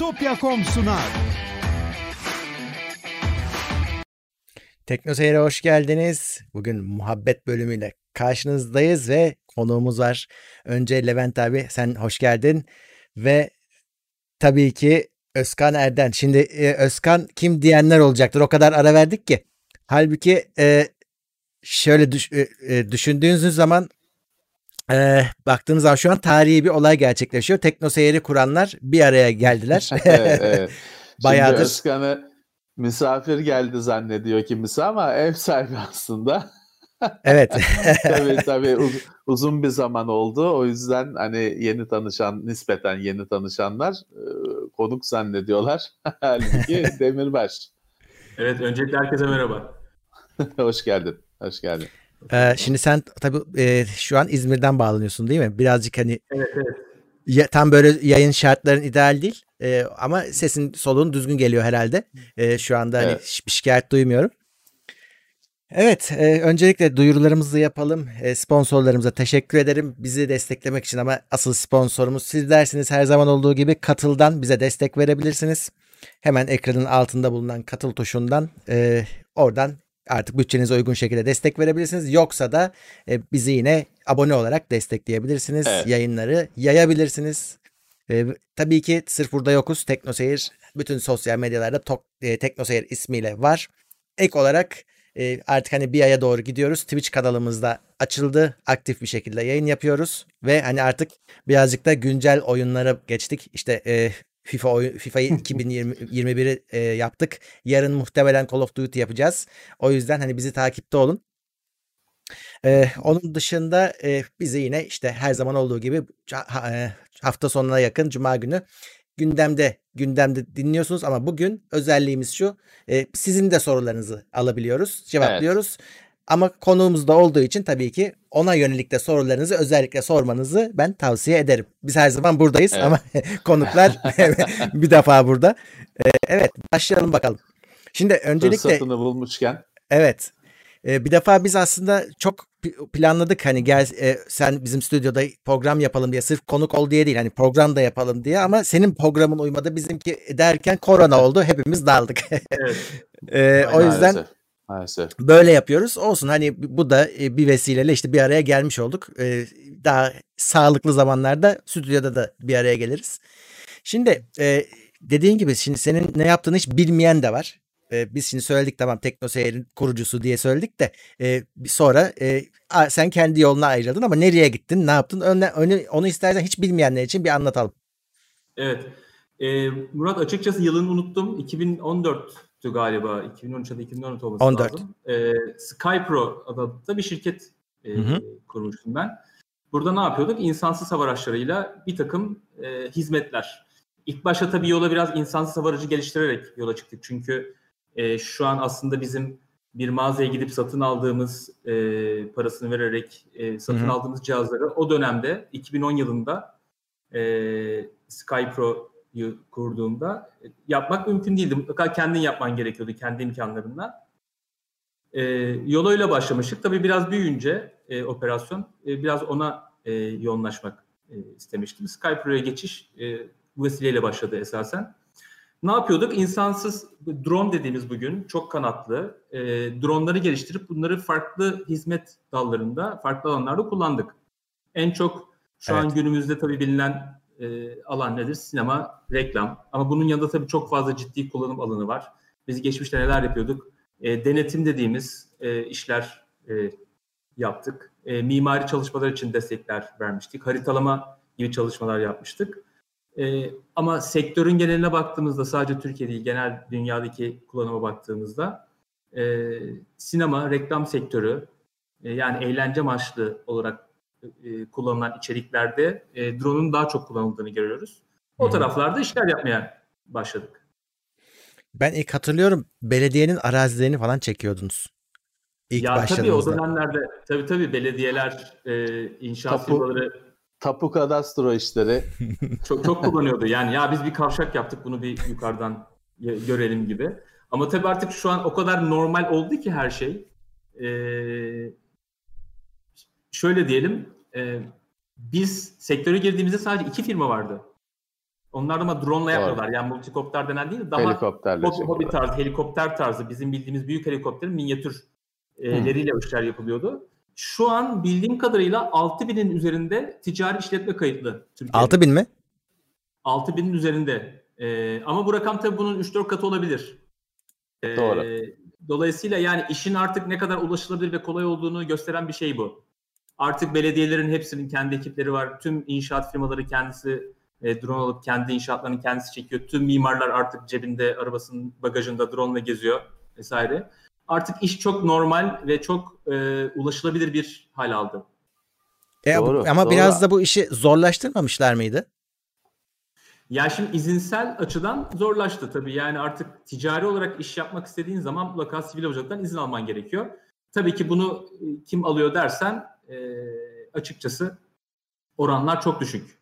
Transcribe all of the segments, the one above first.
Bitopya.com sunar. Tekno hoş geldiniz. Bugün muhabbet bölümüyle karşınızdayız ve konuğumuz var. Önce Levent abi sen hoş geldin. Ve tabii ki Özkan Erden. Şimdi e, Özkan kim diyenler olacaktır. O kadar ara verdik ki. Halbuki e, şöyle düş, e, e, düşündüğünüz zaman e, baktığınız zaman şu an tarihi bir olay gerçekleşiyor. Tekno Seyir'i kuranlar bir araya geldiler. evet, evet. Bayağıdır. Şimdi Özkan'ı misafir geldi zannediyor kimisi ama ev sahibi aslında. evet. tabii tabii uz- uzun bir zaman oldu. O yüzden hani yeni tanışan, nispeten yeni tanışanlar e, konuk zannediyorlar. Halbuki Demirbaş. Evet, öncelikle herkese merhaba. Hoş geldin. Hoş geldin. Ee, şimdi sen tabii e, şu an İzmir'den bağlanıyorsun değil mi? Birazcık hani Evet, evet. ya, tam böyle yayın şartların ideal değil. E, ama sesin soluğun düzgün geliyor herhalde. E, şu anda hani Evet. hiçbir şikayet duymuyorum. Evet, e, öncelikle duyurularımızı yapalım. E, sponsorlarımıza teşekkür ederim. Bizi desteklemek için ama asıl sponsorumuz sizlersiniz. Her zaman olduğu gibi Katıl'dan bize destek verebilirsiniz. Hemen ekranın altında bulunan Katıl tuşundan e, oradan artık bütçenize uygun şekilde destek verebilirsiniz. Yoksa da e, bizi yine abone olarak destekleyebilirsiniz. Evet. Yayınları yayabilirsiniz. E, tabii ki sırf burada yokuz. Teknoseyir bütün sosyal medyalarda Tok- e, Teknoseyir ismiyle var. Ek olarak e, artık hani bir aya doğru gidiyoruz. Twitch kanalımızda açıldı. Aktif bir şekilde yayın yapıyoruz. Ve hani artık birazcık da güncel oyunlara geçtik. İşte e, FIFA oyun, FIFA'yı 2021'i e, yaptık. Yarın muhtemelen Call of Duty yapacağız. O yüzden hani bizi takipte olun. Ee, onun dışında e, bizi yine işte her zaman olduğu gibi ha- e, hafta sonuna yakın Cuma günü gündemde gündemde dinliyorsunuz ama bugün özelliğimiz şu e, sizin de sorularınızı alabiliyoruz cevaplıyoruz ama konuğumuz da olduğu için tabii ki ona yönelik de sorularınızı özellikle sormanızı ben tavsiye ederim. Biz her zaman buradayız Evet. ama konuklar bir defa burada. E, evet başlayalım bakalım. Şimdi öncelikle Fırsatını bulmuşken. Evet. Ee, bir defa biz aslında çok planladık hani gel e, sen bizim stüdyoda program yapalım diye sırf konuk ol diye değil hani program da yapalım diye ama senin programın uymadı bizimki derken korona oldu hepimiz daldık. Evet. Ee, o yüzden Maalesef. Maalesef. böyle yapıyoruz olsun hani bu da e, bir vesileyle işte bir araya gelmiş olduk. Ee, daha sağlıklı zamanlarda stüdyoda da bir araya geliriz. Şimdi e, dediğin gibi şimdi senin ne yaptığını hiç bilmeyen de var. E, biz şimdi söyledik tamam TeknoSeyir'in kurucusu diye söyledik de e, sonra e, a- sen kendi yoluna ayrıldın ama nereye gittin ne yaptın Önle, onu istersen hiç bilmeyenler için bir anlatalım. Evet. Murat açıkçası yılını unuttum. 2014'tü galiba. 2013 ya da 2014 olması 14. lazım. Ee, Skypro adında bir şirket e, Hı hı. kurmuştum ben. Burada ne yapıyorduk? İnsansız hava araçlarıyla bir takım e, hizmetler. İlk başta tabii yola biraz insansız hava aracı geliştirerek yola çıktık. Çünkü e, şu an aslında bizim bir mağazaya gidip satın aldığımız e, parasını vererek e, satın Hı hı. aldığımız cihazları o dönemde 2010 yılında e, Skypro'yu kurduğumda e, yapmak mümkün değildi. Mutlaka kendin yapman gerekiyordu kendi imkanlarından. E, yola öyle başlamıştık. Tabii biraz büyüyünce e, operasyon e, biraz ona e, yoğunlaşmak e, istemiştim. Skypro'ya geçiş e, bu vesileyle başladı esasen. Ne yapıyorduk? İnsansız drone dediğimiz bugün çok kanatlı e, dronları geliştirip bunları farklı hizmet dallarında, farklı alanlarda kullandık. En çok şu an Evet. günümüzde tabii bilinen e, alan nedir? Sinema, reklam. Ama bunun yanında tabii çok fazla ciddi kullanım alanı var. Biz geçmişte neler yapıyorduk? E, denetim dediğimiz e, işler e, yaptık. E, mimari çalışmalar için destekler vermiştik. Haritalama gibi çalışmalar yapmıştık. E, ama sektörün geneline baktığımızda sadece Türkiye değil genel dünyadaki kullanıma baktığımızda e, sinema, reklam sektörü e, yani eğlence amaçlı olarak e, kullanılan içeriklerde e, drone'un daha çok kullanıldığını görüyoruz. O Hı. taraflarda işler yapmaya başladık. Ben ilk hatırlıyorum belediyenin arazilerini falan çekiyordunuz. İlk ya tabii o dönemlerde tabii tabii belediyeler e, inşaat Tapu- firmaları Tapu kadastro işleri. çok çok kullanıyordu. Yani ya biz bir kavşak yaptık bunu bir yukarıdan görelim gibi. Ama tabii artık şu an o kadar normal oldu ki her şey. Ee, şöyle diyelim. e, biz sektöre girdiğimizde sadece iki firma vardı. Onlar ama drone ile yapıyorlar. Yani multikopter denen değil daha Helikopterle hobi, hobi tarzı, helikopter tarzı bizim bildiğimiz büyük helikopterin minyatürleriyle hmm. işler yapılıyordu. Şu an bildiğim kadarıyla 6000'in üzerinde ticari işletme kayıtlı. Türkiye'de. 6000 mi? 6000'in üzerinde. Ee, ama bu rakam tabii bunun 3-4 katı olabilir. Ee, Doğru. Dolayısıyla yani işin artık ne kadar ulaşılabilir ve kolay olduğunu gösteren bir şey bu. Artık belediyelerin hepsinin kendi ekipleri var. Tüm inşaat firmaları kendisi e, drone alıp kendi inşaatlarını kendisi çekiyor. Tüm mimarlar artık cebinde arabasının bagajında drone ile geziyor vesaire. Artık iş çok normal ve çok e, ulaşılabilir bir hal aldı. E, doğru, ama doğru. biraz da bu işi zorlaştırmamışlar mıydı? Ya şimdi izinsel açıdan zorlaştı tabii. Yani artık ticari olarak iş yapmak istediğin zaman mutlaka sivil havacılıktan izin alman gerekiyor. Tabii ki bunu e, kim alıyor dersen e, açıkçası oranlar çok düşük.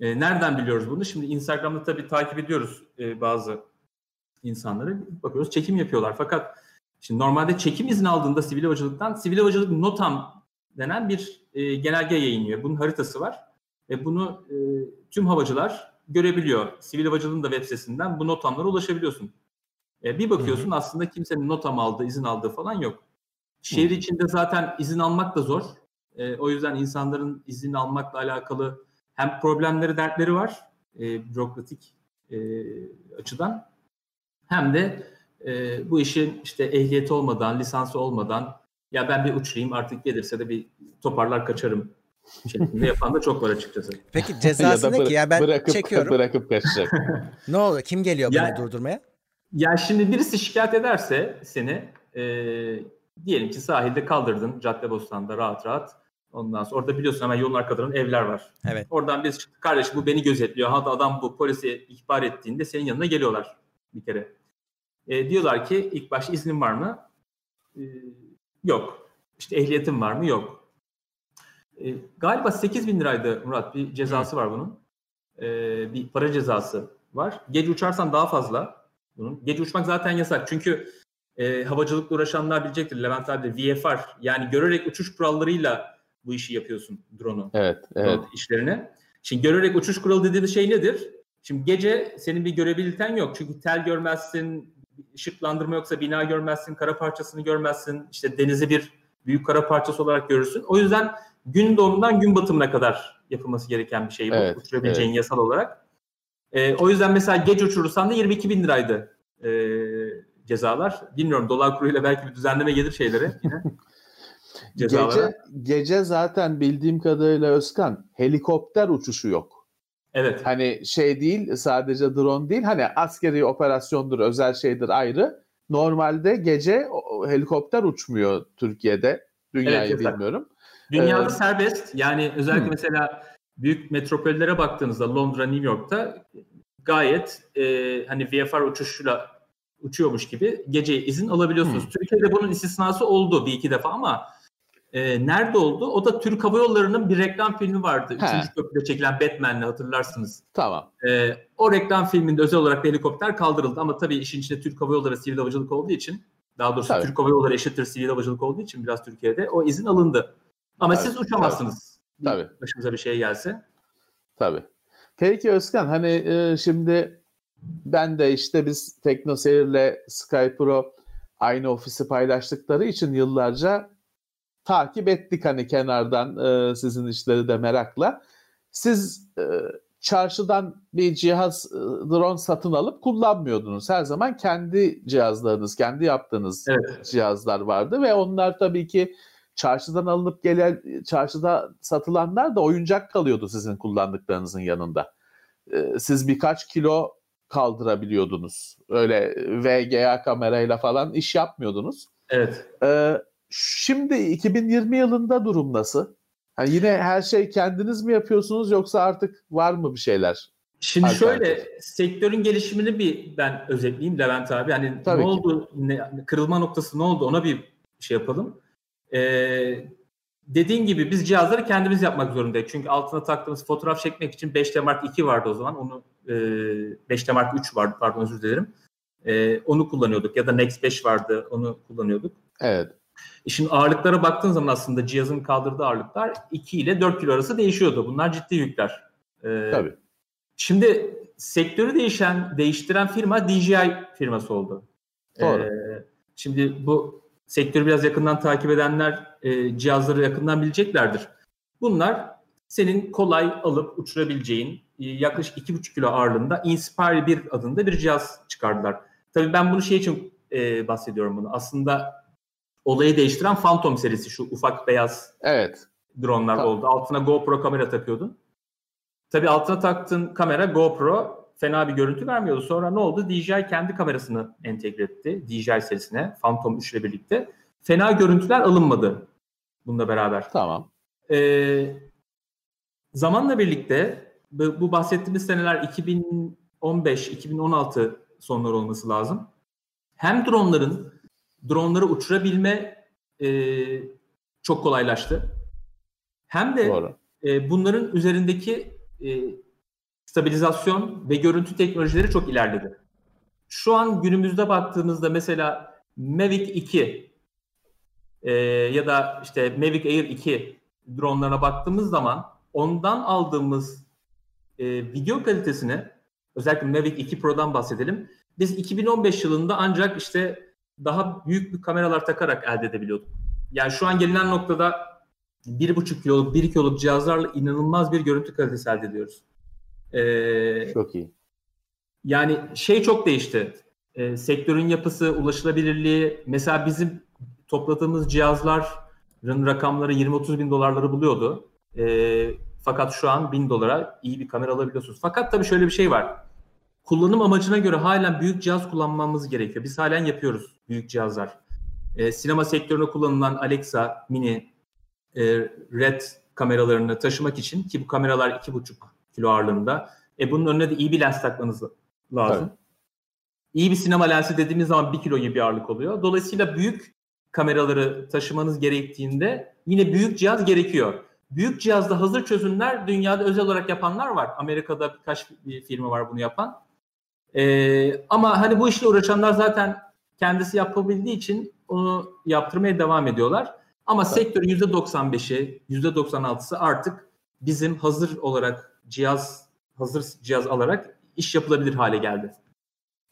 E, nereden biliyoruz bunu? Şimdi Instagram'da tabii takip ediyoruz e, bazı insanları. Bakıyoruz çekim yapıyorlar. Fakat şimdi normalde çekim izni aldığında sivil havacılıktan sivil havacılık notam denen bir e, genelge yayınlıyor. Bunun haritası var. Ve bunu e, tüm havacılar görebiliyor. Sivil havacılığın da web sitesinden bu notamlara ulaşabiliyorsun. E, bir bakıyorsun hı hı. aslında kimsenin notam aldığı, izin aldığı falan yok. Şehir içinde zaten izin almak da zor. E, o yüzden insanların izin almakla alakalı hem problemleri, dertleri var e, bürokratik e, açıdan hem de e, bu işin işte ehliyeti olmadan, lisansı olmadan ya ben bir uçayım artık gelirse de bir toparlar kaçarım şeklinde yapan da çok var açıkçası. Peki cezası ne ki? Ya ben bırakıp, çekiyorum. Bırakıp kaçacak. ne oluyor? Kim geliyor yani, beni durdurmaya? Ya şimdi birisi şikayet ederse seni e, diyelim ki sahilde kaldırdın Caddebostan'da rahat rahat. Ondan sonra orada biliyorsun hemen yolun arkalarında evler var. Evet. Oradan biz çıktık kardeşim bu beni gözetliyor. Hatta adam bu polise ihbar ettiğinde senin yanına geliyorlar bir kere. E, diyorlar ki ilk baş iznin var mı? E, yok. İşte ehliyetin var mı? Yok. E, galiba 8 bin liraydı Murat. Bir cezası Hı. var bunun. E, bir para cezası var. Gece uçarsan daha fazla. Bunun. Gece uçmak zaten yasak. Çünkü e, havacılıkla uğraşanlar bilecektir. Levent abi de VFR yani görerek uçuş kurallarıyla bu işi yapıyorsun drone'u. Evet, evet. işlerini. Şimdi görerek uçuş kuralı dediğimiz şey nedir? Şimdi gece senin bir görebiliten yok. Çünkü tel görmezsin, ışıklandırma yoksa bina görmezsin, kara parçasını görmezsin. İşte denizi bir büyük kara parçası olarak görürsün. O yüzden gün doğumundan gün batımına kadar yapılması gereken bir şey bu. Evet, Uçurabileceğin evet. yasal olarak. E, o yüzden mesela gece uçurursan da 22 bin liraydı e, cezalar. Bilmiyorum dolar kuruyla belki bir düzenleme gelir şeylere yine. Gece, gece zaten bildiğim kadarıyla Özkan helikopter uçuşu yok. Evet. Hani şey değil sadece drone değil hani askeri operasyondur özel şeydir ayrı. Normalde gece helikopter uçmuyor Türkiye'de. Dünyayı evet, bilmiyorum. Dünyada ee, serbest. Yani özellikle hı. mesela büyük metropollere baktığınızda Londra, New York'ta gayet e, hani VFR uçuşuyla uçuyormuş gibi gece izin alabiliyorsunuz. Hı. Türkiye'de bunun istisnası oldu bir iki defa ama e, nerede oldu? O da Türk Hava Yolları'nın bir reklam filmi vardı. He. Üçüncü köprüde çekilen Batman'le hatırlarsınız. Tamam. E, o reklam filminde özel olarak helikopter kaldırıldı ama tabii işin içinde Türk Hava Yolları sivil havacılık olduğu için daha doğrusu tabii. Türk Hava Yolları eşittir sivil havacılık olduğu için biraz Türkiye'de o izin alındı. Ama tabii, siz uçamazsınız. Tabii. Başımıza bir şey gelse. Tabii. Peki Özkan hani e, şimdi ben de işte biz TeknoSeyir'le SkyPro aynı ofisi paylaştıkları için yıllarca takip ettik hani kenardan e, sizin işleri de merakla. Siz e, çarşıdan bir cihaz e, drone satın alıp kullanmıyordunuz. Her zaman kendi cihazlarınız, kendi yaptığınız evet. cihazlar vardı ve onlar tabii ki çarşıdan alınıp gelen çarşıda satılanlar da oyuncak kalıyordu sizin kullandıklarınızın yanında. E, siz birkaç kilo kaldırabiliyordunuz. Öyle VGA kamerayla falan iş yapmıyordunuz. Evet. Ee, Şimdi 2020 yılında durum nasıl? Yani yine her şey kendiniz mi yapıyorsunuz yoksa artık var mı bir şeyler? Şimdi şöyle sektörün gelişimini bir ben özetleyeyim Levent abi. Yani Tabii ne ki. oldu, ne, kırılma noktası ne oldu ona bir şey yapalım. Ee, dediğin gibi biz cihazları kendimiz yapmak zorundayız. Çünkü altına taktığımız fotoğraf çekmek için 5D Mark 2 vardı o zaman. Onu e, 5D Mark 3 vardı pardon özür dilerim. E, onu kullanıyorduk ya da Nex 5 vardı onu kullanıyorduk. Evet. Şimdi ağırlıklara baktığın zaman aslında cihazın kaldırdığı ağırlıklar 2 ile 4 kilo arası değişiyordu. Bunlar ciddi yükler. Ee, Tabii. Şimdi sektörü değişen, değiştiren firma DJI firması oldu. Doğru. Ee, şimdi bu sektörü biraz yakından takip edenler e, cihazları yakından bileceklerdir. Bunlar senin kolay alıp uçurabileceğin e, yaklaşık 2,5 kilo ağırlığında Inspire 1 adında bir cihaz çıkardılar. Tabii ben bunu şey için e, bahsediyorum bunu. Aslında olayı değiştiren Phantom serisi şu ufak beyaz Evet. dronlar Ta- oldu. Altına GoPro kamera takıyordun. Tabii altına taktığın kamera GoPro fena bir görüntü vermiyordu. Sonra ne oldu? DJI kendi kamerasını entegre etti. DJI serisine Phantom 3 ile birlikte. Fena görüntüler alınmadı bununla beraber. Tamam. Ee, zamanla birlikte bu, bu bahsettiğimiz seneler 2015-2016 sonları olması lazım. Hem dronların dronları uçurabilme e, çok kolaylaştı. Hem de Doğru. e, bunların üzerindeki e, stabilizasyon ve görüntü teknolojileri çok ilerledi. Şu an günümüzde baktığımızda mesela Mavic 2 e, ya da işte Mavic Air 2 dronlarına baktığımız zaman ondan aldığımız e, video kalitesini özellikle Mavic 2 Pro'dan bahsedelim. Biz 2015 yılında ancak işte daha büyük bir kameralar takarak elde edebiliyorduk. Yani şu an gelinen noktada 1,5 kiloluk, 1 kiloluk cihazlarla inanılmaz bir görüntü kalitesi elde ediyoruz. Ee, Çok iyi. yani şey çok değişti. Ee, sektörün yapısı, ulaşılabilirliği. Mesela bizim topladığımız cihazların rakamları 20-30 bin dolarları buluyordu. Ee, fakat şu an 1000 dolara iyi bir kamera alabiliyorsunuz. Fakat tabii şöyle bir şey var. Kullanım amacına göre halen büyük cihaz kullanmamız gerekiyor. Biz halen yapıyoruz büyük cihazlar. Ee, sinema sektöründe kullanılan Alexa, Mini, e, Red kameralarını taşımak için ki bu kameralar 2,5 kilo ağırlığında. E bunun önüne de iyi bir lens takmanız lazım. Evet. İyi bir sinema lensi dediğimiz zaman 1 kilo gibi bir ağırlık oluyor. Dolayısıyla büyük kameraları taşımanız gerektiğinde yine büyük cihaz gerekiyor. Büyük cihazda hazır çözümler dünyada özel olarak yapanlar var. Amerika'da birkaç bir firma var bunu yapan. Ee, ama hani bu işle uğraşanlar zaten kendisi yapabildiği için onu yaptırmaya devam ediyorlar. Ama Evet. sektörün %95'i, %96'sı artık bizim hazır olarak cihaz, hazır cihaz alarak iş yapılabilir hale geldi.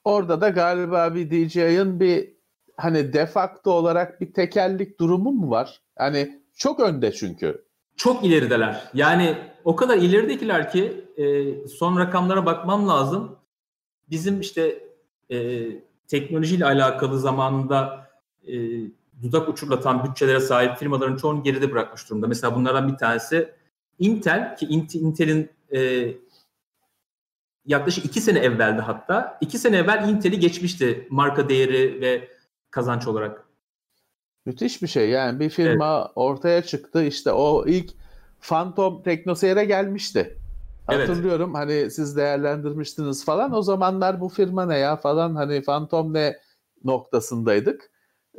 Orada da galiba bir DJI'ın bir hani defakto olarak bir tekellik durumu mu var? Hani çok önde çünkü. Çok ilerideler. Yani o kadar ileridekiler ki e, son rakamlara bakmam lazım. Bizim işte e, teknolojiyle alakalı zamanında e, dudak uçurlatan bütçelere sahip firmaların çoğunu geride bırakmış durumda. Mesela bunlardan bir tanesi Intel ki Int- Intel'in e, yaklaşık iki sene evveldi hatta. iki sene evvel Intel'i geçmişti marka değeri ve kazanç olarak. Müthiş bir şey yani bir firma ortaya çıktı işte o ilk Phantom Teknoseyir'e gelmişti. Evet. Hatırlıyorum hani siz değerlendirmiştiniz falan o zamanlar bu firma ne ya falan hani Phantom ne noktasındaydık.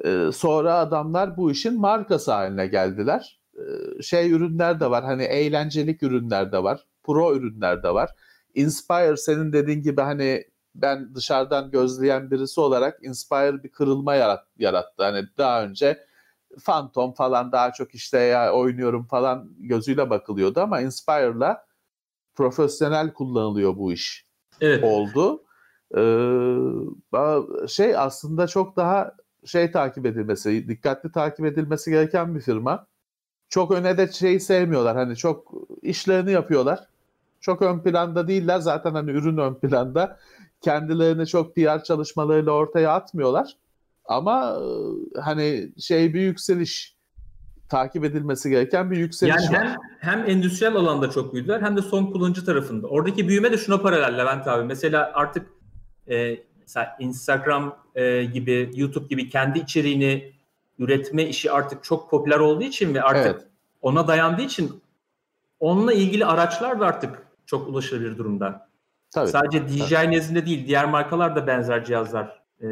Ee, sonra adamlar bu işin markası haline geldiler. Ee, şey ürünler de var hani eğlencelik ürünler de var. Pro ürünler de var. Inspire senin dediğin gibi hani ben dışarıdan gözleyen birisi olarak Inspire bir kırılma yarat, yarattı. Hani daha önce Phantom falan daha çok işte ya oynuyorum falan gözüyle bakılıyordu ama Inspire'la profesyonel kullanılıyor bu iş Evet. oldu. Ee, şey aslında çok daha şey takip edilmesi, dikkatli takip edilmesi gereken bir firma. Çok öne de şey sevmiyorlar. Hani çok işlerini yapıyorlar. Çok ön planda değiller. Zaten hani ürün ön planda. Kendilerini çok PR çalışmalarıyla ortaya atmıyorlar. Ama e, hani şey bir yükseliş takip edilmesi gereken bir yükseliş Yani var. hem, hem endüstriyel alanda çok büyüdüler hem de son kullanıcı tarafında. Oradaki büyüme de şuna paralel Levent abi. Mesela artık e, mesela Instagram e, gibi, YouTube gibi kendi içeriğini üretme işi artık çok popüler olduğu için ve artık Evet. ona dayandığı için onunla ilgili araçlar da artık çok ulaşılabilir durumda. Tabii. Sadece DJI nezdinde değil, diğer markalar da benzer cihazlar e,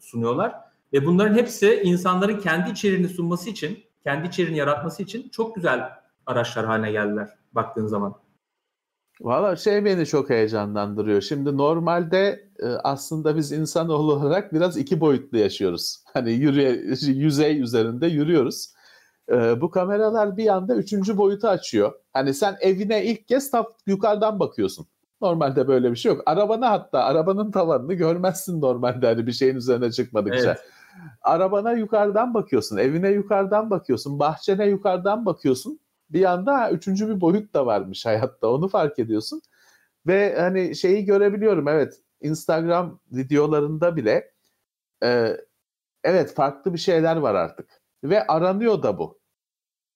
sunuyorlar. Ve bunların hepsi insanların kendi içeriğini sunması için, kendi içeriğini yaratması için çok güzel araçlar haline geldiler baktığın zaman. Valla şey beni çok heyecanlandırıyor. Şimdi normalde e, aslında biz insanoğlu olarak biraz iki boyutlu yaşıyoruz. Hani yürüye, yüzey üzerinde yürüyoruz. E, bu kameralar bir anda üçüncü boyutu açıyor. Hani sen evine ilk kez tap, yukarıdan bakıyorsun. Normalde böyle bir şey yok. Arabana hatta arabanın tavanını görmezsin normalde hani bir şeyin üzerine çıkmadıkça. Evet. Arabana yukarıdan bakıyorsun, evine yukarıdan bakıyorsun, bahçene yukarıdan bakıyorsun. Bir anda üçüncü bir boyut da varmış hayatta onu fark ediyorsun. Ve hani şeyi görebiliyorum evet Instagram videolarında bile e, evet farklı bir şeyler var artık. Ve aranıyor da bu.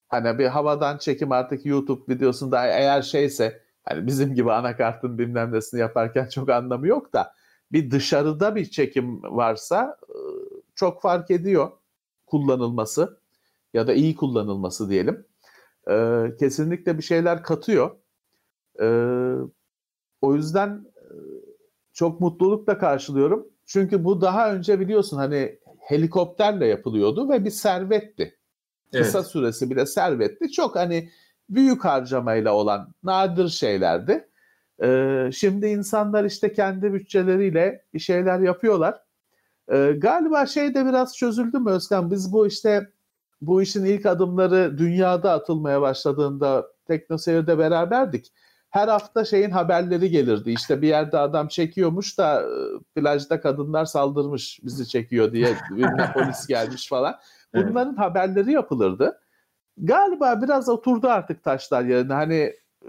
Hani bir havadan çekim artık YouTube videosunda eğer şeyse hani bizim gibi anakartın bilmem nesini yaparken çok anlamı yok da bir dışarıda bir çekim varsa e, çok fark ediyor kullanılması ya da iyi kullanılması diyelim. Ee, kesinlikle bir şeyler katıyor. Ee, o yüzden e, çok mutlulukla karşılıyorum. Çünkü bu daha önce biliyorsun hani helikopterle yapılıyordu ve bir servetti. Evet. Kısa süresi bile servetti. Çok hani büyük harcamayla olan nadir şeylerdi. Ee, şimdi insanlar işte kendi bütçeleriyle bir şeyler yapıyorlar. Ee, galiba şey de biraz çözüldü mü Özkan? Biz bu işte bu işin ilk adımları dünyada atılmaya başladığında Teknoseyir'de beraberdik. Her hafta şeyin haberleri gelirdi. İşte bir yerde adam çekiyormuş da e, plajda kadınlar saldırmış bizi çekiyor diye bir polis gelmiş falan. Bunların evet. haberleri yapılırdı. Galiba biraz oturdu artık taşlar yerine. Hani e,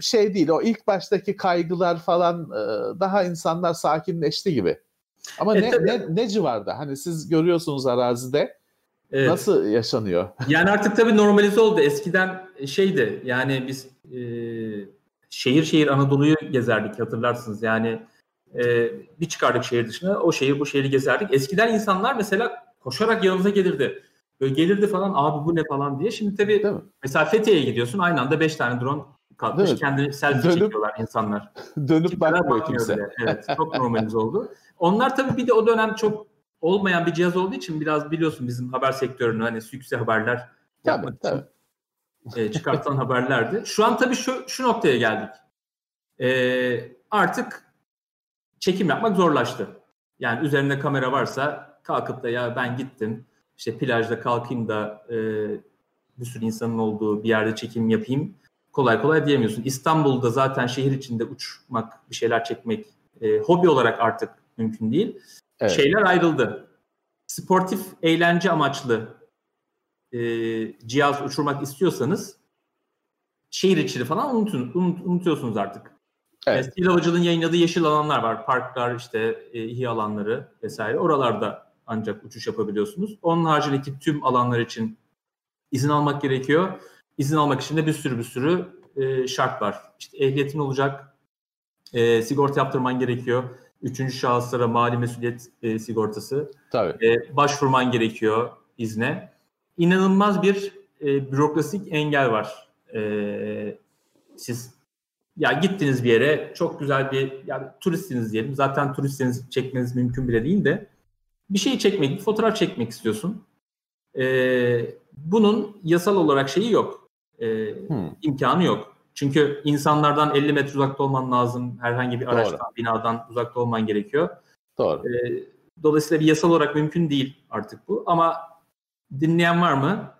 şey değil o ilk baştaki kaygılar falan e, daha insanlar sakinleşti gibi. Ama e, ne, ne, ne civarda? Hani siz görüyorsunuz arazide. Evet. Nasıl yaşanıyor? Yani artık tabii normalize oldu. Eskiden şeydi yani biz e, şehir şehir Anadolu'yu gezerdik hatırlarsınız. Yani e, bir çıkardık şehir dışına o şehir bu şehri gezerdik. Eskiden insanlar mesela koşarak yanımıza gelirdi. Böyle gelirdi falan abi bu ne falan diye. Şimdi tabii mesela Fethiye'ye gidiyorsun aynı anda 5 tane drone kalkmış kendini selfie dönüp, çekiyorlar insanlar. Dönüp bakmıyor kimse. Bile. Evet çok normalize oldu. Onlar tabii bir de o dönem çok olmayan bir cihaz olduğu için biraz biliyorsun bizim haber sektörünü hani sükse haberler yapmak tabii, için tabii. E, çıkartılan haberlerdi. Şu an tabii şu, şu noktaya geldik. E, artık çekim yapmak zorlaştı. Yani üzerinde kamera varsa kalkıp da ya ben gittim işte plajda kalkayım da e, bir sürü insanın olduğu bir yerde çekim yapayım kolay kolay diyemiyorsun. İstanbul'da zaten şehir içinde uçmak, bir şeyler çekmek e, hobi olarak artık mümkün değil. Evet. Şeyler ayrıldı. Sportif, eğlence amaçlı e, cihaz uçurmak istiyorsanız şehir içi falan unutun, unut, unutuyorsunuz artık. Evet. Stil Havacılığın yayınladığı yeşil alanlar var. Parklar, işte e, İHİ alanları vesaire. Oralarda ancak uçuş yapabiliyorsunuz. Onun haricindeki tüm alanlar için izin almak gerekiyor. İzin almak için de bir sürü bir sürü e, şart var. İşte ehliyetin olacak, e, sigorta yaptırman gerekiyor. Üçüncü şahıslara mali mesuliyet e, sigortası. Tabii. E, başvurman gerekiyor izne. İnanılmaz bir e, bürokrasik engel var. E, siz ya gittiniz bir yere çok güzel bir yani turistsiniz diyelim. Zaten turistseniz çekmeniz mümkün bile değil de bir şey çekmek, bir fotoğraf çekmek istiyorsun. Ee, bunun yasal olarak şeyi yok. Ee, hmm. imkanı yok. Çünkü insanlardan 50 metre uzakta olman lazım. Herhangi bir araçtan, Doğru. binadan uzakta olman gerekiyor. Doğru. Ee, dolayısıyla bir yasal olarak mümkün değil artık bu. Ama dinleyen var mı?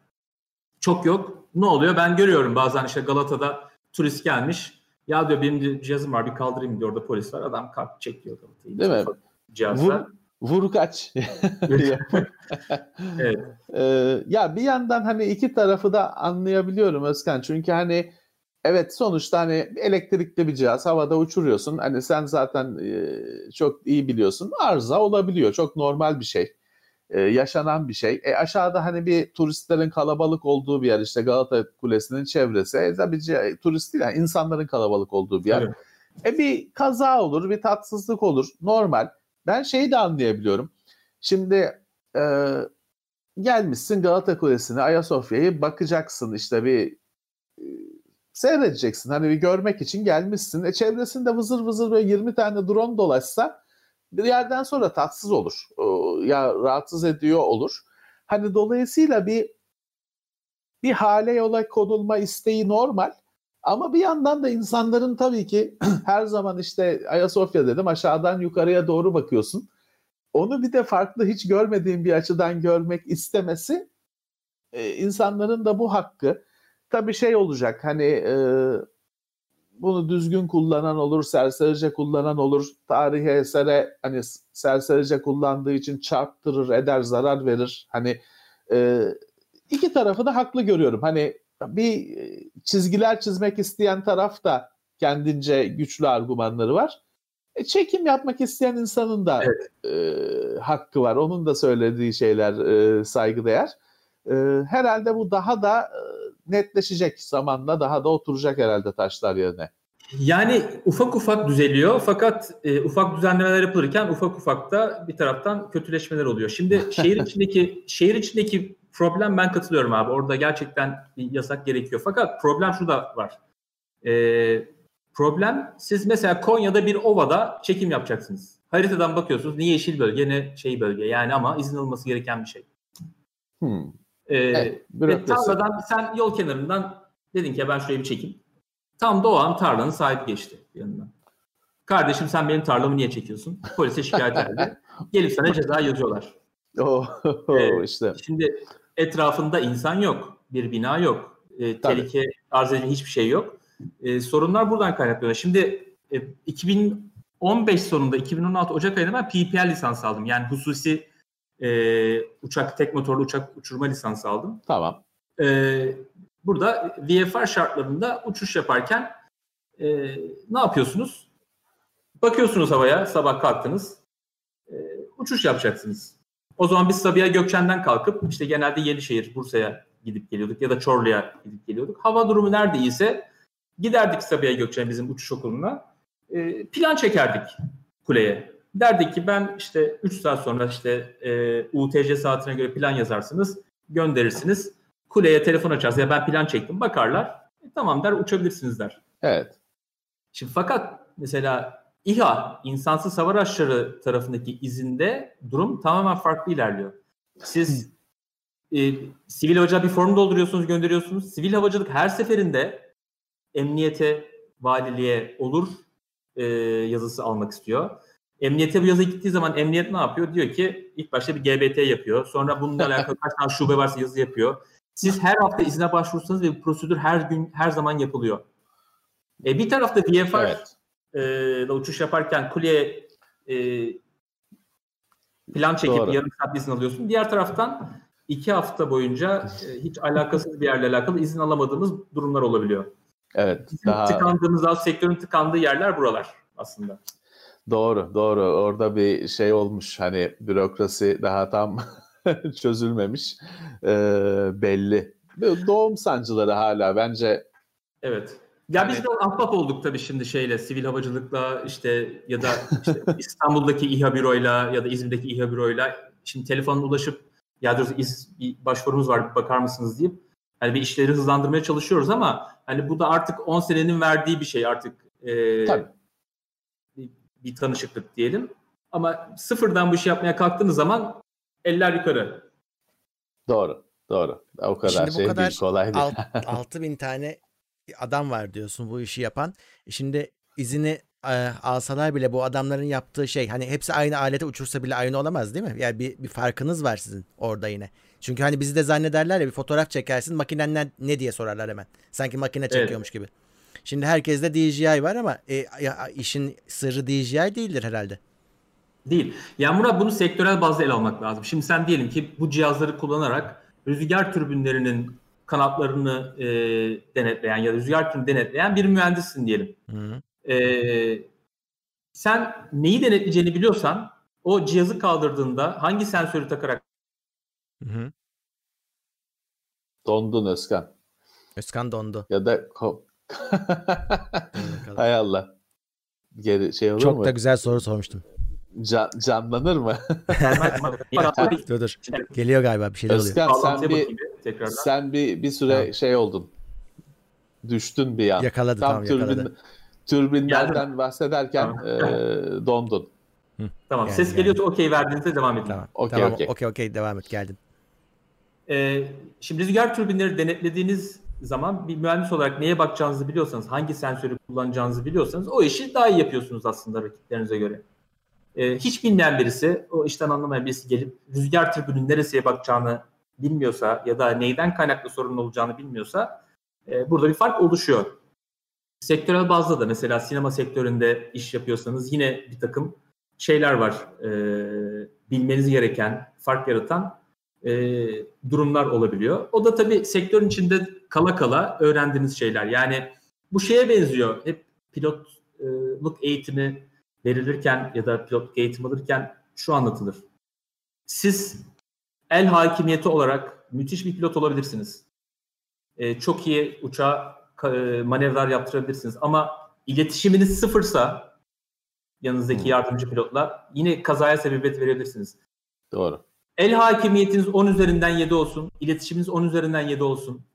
Çok yok. Ne oluyor? Ben görüyorum bazen işte Galata'da turist gelmiş. Ya diyor benim cihazım var bir kaldırayım diyor orada polis var. Adam kalk çekiyor Galata'yı. Değil mi? Cihazla. Vur, vur kaç. evet. Ee, ya bir yandan hani iki tarafı da anlayabiliyorum Özkan. Çünkü hani evet sonuçta hani elektrikli bir cihaz havada uçuruyorsun. Hani sen zaten e, çok iyi biliyorsun. Arıza olabiliyor. Çok normal bir şey. E, yaşanan bir şey. E, aşağıda hani bir turistlerin kalabalık olduğu bir yer işte Galata Kulesi'nin çevresi. E, tabii turist değil yani insanların kalabalık olduğu bir yer. Evet. E bir kaza olur, bir tatsızlık olur. Normal. Ben şeyi de anlayabiliyorum. Şimdi e, gelmişsin Galata Kulesi'ne, Ayasofya'yı bakacaksın işte bir e, seyredeceksin. Hani bir görmek için gelmişsin. E çevresinde vızır vızır böyle 20 tane drone dolaşsa bir yerden sonra tatsız olur. Ya rahatsız ediyor olur. Hani dolayısıyla bir bir hale yola konulma isteği normal. Ama bir yandan da insanların tabii ki her zaman işte Ayasofya dedim aşağıdan yukarıya doğru bakıyorsun. Onu bir de farklı hiç görmediğim bir açıdan görmek istemesi e, insanların da bu hakkı. Tabii şey olacak hani e, bunu düzgün kullanan olur, serserice kullanan olur. Tarihi esere hani serserice kullandığı için çarptırır, eder, zarar verir. Hani e, iki tarafı da haklı görüyorum. Hani bir çizgiler çizmek isteyen taraf da kendince güçlü argümanları var. E, çekim yapmak isteyen insanın da evet. e, hakkı var. Onun da söylediği şeyler e, saygıdeğer. E, herhalde bu daha da e, netleşecek zamanla daha da oturacak herhalde taşlar yerine. Yani ufak ufak düzeliyor fakat e, ufak düzenlemeler yapılırken ufak ufak da bir taraftan kötüleşmeler oluyor. Şimdi şehir içindeki şehir içindeki problem ben katılıyorum abi. Orada gerçekten bir yasak gerekiyor. Fakat problem şu da var. E, problem siz mesela Konya'da bir ovada çekim yapacaksınız. Haritadan bakıyorsunuz ne yeşil bölge ne şey bölge yani ama izin alınması gereken bir şey. Hmm. Ee, evet, ve tarladan sen yol kenarından dedin ki ben şuraya bir çekeyim. Tam da o an tarlanın sahibi geçti yanından. Kardeşim sen benim tarlamı niye çekiyorsun? Polise şikayet edildi. Gelip sana ceza yazıyorlar. Oh, ee, işte. Şimdi etrafında insan yok. Bir bina yok. E, tehlike arz edilen hiçbir şey yok. E, sorunlar buradan kaynaklanıyor. Şimdi e, 2015 sonunda 2016 Ocak ayında ben PPL lisans aldım. Yani hususi e, uçak tek motorlu uçak uçurma lisansı aldım. Tamam. E, burada VFR şartlarında uçuş yaparken e, ne yapıyorsunuz? Bakıyorsunuz havaya sabah kalktınız. E, uçuş yapacaksınız. O zaman biz Sabiha Gökçen'den kalkıp işte genelde Yenişehir, Bursa'ya gidip geliyorduk ya da Çorlu'ya gidip geliyorduk. Hava durumu nerede iyiyse giderdik Sabiha Gökçen bizim uçuş okuluna. E, plan çekerdik kuleye. Derdik ki ben işte 3 saat sonra işte e, UTC saatine göre plan yazarsınız, gönderirsiniz. Kuleye telefon açarsınız. Ya ben plan çektim. Bakarlar. E, tamam der uçabilirsiniz der. Evet. Şimdi fakat mesela İHA, insansız hava araçları tarafındaki izinde durum tamamen farklı ilerliyor. Siz e, sivil havacılığa bir form dolduruyorsunuz, gönderiyorsunuz. Sivil havacılık her seferinde emniyete, valiliğe olur e, yazısı almak istiyor. Emniyete bu yazı gittiği zaman emniyet ne yapıyor? Diyor ki ilk başta bir GBT yapıyor. Sonra bununla alakalı kaç tane şube varsa yazı yapıyor. Siz her hafta izine başvursanız ve bu prosedür her gün her zaman yapılıyor. E, bir tarafta VFR evet e, uçuş yaparken kuleye e, plan çekip Doğru. yarım saat izin alıyorsun. Diğer taraftan iki hafta boyunca e, hiç alakasız bir yerle alakalı izin alamadığımız durumlar olabiliyor. Evet. Bizim daha... tıkandığımız, daha sektörün tıkandığı yerler buralar aslında. Doğru, doğru. Orada bir şey olmuş. Hani bürokrasi daha tam çözülmemiş. Ee, belli. Doğum sancıları hala bence Evet. Ya yani, biz de ahbap olduk tabii şimdi şeyle, sivil havacılıkla işte ya da işte İstanbul'daki İHA büroyla ya da İzmir'deki İHA büroyla şimdi telefonla ulaşıp ya diyoruz iz, bir başvurumuz var bakar mısınız deyip hani bir işleri hızlandırmaya çalışıyoruz ama hani bu da artık 10 senenin verdiği bir şey artık e, tabii. Bir, bir tanışıklık diyelim. Ama sıfırdan bu işi yapmaya kalktığınız zaman eller yukarı. Doğru. Doğru. O kadar Şimdi şey bu kadar değil, kolay değil. 6 bin tane adam var diyorsun bu işi yapan. E, şimdi izini e, alsalar bile bu adamların yaptığı şey hani hepsi aynı alete uçursa bile aynı olamaz değil mi? Yani bir, bir farkınız var sizin orada yine. Çünkü hani bizi de zannederler ya bir fotoğraf çekersin makinen ne diye sorarlar hemen. Sanki makine çekiyormuş evet. gibi. Şimdi herkeste DJI var ama e, ya, işin sırrı DJI değildir herhalde. Değil. Yani Murat bunu sektörel bazda ele almak lazım. Şimdi sen diyelim ki bu cihazları kullanarak rüzgar türbinlerinin kanatlarını e, denetleyen ya da rüzgar türünü denetleyen bir mühendissin diyelim. Hı. E, sen neyi denetleyeceğini biliyorsan o cihazı kaldırdığında hangi sensörü takarak Hı. Dondun Özkan. Özkan dondu. Ya da Hay Allah. Geri şey olur Çok mu? da güzel soru sormuştum. Can, canlanır mı? dur dur. Geliyor galiba bir şeyler Özkan, oluyor. Özkan sen bir tekrardan. Sen bir bir süre tamam. şey oldun. Düştün bir an. Yakaladı Tam türbin, yakaladı. Türbinlerden bahsederken tamam. e, dondun. Hı. Tamam geldim, ses geliyorsa okey verdiğinizde devam edin. Tamam okey tamam, okey. okey okey devam et geldim. Ee, şimdi rüzgar türbinleri denetlediğiniz zaman bir mühendis olarak neye bakacağınızı biliyorsanız, hangi sensörü kullanacağınızı biliyorsanız o işi daha iyi yapıyorsunuz aslında rakiplerinize göre. Ee, hiç bilmeyen birisi, o işten anlamayan birisi gelip rüzgar türbünün neresiye bakacağını bilmiyorsa ya da neyden kaynaklı sorun olacağını bilmiyorsa e, burada bir fark oluşuyor. sektörel bazda da mesela sinema sektöründe iş yapıyorsanız yine bir takım şeyler var. E, bilmeniz gereken, fark yaratan e, durumlar olabiliyor. O da tabii sektörün içinde kala kala öğrendiğiniz şeyler. Yani bu şeye benziyor. Hep pilotluk eğitimi verilirken ya da pilotluk eğitim alırken şu anlatılır. Siz el hakimiyeti olarak müthiş bir pilot olabilirsiniz. Ee, çok iyi uçağa e, manevralar yaptırabilirsiniz. Ama iletişiminiz sıfırsa yanınızdaki hmm. yardımcı pilotla yine kazaya sebebiyet verebilirsiniz. Doğru. El hakimiyetiniz 10 üzerinden 7 olsun. iletişiminiz 10 üzerinden 7 olsun.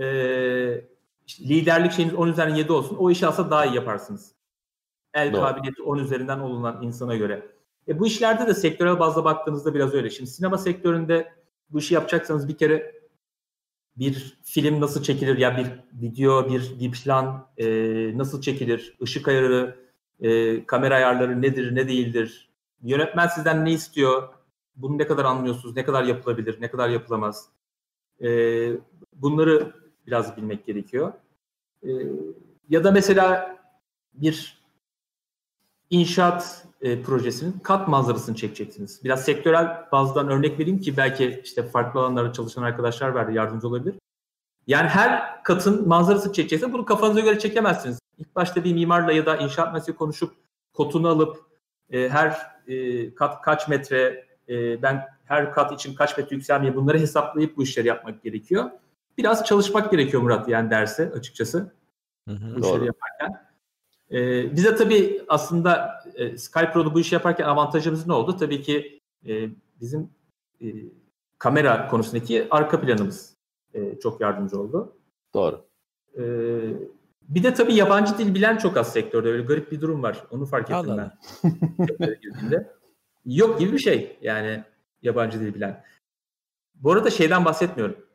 Ee, işte liderlik şeyiniz 10 üzerinden 7 olsun. O işi aslında daha iyi yaparsınız. El Doğru. kabiliyeti 10 üzerinden olunan insana göre. E, bu işlerde de sektörel bazda baktığınızda biraz öyle. Şimdi sinema sektöründe bu işi yapacaksanız bir kere bir film nasıl çekilir ya bir video, bir, bir plan e, nasıl çekilir, ışık ayarı, e, kamera ayarları nedir, ne değildir, yönetmen sizden ne istiyor, bunu ne kadar anlıyorsunuz, ne kadar yapılabilir, ne kadar yapılamaz. E, bunları biraz bilmek gerekiyor. E, ya da mesela bir inşaat e, projesinin kat manzarasını çekeceksiniz. Biraz sektörel bazdan örnek vereyim ki belki işte farklı alanlarda çalışan arkadaşlar var yardımcı olabilir. Yani her katın manzarasını çekeceksiniz. Bunu kafanıza göre çekemezsiniz. İlk başta bir mimarla ya da inşaat mühendisiyle konuşup kotunu alıp e, her e, kat kaç metre, e, ben her kat için kaç metre yükselmeye bunları hesaplayıp bu işleri yapmak gerekiyor. Biraz çalışmak gerekiyor Murat yani derse açıkçası. Hı hı, bu doğru. işleri yaparken. E, bize tabii aslında e, SkyPro'da bu işi yaparken avantajımız ne oldu? Tabii ki e, bizim e, kamera konusundaki arka planımız e, çok yardımcı oldu. Doğru. E, bir de tabii yabancı dil bilen çok az sektörde. Öyle garip bir durum var. Onu fark ettim Allah. ben. Yok gibi bir şey. Yani yabancı dil bilen. Bu arada şeyden bahsetmiyorum.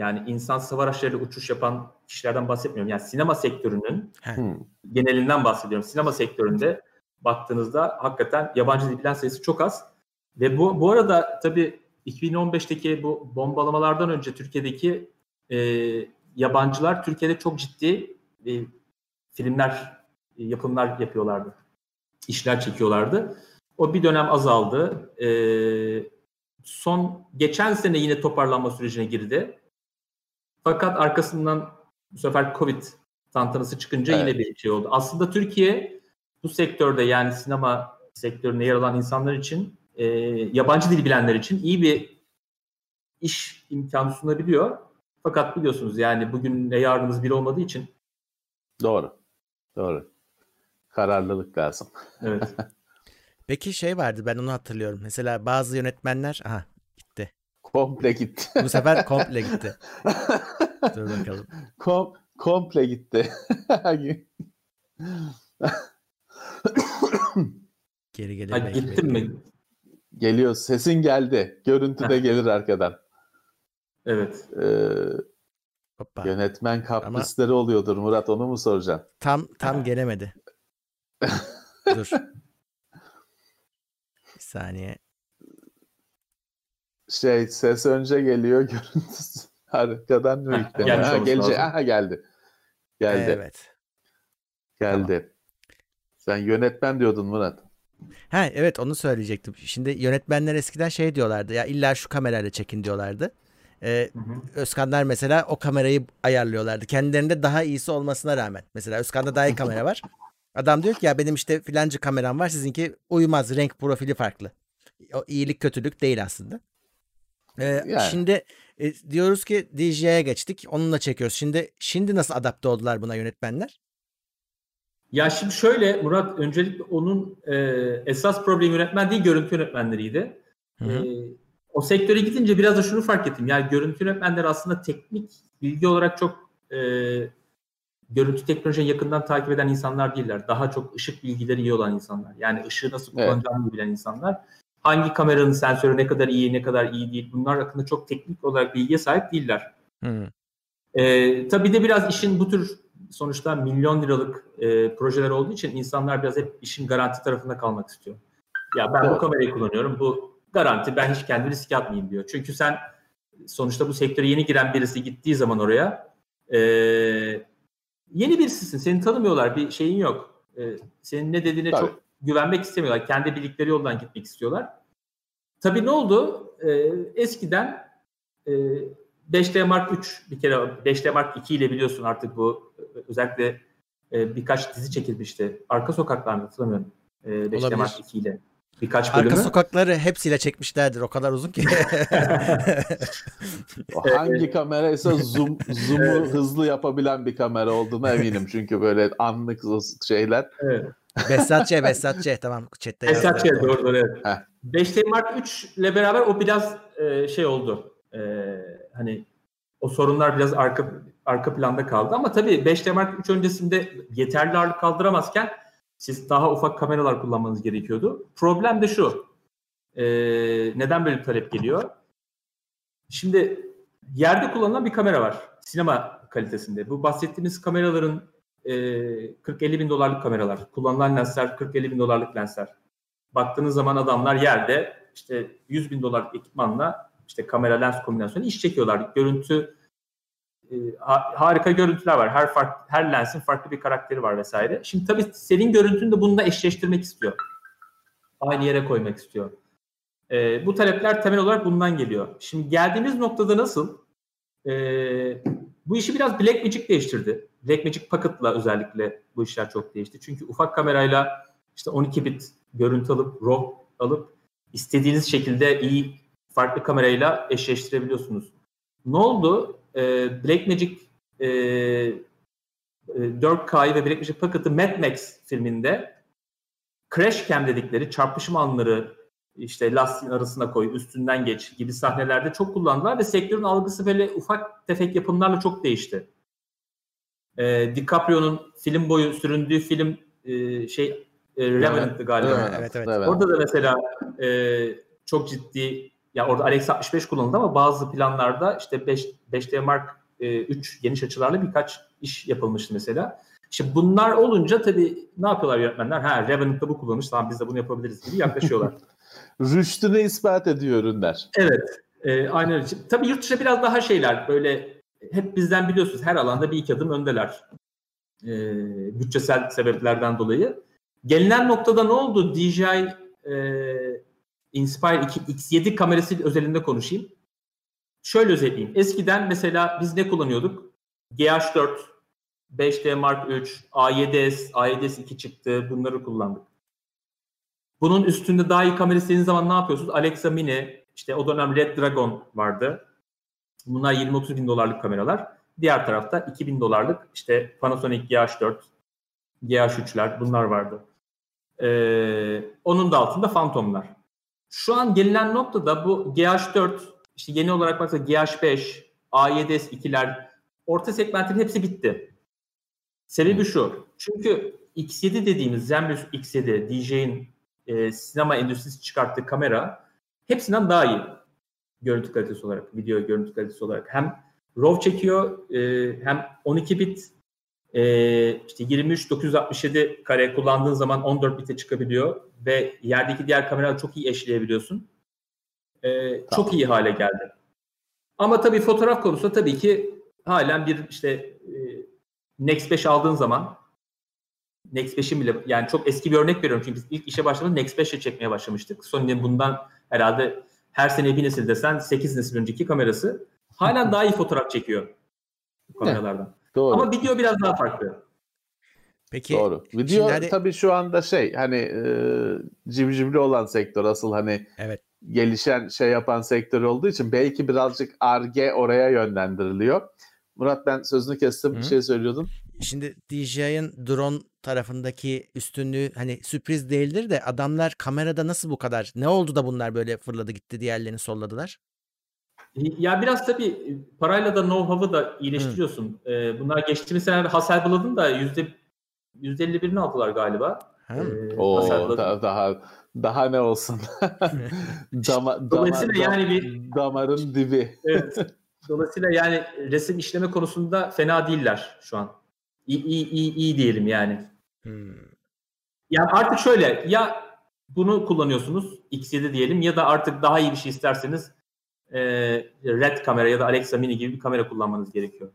Yani insan hava araçlarıyla uçuş yapan kişilerden bahsetmiyorum. Yani sinema sektörünün hmm. genelinden bahsediyorum. Sinema sektöründe baktığınızda hakikaten yabancı dil bilen sayısı çok az. Ve bu bu arada tabii 2015'teki bu bombalamalardan önce Türkiye'deki e, yabancılar Türkiye'de çok ciddi e, filmler, e, yapımlar yapıyorlardı. İşler çekiyorlardı. O bir dönem azaldı. E, son geçen sene yine toparlanma sürecine girdi. Fakat arkasından bu sefer Covid tantanası çıkınca evet. yine bir şey oldu. Aslında Türkiye bu sektörde yani sinema sektöründe yer alan insanlar için e, yabancı dil bilenler için iyi bir iş imkanı sunabiliyor. Fakat biliyorsunuz yani bugün ne yarınımız bir olmadığı için. Doğru. Doğru. Kararlılık lazım. Evet. Peki şey vardı ben onu hatırlıyorum. Mesela bazı yönetmenler aha. Komple gitti. Bu sefer komple gitti. Dur bakalım. Kom komple gitti. Geri gelemek. Gittin mi? Geliyor. Sesin geldi. Görüntü de gelir arkadan. Evet. Ee, Hoppa. Yönetmen kaprisleri Ama oluyordur Murat onu mu soracaksın? Tam tam gelemedi. Dur. Bir saniye. Şey ses önce geliyor görüntüsü arkadan mı yükleniyor? Ha, gelecek. Aha geldi. Geldi. Evet. Geldi. Tamam. Sen yönetmen diyordun Murat. Ha evet onu söyleyecektim. Şimdi yönetmenler eskiden şey diyorlardı ya illa şu kamerayla çekin diyorlardı. Ee, hı hı. Özkanlar mesela o kamerayı ayarlıyorlardı. Kendilerinde daha iyisi olmasına rağmen. Mesela Özkan'da daha iyi kamera var. Adam diyor ki ya benim işte filancı kameram var sizinki uymaz renk profili farklı. O iyilik kötülük değil aslında. Ee, yani. Şimdi e, diyoruz ki DJI'ye geçtik onunla çekiyoruz. Şimdi şimdi nasıl adapte oldular buna yönetmenler? Ya şimdi şöyle Murat öncelikle onun e, esas problemi yönetmen değil görüntü yönetmenleriydi. Hı hı. E, o sektöre gidince biraz da şunu fark ettim. Yani görüntü yönetmenleri aslında teknik bilgi olarak çok e, görüntü teknolojiye yakından takip eden insanlar değiller. Daha çok ışık bilgileri iyi olan insanlar. Yani ışığı nasıl kullanacağını evet. bilen insanlar. Hangi kameranın sensörü ne kadar iyi, ne kadar iyi değil. Bunlar hakkında çok teknik olarak bilgiye sahip değiller. Hmm. Ee, tabii de biraz işin bu tür sonuçta milyon liralık e, projeler olduğu için insanlar biraz hep işin garanti tarafında kalmak istiyor. Ya ben evet. bu kamerayı kullanıyorum. Bu garanti ben hiç kendi riske atmayayım diyor. Çünkü sen sonuçta bu sektöre yeni giren birisi gittiği zaman oraya e, yeni birisisin. Seni tanımıyorlar. Bir şeyin yok. E, senin ne dediğine Tabii. çok güvenmek istemiyorlar. Kendi bildikleri yoldan gitmek istiyorlar. Tabii ne oldu? E, eskiden e, 5D Mark 3 bir kere 5D Mark 2 ile biliyorsun artık bu özellikle e, birkaç dizi çekilmişti. Arka Sokaklar mı hatırlamıyorum. E, 5D Olabilir. Mark 2 ile birkaç bölümü. Arka sokakları hepsiyle çekmişlerdir. O kadar uzun ki. Hangi kameraysa zoom zoom'u hızlı yapabilen bir kamera olduğuna eminim. Çünkü böyle anlık şeyler. evet. Behzatçı, Behzatçı. Tamam chatte yazdı. Esat şey doğru doğru evet. Heh. 5D Mark 3 ile beraber o biraz e, şey oldu. E, hani o sorunlar biraz arka arka planda kaldı ama tabii 5D Mark 3 öncesinde yeterli ağırlık kaldıramazken siz daha ufak kameralar kullanmanız gerekiyordu. Problem de şu. E, neden böyle bir talep geliyor? Şimdi yerde kullanılan bir kamera var. Sinema kalitesinde. Bu bahsettiğimiz kameraların e, 40-50 bin dolarlık kameralar. Kullanılan lensler 40-50 bin dolarlık lensler. Baktığınız zaman adamlar yerde işte 100 bin dolarlık ekipmanla işte kamera lens kombinasyonu iş çekiyorlar. Görüntü e, ha- harika görüntüler var. Her fark, her lensin farklı bir karakteri var vesaire. Şimdi tabii senin görüntünü de bununla eşleştirmek istiyor. Aynı yere koymak istiyor. E, bu talepler temel olarak bundan geliyor. Şimdi geldiğimiz noktada nasıl? E, bu işi biraz Blackmagic değiştirdi. Blackmagic Pocket'la özellikle bu işler çok değişti. Çünkü ufak kamerayla işte 12 bit görüntü alıp RAW alıp istediğiniz şekilde iyi farklı kamerayla eşleştirebiliyorsunuz. Ne oldu? Ee, Blackmagic e, e, 4K'yı ve Blackmagic Pocket'ı Mad Max filminde crash cam dedikleri çarpışma anları işte lastiğin arasına koy, üstünden geç gibi sahnelerde çok kullandılar ve sektörün algısı böyle ufak tefek yapımlarla çok değişti. Ee, DiCaprio'nun film boyu süründüğü film e, şey e, Revenant'tı galiba. Evet, Evet, evet. Orada da mesela e, çok ciddi ya orada Alex 65 kullanıldı ama bazı planlarda işte 5 5D Mark e, 3 geniş açılarla birkaç iş yapılmıştı mesela. İşte bunlar olunca tabii ne yapıyorlar yönetmenler? Ha Revenant'ta bu kullanmış tamam biz de bunu yapabiliriz gibi yaklaşıyorlar. Rüştünü ispat ediyor ürünler. evet. E, aynen öyle. Tabii yurt dışında biraz daha şeyler böyle hep bizden biliyorsunuz her alanda bir iki adım öndeler. E, bütçesel sebeplerden dolayı. Gelinen noktada ne oldu? DJI e, Inspire 2 X7 kamerası özelinde konuşayım. Şöyle özetleyeyim. Eskiden mesela biz ne kullanıyorduk? GH4, 5D Mark 3, A7S, A7S 2 çıktı. Bunları kullandık. Bunun üstünde daha iyi kamera istediğiniz zaman ne yapıyorsunuz? Alexa Mini, işte o dönem Red Dragon vardı. Bunlar 20-30 bin dolarlık kameralar. Diğer tarafta 2000 dolarlık işte Panasonic GH4, GH3'ler bunlar vardı. Ee, onun da altında Phantom'lar. Şu an gelinen noktada bu GH4, işte yeni olarak baksa GH5, A7S 2'ler, orta segmentin hepsi bitti. Sebebi şu. Çünkü X7 dediğimiz Zenmuse X7, DJ'in e, sinema endüstrisi çıkarttığı kamera hepsinden daha iyi görüntü kalitesi olarak, video görüntü kalitesi olarak. Hem RAW çekiyor, e, hem 12 bit e, işte 23 967 kare kullandığın zaman 14 bite çıkabiliyor ve yerdeki diğer kameraları çok iyi eşleyebiliyorsun. E, Tamam. Çok iyi hale geldi. Ama tabii fotoğraf konusunda tabii ki halen bir işte e, Nex 5 aldığın zaman Nex 5'in bile yani çok eski bir örnek veriyorum çünkü biz ilk işe başladığımızda Nex 5 ile çekmeye başlamıştık. Sony'nin bundan herhalde her sene bir nesil desen 8 nesil önceki kamerası halen daha iyi fotoğraf çekiyor bu kameralardan. Doğru. Ama video biraz daha farklı. Peki Doğru. Video Şimdi hadi- tabii şu anda şey hani e, civcivli olan sektör asıl hani evet. gelişen şey yapan sektör olduğu için belki birazcık arge oraya yönlendiriliyor. Murat ben sözünü kestim. Bir Hı. şey söylüyordun. Şimdi DJI'ın drone tarafındaki üstünlüğü hani sürpriz değildir de adamlar kamerada nasıl bu kadar? Ne oldu da bunlar böyle fırladı gitti diğerlerini solladılar? Ya biraz tabii parayla da know-how'ı da iyileştiriyorsun. Ee, bunlar geçtiğimiz senelerde Hasselblad'ın da yüzde 51'ini aldılar galiba. Ee, Oo da- daha daha ne olsun. Dama, dama, Dolayısıyla dam- yani bir- damarın dibi. Evet. Dolayısıyla yani resim işleme konusunda fena değiller şu an. İyi, iyi, iyi, iyi diyelim yani. Hmm. Yani artık şöyle ya bunu kullanıyorsunuz X7 diyelim ya da artık daha iyi bir şey isterseniz e, Red kamera ya da Alexa Mini gibi bir kamera kullanmanız gerekiyor.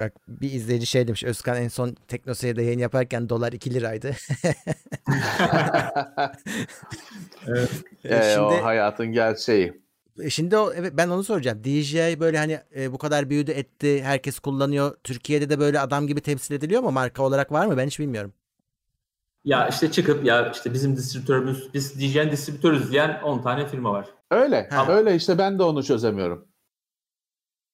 Bak bir izleyici şey demiş. Özkan en son Teknoseyir'de yayın yaparken dolar 2 liraydı. evet. Ee, şimdi, o hayatın gerçeği. E, şimdi o evet ben onu soracağım. DJI böyle hani e, bu kadar büyüdü etti. Herkes kullanıyor. Türkiye'de de böyle adam gibi temsil ediliyor mu? Marka olarak var mı? Ben hiç bilmiyorum. Ya işte çıkıp ya işte bizim distribütörümüz, biz DJI distribütörüz diyen 10 tane firma var. Öyle. Ha. Öyle işte ben de onu çözemiyorum.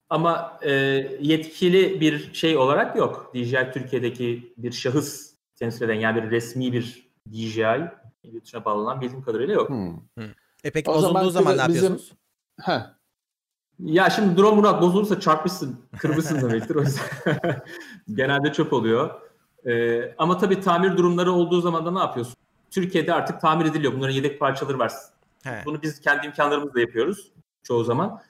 Ama e, yetkili bir şey olarak yok. DJI Türkiye'deki bir şahıs temsil eden yani bir resmi bir DJI iletişime bağlanan bildiğim kadarıyla yok. Hmm. E peki o bozulduğu zaman, zaman ne yapıyorsunuz? Bizim... Heh. Ya şimdi drone Murat bozulursa çarpmışsın, kırmışsın demektir. O yüzden genelde çöp oluyor. Ee, ama tabii tamir durumları olduğu zaman da ne yapıyorsun? Türkiye'de artık tamir ediliyor. Bunların yedek parçaları var. He. Bunu biz kendi imkanlarımızla yapıyoruz çoğu zaman.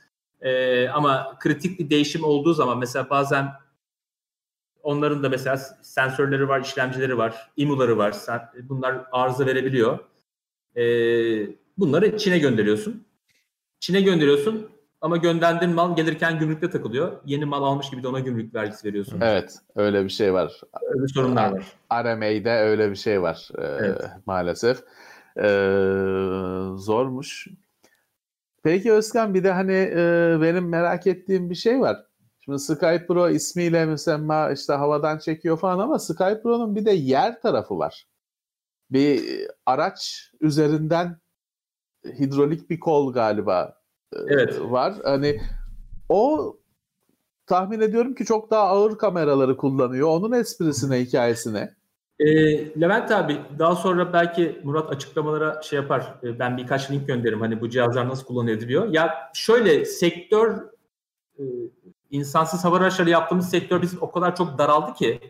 Ee, ama kritik bir değişim olduğu zaman mesela bazen onların da mesela sensörleri var, işlemcileri var, imuları var. Bunlar arıza verebiliyor. Ee, bunları Çin'e gönderiyorsun. Çin'e gönderiyorsun ama gönderdiğin mal gelirken gümrükte takılıyor. Yeni mal almış gibi de ona gümrük vergisi veriyorsun. Evet öyle bir şey var. Öyle sorunlar var. RMA'de öyle bir şey var e, evet. maalesef. Ee, zormuş. Peki Özkan bir de hani e, benim merak ettiğim bir şey var. Şimdi Sky Pro ismiyle mesela işte havadan çekiyor falan ama Sky Pro'nun bir de yer tarafı var. Bir araç üzerinden hidrolik bir kol galiba e, evet. var. Hani o tahmin ediyorum ki çok daha ağır kameraları kullanıyor. Onun esprisine, hikayesine. E, Levent abi daha sonra belki Murat açıklamalara şey yapar. E, ben birkaç link gönderirim. Hani bu cihazlar nasıl kullanılıyor Ya şöyle sektör e, insansız hava araçları yaptığımız sektör bizim o kadar çok daraldı ki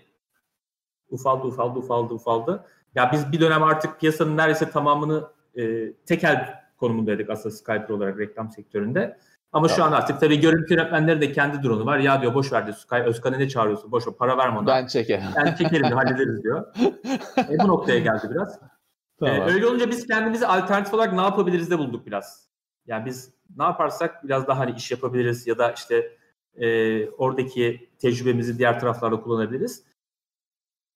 ufaldı ufaldı ufaldı ufaldı. Ya biz bir dönem artık piyasanın neredeyse tamamını e, tekel konumundaydık aslında Skype olarak reklam sektöründe. Ama şu an artık tabii görüntü yönetmenleri de kendi drone'u var. Ya diyor boş ver diyor Sky Özkan'ı ne çağırıyorsun? Boş ver para verme ona. Ben çekerim. Ben çekerim hallederiz diyor. e, bu noktaya geldi biraz. Tamam. E, öyle olunca biz kendimizi alternatif olarak ne yapabiliriz de bulduk biraz. Yani biz ne yaparsak biraz daha hani iş yapabiliriz ya da işte e, oradaki tecrübemizi diğer taraflarda kullanabiliriz.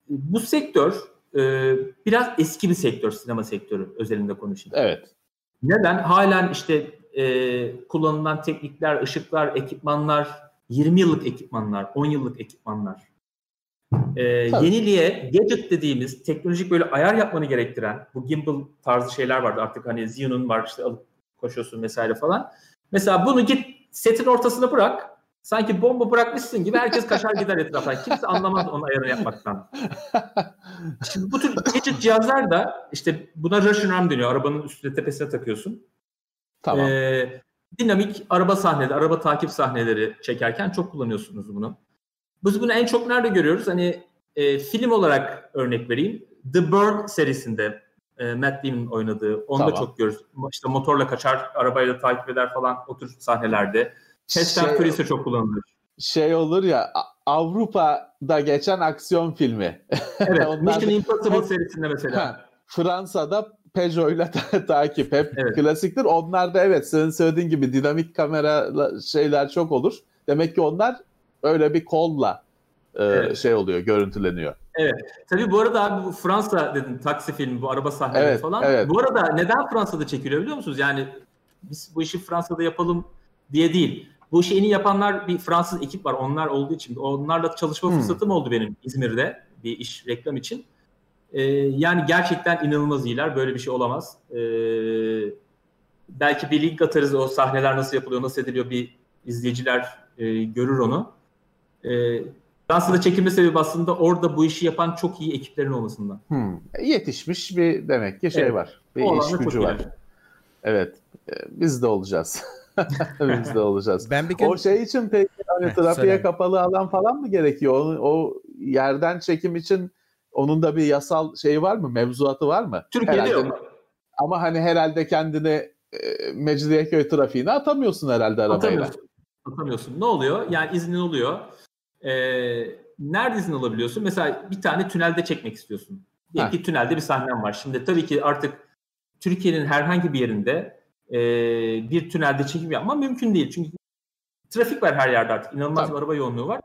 Bu sektör e, biraz eski bir sektör sinema sektörü özelinde konuşayım. Evet. Neden? Halen işte e, kullanılan teknikler, ışıklar, ekipmanlar, 20 yıllık ekipmanlar, 10 yıllık ekipmanlar. E, yeniliğe gadget dediğimiz teknolojik böyle ayar yapmanı gerektiren bu gimbal tarzı şeyler vardı artık hani Xeon'un var işte alıp koşuyorsun vesaire falan. Mesela bunu git setin ortasına bırak sanki bomba bırakmışsın gibi herkes kaçar gider etraftan. Kimse anlamaz onun ayarını yapmaktan. Şimdi bu tür gadget cihazlar da işte buna Russian RAM deniyor. Arabanın üstüne tepesine takıyorsun. Tamam. Ee, dinamik araba sahneleri, araba takip sahneleri çekerken çok kullanıyorsunuz bunu. Biz bunu en çok nerede görüyoruz? Hani e, film olarak örnek vereyim. The Burn serisinde e, Matt Damon oynadığı. Onu tamam. da çok görüyoruz. İşte motorla kaçar, arabayla takip eder falan o tür sahnelerde. Fast and Furious'ta çok kullanılır. Şey olur ya Avrupa'da geçen aksiyon filmi. Evet. Mission Impossible serisinde mesela. Fransa'da Peugeot'la ta- takip hep evet. klasiktir. Onlar da evet senin söylediğin gibi dinamik kamera şeyler çok olur. Demek ki onlar öyle bir kolla e, evet. şey oluyor, görüntüleniyor. Evet. Tabii bu arada abi bu Fransa dedin taksi filmi, bu araba sahneleri evet, falan. Evet. Bu arada neden Fransa'da çekiliyor biliyor musunuz? Yani biz bu işi Fransa'da yapalım diye değil. Bu iyi yapanlar bir Fransız ekip var. Onlar olduğu için. Onlarla çalışma hmm. fırsatım oldu benim İzmir'de bir iş reklam için. E, yani gerçekten inanılmaz iyiler. Böyle bir şey olamaz. E, belki bir link atarız o sahneler nasıl yapılıyor, nasıl ediliyor bir izleyiciler e, görür onu. E, Fransa'da çekilme sebebi aslında orada bu işi yapan çok iyi ekiplerin olmasından. Hmm. Yetişmiş bir demek ki şey evet. var. Bir o iş gücü var. Evet. Biz de olacağız. Biz de olacağız. Ben bir gün... O şey için peki hani trafiğe kapalı alan falan mı gerekiyor? O, o yerden çekim için onun da bir yasal şeyi var mı? Mevzuatı var mı? Türkiye'de herhalde, yok. Ama hani herhalde kendini e, Mecidiyeköy trafiğine atamıyorsun herhalde arabayla. Atamıyorsun. Atamıyorsun. Ne oluyor? Yani iznin oluyor. Ee, nerede izin alabiliyorsun? Mesela bir tane tünelde çekmek istiyorsun. Diyelim ki tünelde bir sahnem var. Şimdi tabii ki artık Türkiye'nin herhangi bir yerinde e, bir tünelde çekim yapma mümkün değil. Çünkü trafik var her yerde artık. İnanılmaz bir araba yoğunluğu var.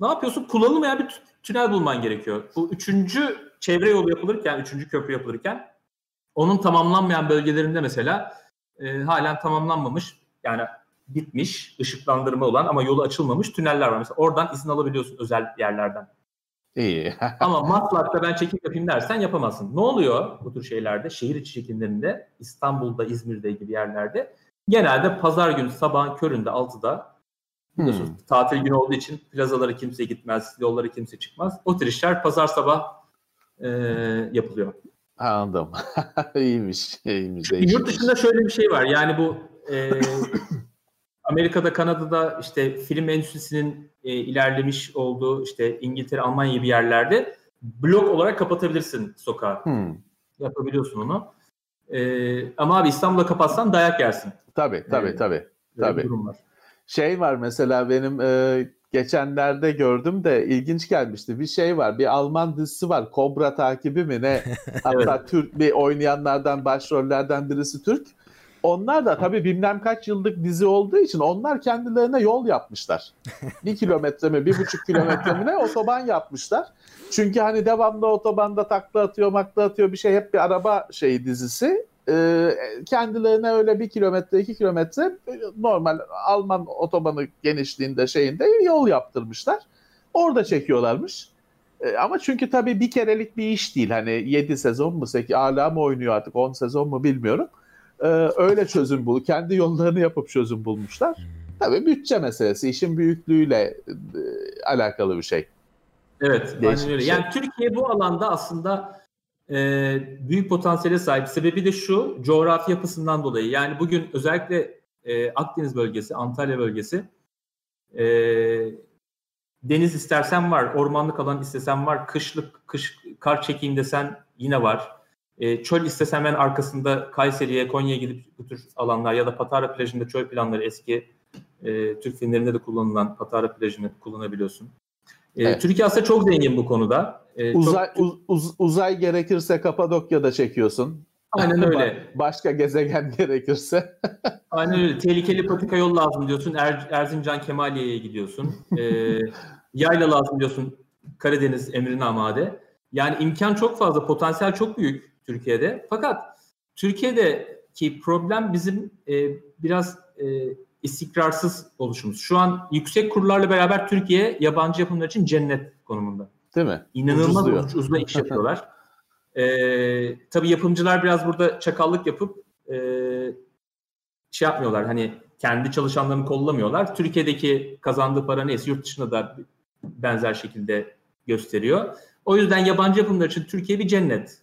Ne yapıyorsun? Kullanılmayan bir tünel bulman gerekiyor. Bu üçüncü çevre yolu yapılırken, üçüncü köprü yapılırken onun tamamlanmayan bölgelerinde mesela e, halen tamamlanmamış yani bitmiş ışıklandırma olan ama yolu açılmamış tüneller var. Mesela oradan izin alabiliyorsun özel yerlerden. İyi. ama Maslak'ta ben çekim yapayım dersen yapamazsın. Ne oluyor bu tür şeylerde? Şehir içi çekimlerinde İstanbul'da, İzmir'de gibi yerlerde genelde pazar günü sabahın köründe 6'da Hmm. Tatil günü olduğu için plazalara kimse gitmez, yollara kimse çıkmaz. O tür işler pazar sabah e, yapılıyor. Anladım. iyiymiş. iyiymiş Yurt dışında şöyle bir şey var. Yani bu e, Amerika'da, Kanada'da işte film endüstrisinin e, ilerlemiş olduğu işte İngiltere, Almanya gibi yerlerde blok olarak kapatabilirsin sokağı. Hmm. Yapabiliyorsun onu. E, ama abi İstanbul'da kapatsan dayak yersin. Tabii tabii ee, tabii. tabii. durum var. Şey var mesela benim e, geçenlerde gördüm de ilginç gelmişti. Bir şey var. Bir Alman dizisi var. Kobra takibi mi ne? Hatta Türk bir oynayanlardan başrollerden birisi Türk. Onlar da tabii bilmem kaç yıllık dizi olduğu için onlar kendilerine yol yapmışlar. bir kilometre mi, bir buçuk kilometre mi ne otoban yapmışlar. Çünkü hani devamlı otobanda takla atıyor, makla atıyor bir şey hep bir araba şeyi dizisi. Ee, kendilerine öyle bir kilometre, iki kilometre normal Alman otobanı genişliğinde şeyinde yol yaptırmışlar. Orada çekiyorlarmış. Ee, ama çünkü tabii bir kerelik bir iş değil. Hani 7 sezon mu, 8 hala mı oynuyor artık 10 sezon mu bilmiyorum. Ee, öyle çözüm bul. Kendi yollarını yapıp çözüm bulmuşlar. Tabii bütçe meselesi, işin büyüklüğüyle e, alakalı bir şey. Evet, aynen öyle. Şey. Yani Türkiye bu alanda aslında e, büyük potansiyele sahip. Sebebi de şu, coğrafi yapısından dolayı. Yani bugün özellikle e, Akdeniz bölgesi, Antalya bölgesi e, deniz istersen var, ormanlık alan istesen var, kışlık kış kar çekeyim desen yine var. E, çöl istesem ben arkasında Kayseri'ye, Konya'ya gidip bu tür alanlar ya da Patara plajında çöl planları eski e, Türk filmlerinde de kullanılan Patara plajını kullanabiliyorsun. E, evet. Türkiye aslında çok zengin bu konuda. E, uzay, çok... uz, uzay gerekirse Kapadokya'da çekiyorsun. Aynen öyle. Başka gezegen gerekirse. Aynen öyle. Tehlikeli patika yol lazım diyorsun. Er, Erzincan Kemaliye'ye gidiyorsun. E, yayla lazım diyorsun. Karadeniz emrine amade. Yani imkan çok fazla, potansiyel çok büyük Türkiye'de. Fakat Türkiye'deki problem bizim e, biraz e, istikrarsız oluşumuz. Şu an yüksek kurlarla beraber Türkiye yabancı yapımlar için cennet konumunda. Değil mi? İnanılmaz ucuz, ucuzla iş yapıyorlar. ee, tabii yapımcılar biraz burada çakallık yapıp e, şey yapmıyorlar. Hani kendi çalışanlarını kollamıyorlar. Türkiye'deki kazandığı para neyse yurt dışında da benzer şekilde gösteriyor. O yüzden yabancı yapımlar için Türkiye bir cennet.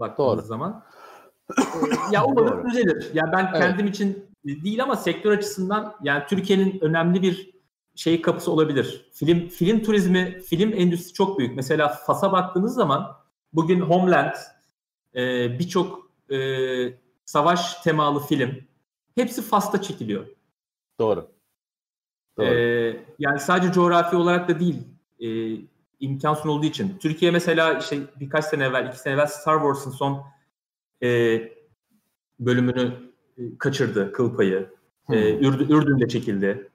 Baktığınız Doğru. zaman. ya umarım düzelir. Ya ben evet. kendim için değil ama sektör açısından yani Türkiye'nin önemli bir şey kapısı olabilir. Film film turizmi, film endüstrisi çok büyük. Mesela Fas'a baktığınız zaman bugün Homeland, e, birçok e, savaş temalı film hepsi Fas'ta çekiliyor. Doğru. Doğru. E, yani sadece coğrafi olarak da değil, e, imkan sunulduğu için. Türkiye mesela işte birkaç sene evvel, iki sene evvel Star Wars'ın son e, bölümünü e, kaçırdı, kıl payı. Hmm. E, Ürdün, Ürdün'de çekildi.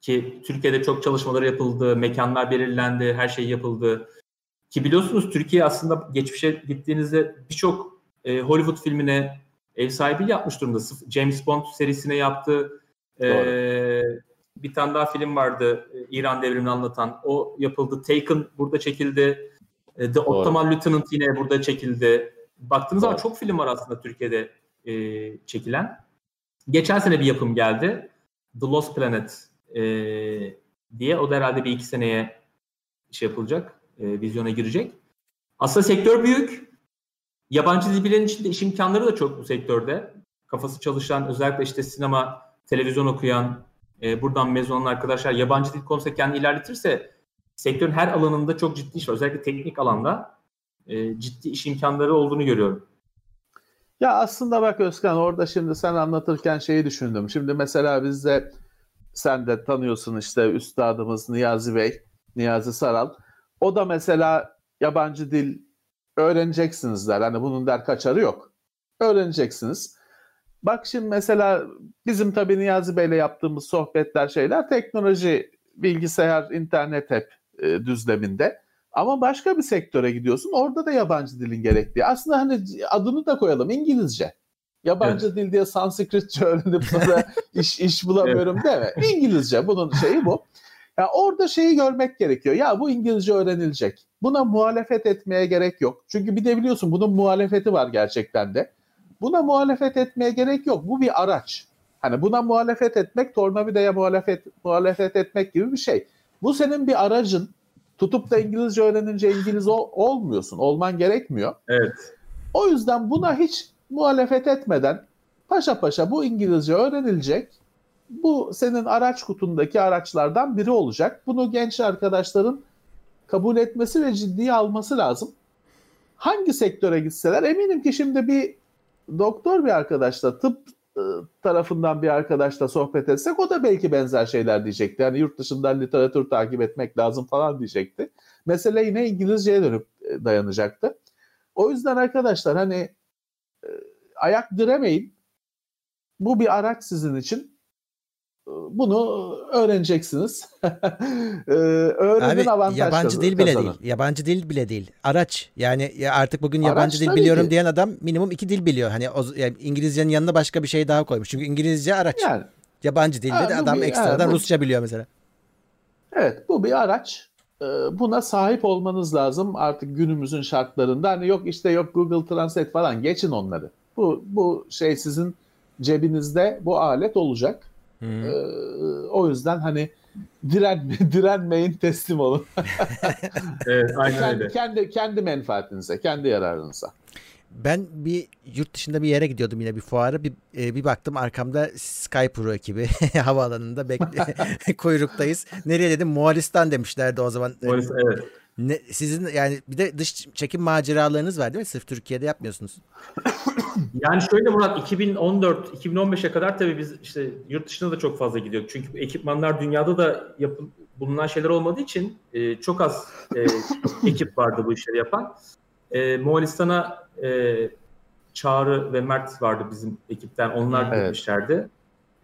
Ki Türkiye'de çok çalışmalar yapıldı, mekanlar belirlendi, her şey yapıldı. Ki biliyorsunuz Türkiye aslında geçmişe gittiğinizde birçok e, Hollywood filmine ev sahibi yapmış durumda. James Bond serisine yaptı. E, bir tane daha film vardı e, İran devrimini anlatan. O yapıldı. Taken burada çekildi. E, The Ottoman Lieutenant yine burada çekildi. Baktığınız zaman çok film var aslında Türkiye'de e, çekilen. Geçen sene bir yapım geldi. The Lost Planet e, diye. O da herhalde bir iki seneye şey yapılacak. E, vizyona girecek. Aslında sektör büyük. Yabancı dil içinde iş imkanları da çok bu sektörde. Kafası çalışan, özellikle işte sinema, televizyon okuyan, e, buradan mezun olan arkadaşlar yabancı dil konusunda kendini ilerletirse sektörün her alanında çok ciddi iş var. Özellikle teknik alanda e, ciddi iş imkanları olduğunu görüyorum. Ya aslında bak Özkan orada şimdi sen anlatırken şeyi düşündüm. Şimdi mesela bizde sen de tanıyorsun işte üstadımız Niyazi Bey, Niyazi Saral. O da mesela yabancı dil öğreneceksiniz der. Hani bunun der kaçarı yok. Öğreneceksiniz. Bak şimdi mesela bizim tabii Niyazi Bey'le yaptığımız sohbetler şeyler teknoloji bilgisayar, internet hep e, düzleminde. Ama başka bir sektöre gidiyorsun. Orada da yabancı dilin gerektiği. Aslında hani adını da koyalım İngilizce. Yabancı evet. dil diye Sanskritçe öğrenip sonra iş iş bulamıyorum evet. deme. İngilizce bunun şeyi bu. Ya orada şeyi görmek gerekiyor. Ya bu İngilizce öğrenilecek. Buna muhalefet etmeye gerek yok. Çünkü bir de biliyorsun bunun muhalefeti var gerçekten de. Buna muhalefet etmeye gerek yok. Bu bir araç. Hani buna muhalefet etmek tornavidaya muhalefet muhalefet etmek gibi bir şey. Bu senin bir aracın. Tutup da İngilizce öğrenince İngiliz ol, olmuyorsun. Olman gerekmiyor. Evet. O yüzden buna hiç muhalefet etmeden paşa paşa bu İngilizce öğrenilecek. Bu senin araç kutundaki araçlardan biri olacak. Bunu genç arkadaşların kabul etmesi ve ciddiye alması lazım. Hangi sektöre gitseler eminim ki şimdi bir doktor bir arkadaşla tıp e, tarafından bir arkadaşla sohbet etsek o da belki benzer şeyler diyecekti. Yani yurt dışından literatür takip etmek lazım falan diyecekti. Mesele yine İngilizceye dönüp e, dayanacaktı. O yüzden arkadaşlar hani e, ayak diremeyin. Bu bir araç sizin için bunu öğreneceksiniz. Ee, öğrenin Abi. Yabancı dil bile değil. Yabancı dil bile değil. Araç. Yani artık bugün yabancı araç, dil biliyorum ki. diyen adam minimum iki dil biliyor. Hani o, yani İngilizcenin yanına başka bir şey daha koymuş. Çünkü İngilizce araç. Yani, yabancı dilde de adam bir, ekstradan yani, Rusça biliyor mesela. Evet bu bir araç. Ee, buna sahip olmanız lazım artık günümüzün şartlarında. Hani yok işte yok Google Translate falan geçin onları. Bu bu şey sizin cebinizde bu alet olacak. Ee, o yüzden hani direnme, direnmeyin teslim olun. evet, aynen kendi, öyle. Kendi, kendi menfaatinize, kendi yararınıza. Ben bir yurt dışında bir yere gidiyordum yine bir fuara. Bir, e, bir baktım arkamda Sky Pro ekibi havaalanında bekle kuyruktayız. Nereye dedim Moğolistan demişlerdi o zaman. Moğolistan evet. Ne, sizin yani bir de dış çekim maceralarınız var değil mi? Sırf Türkiye'de yapmıyorsunuz. yani şöyle Murat 2014-2015'e kadar tabii biz işte yurt dışına da çok fazla gidiyorduk. Çünkü ekipmanlar dünyada da yapı, bulunan şeyler olmadığı için e, çok az e, ekip vardı bu işleri yapan. E, Moğolistan'a e, Çağrı ve Mert vardı bizim ekipten. Onlar evet. gitmişlerdi.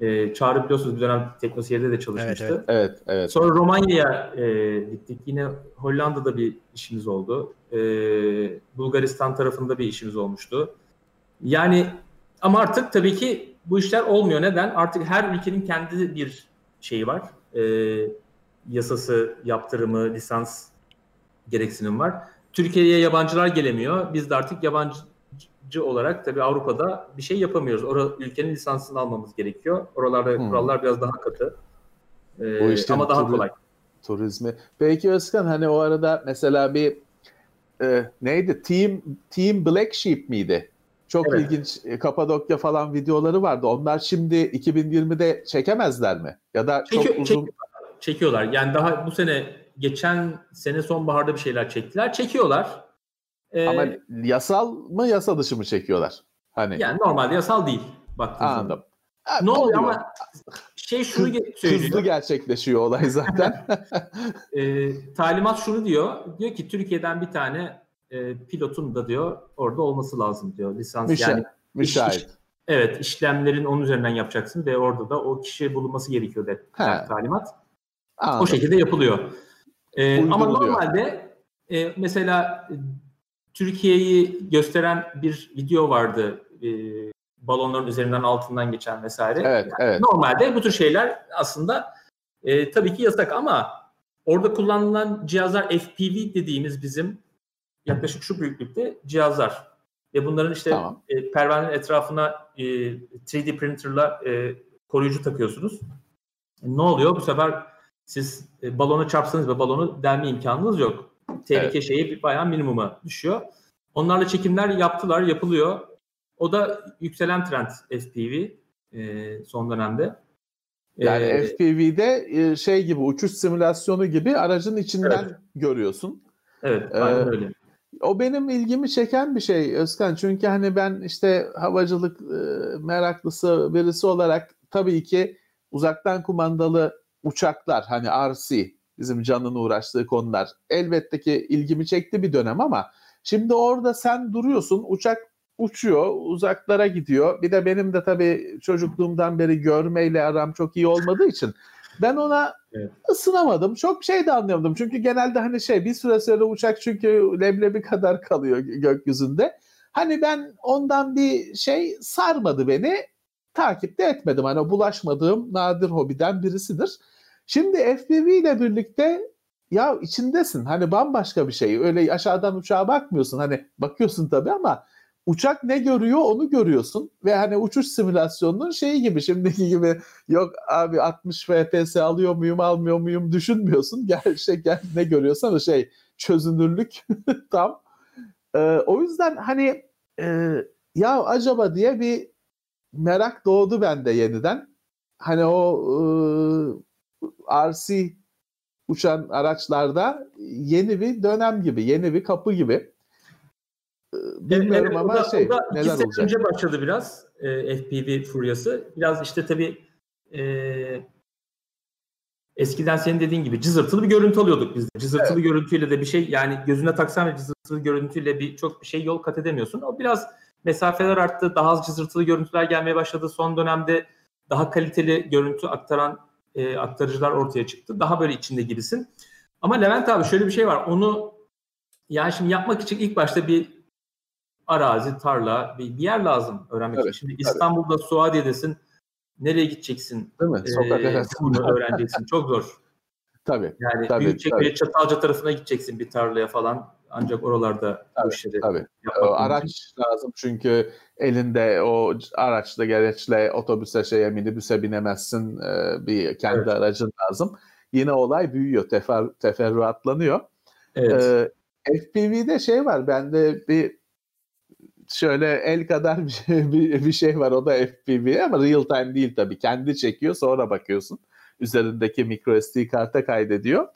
E, Çağrı biliyorsunuz bir dönem Teknoseyir'de de çalışmıştı. Evet, evet. evet, Sonra Romanya'ya e, gittik. Yine Hollanda'da bir işimiz oldu. E, Bulgaristan tarafında bir işimiz olmuştu. Yani ama artık tabii ki bu işler olmuyor. Neden? Artık her ülkenin kendi bir şeyi var. E, yasası, yaptırımı, lisans gereksinim var. Türkiye'ye yabancılar gelemiyor. Biz de artık yabancı olarak tabii Avrupa'da bir şey yapamıyoruz. Orada ülkenin lisansını almamız gerekiyor. Oralarda hmm. kurallar biraz daha katı. Ee, işte ama daha turi- kolay. Turizmi. Peki Özkan hani o arada mesela bir e, neydi? Team Team Black Sheep miydi? Çok evet. ilginç e, Kapadokya falan videoları vardı. Onlar şimdi 2020'de çekemezler mi? Ya da çok Çekiyor, uzun çekiyorlar. Yani daha bu sene geçen sene sonbaharda bir şeyler çektiler. Çekiyorlar. Ee, Ama yasal mı yasa dışı mı çekiyorlar? Hani yani normalde yasal değil. Baktığınız Anladım. Ha, ne oluyor ama şey şunu söylüyor. Hızlı gerçekleşiyor olay zaten. e, talimat şunu diyor. Diyor ki Türkiye'den bir tane e, pilotun da diyor orada olması lazım diyor. Lisans Müşah, yani. Müşahit. Iş, evet işlemlerin onun üzerinden yapacaksın ve orada da o kişi bulunması gerekiyor de talimat. Anladım. O şekilde yapılıyor. E, ama normalde e, mesela Türkiye'yi gösteren bir video vardı. E, balonların üzerinden altından geçen vesaire. Evet, yani evet. Normalde bu tür şeyler aslında e, tabii ki yasak ama orada kullanılan cihazlar FPV dediğimiz bizim yaklaşık şu büyüklükte cihazlar. Ve bunların işte tamam. e, pervanenin etrafına e, 3D printerla e, koruyucu takıyorsunuz. E, ne oluyor? Bu sefer siz e, balona çarpsanız ve balonu delme imkanınız yok tehlike evet. şeyi bayağı minimuma düşüyor. Onlarla çekimler yaptılar, yapılıyor. O da yükselen trend FPV e, son dönemde. Yani ee, FPV'de e, şey gibi uçuş simülasyonu gibi aracın içinden evet. görüyorsun. Evet, aynen ee, öyle. O benim ilgimi çeken bir şey Özkan. Çünkü hani ben işte havacılık e, meraklısı birisi olarak tabii ki uzaktan kumandalı uçaklar hani RC bizim canını uğraştığı konular. Elbette ki ilgimi çekti bir dönem ama şimdi orada sen duruyorsun uçak uçuyor uzaklara gidiyor. Bir de benim de tabii çocukluğumdan beri görmeyle aram çok iyi olmadığı için Ben ona evet. ısınamadım. Çok şey de anlayamadım. Çünkü genelde hani şey bir süre sonra uçak çünkü leblebi kadar kalıyor gökyüzünde. Hani ben ondan bir şey sarmadı beni. Takip de etmedim. Hani bulaşmadığım nadir hobiden birisidir. Şimdi FPV ile birlikte ya içindesin. Hani bambaşka bir şey. Öyle aşağıdan uçağa bakmıyorsun. Hani bakıyorsun tabii ama uçak ne görüyor onu görüyorsun ve hani uçuş simülasyonunun şeyi gibi şimdiki gibi yok abi 60 FPS alıyor muyum almıyor muyum düşünmüyorsun. Gel şey ne görüyorsan o şey çözünürlük tam. Ee, o yüzden hani e, ya acaba diye bir merak doğdu bende yeniden. Hani o e, RC uçan araçlarda yeni bir dönem gibi, yeni bir kapı gibi. Bilmiyorum evet, ama da, şey da neler olacak. önce başladı biraz e, FPV furyası. Biraz işte tabii e, eskiden senin dediğin gibi cızırtılı bir görüntü alıyorduk biz de. Cızırtılı evet. görüntüyle de bir şey yani gözüne taksan ve cızırtılı görüntüyle bir çok bir şey yol kat edemiyorsun. O biraz mesafeler arttı. Daha az cızırtılı görüntüler gelmeye başladı. Son dönemde daha kaliteli görüntü aktaran e, aktarıcılar ortaya çıktı. Daha böyle içinde gibisin. Ama Levent abi şöyle bir şey var. Onu yani şimdi yapmak için ilk başta bir arazi, tarla, bir, bir yer lazım öğrenmek evet, için. Şimdi İstanbul'da, tabii. Suadiye'desin. Nereye gideceksin? Değil mi? Sokak ee, bunu öğreneceksin. Çok zor. Tabii. Yani tabii, Büyükçekmece. Çatalca tarafına gideceksin bir tarlaya falan. Ancak oralarda tabii, bu işleri tabii. Araç için. lazım çünkü elinde o araçla gereçle otobüse şeye minibüse binemezsin. Bir kendi evet. aracın lazım. Yine olay büyüyor, tefer, teferruatlanıyor. Evet. Ee, FPV'de şey var, bende bir şöyle el kadar bir şey, bir, bir şey var o da FPV ama real time değil tabii. Kendi çekiyor sonra bakıyorsun. Üzerindeki micro SD karta kaydediyor.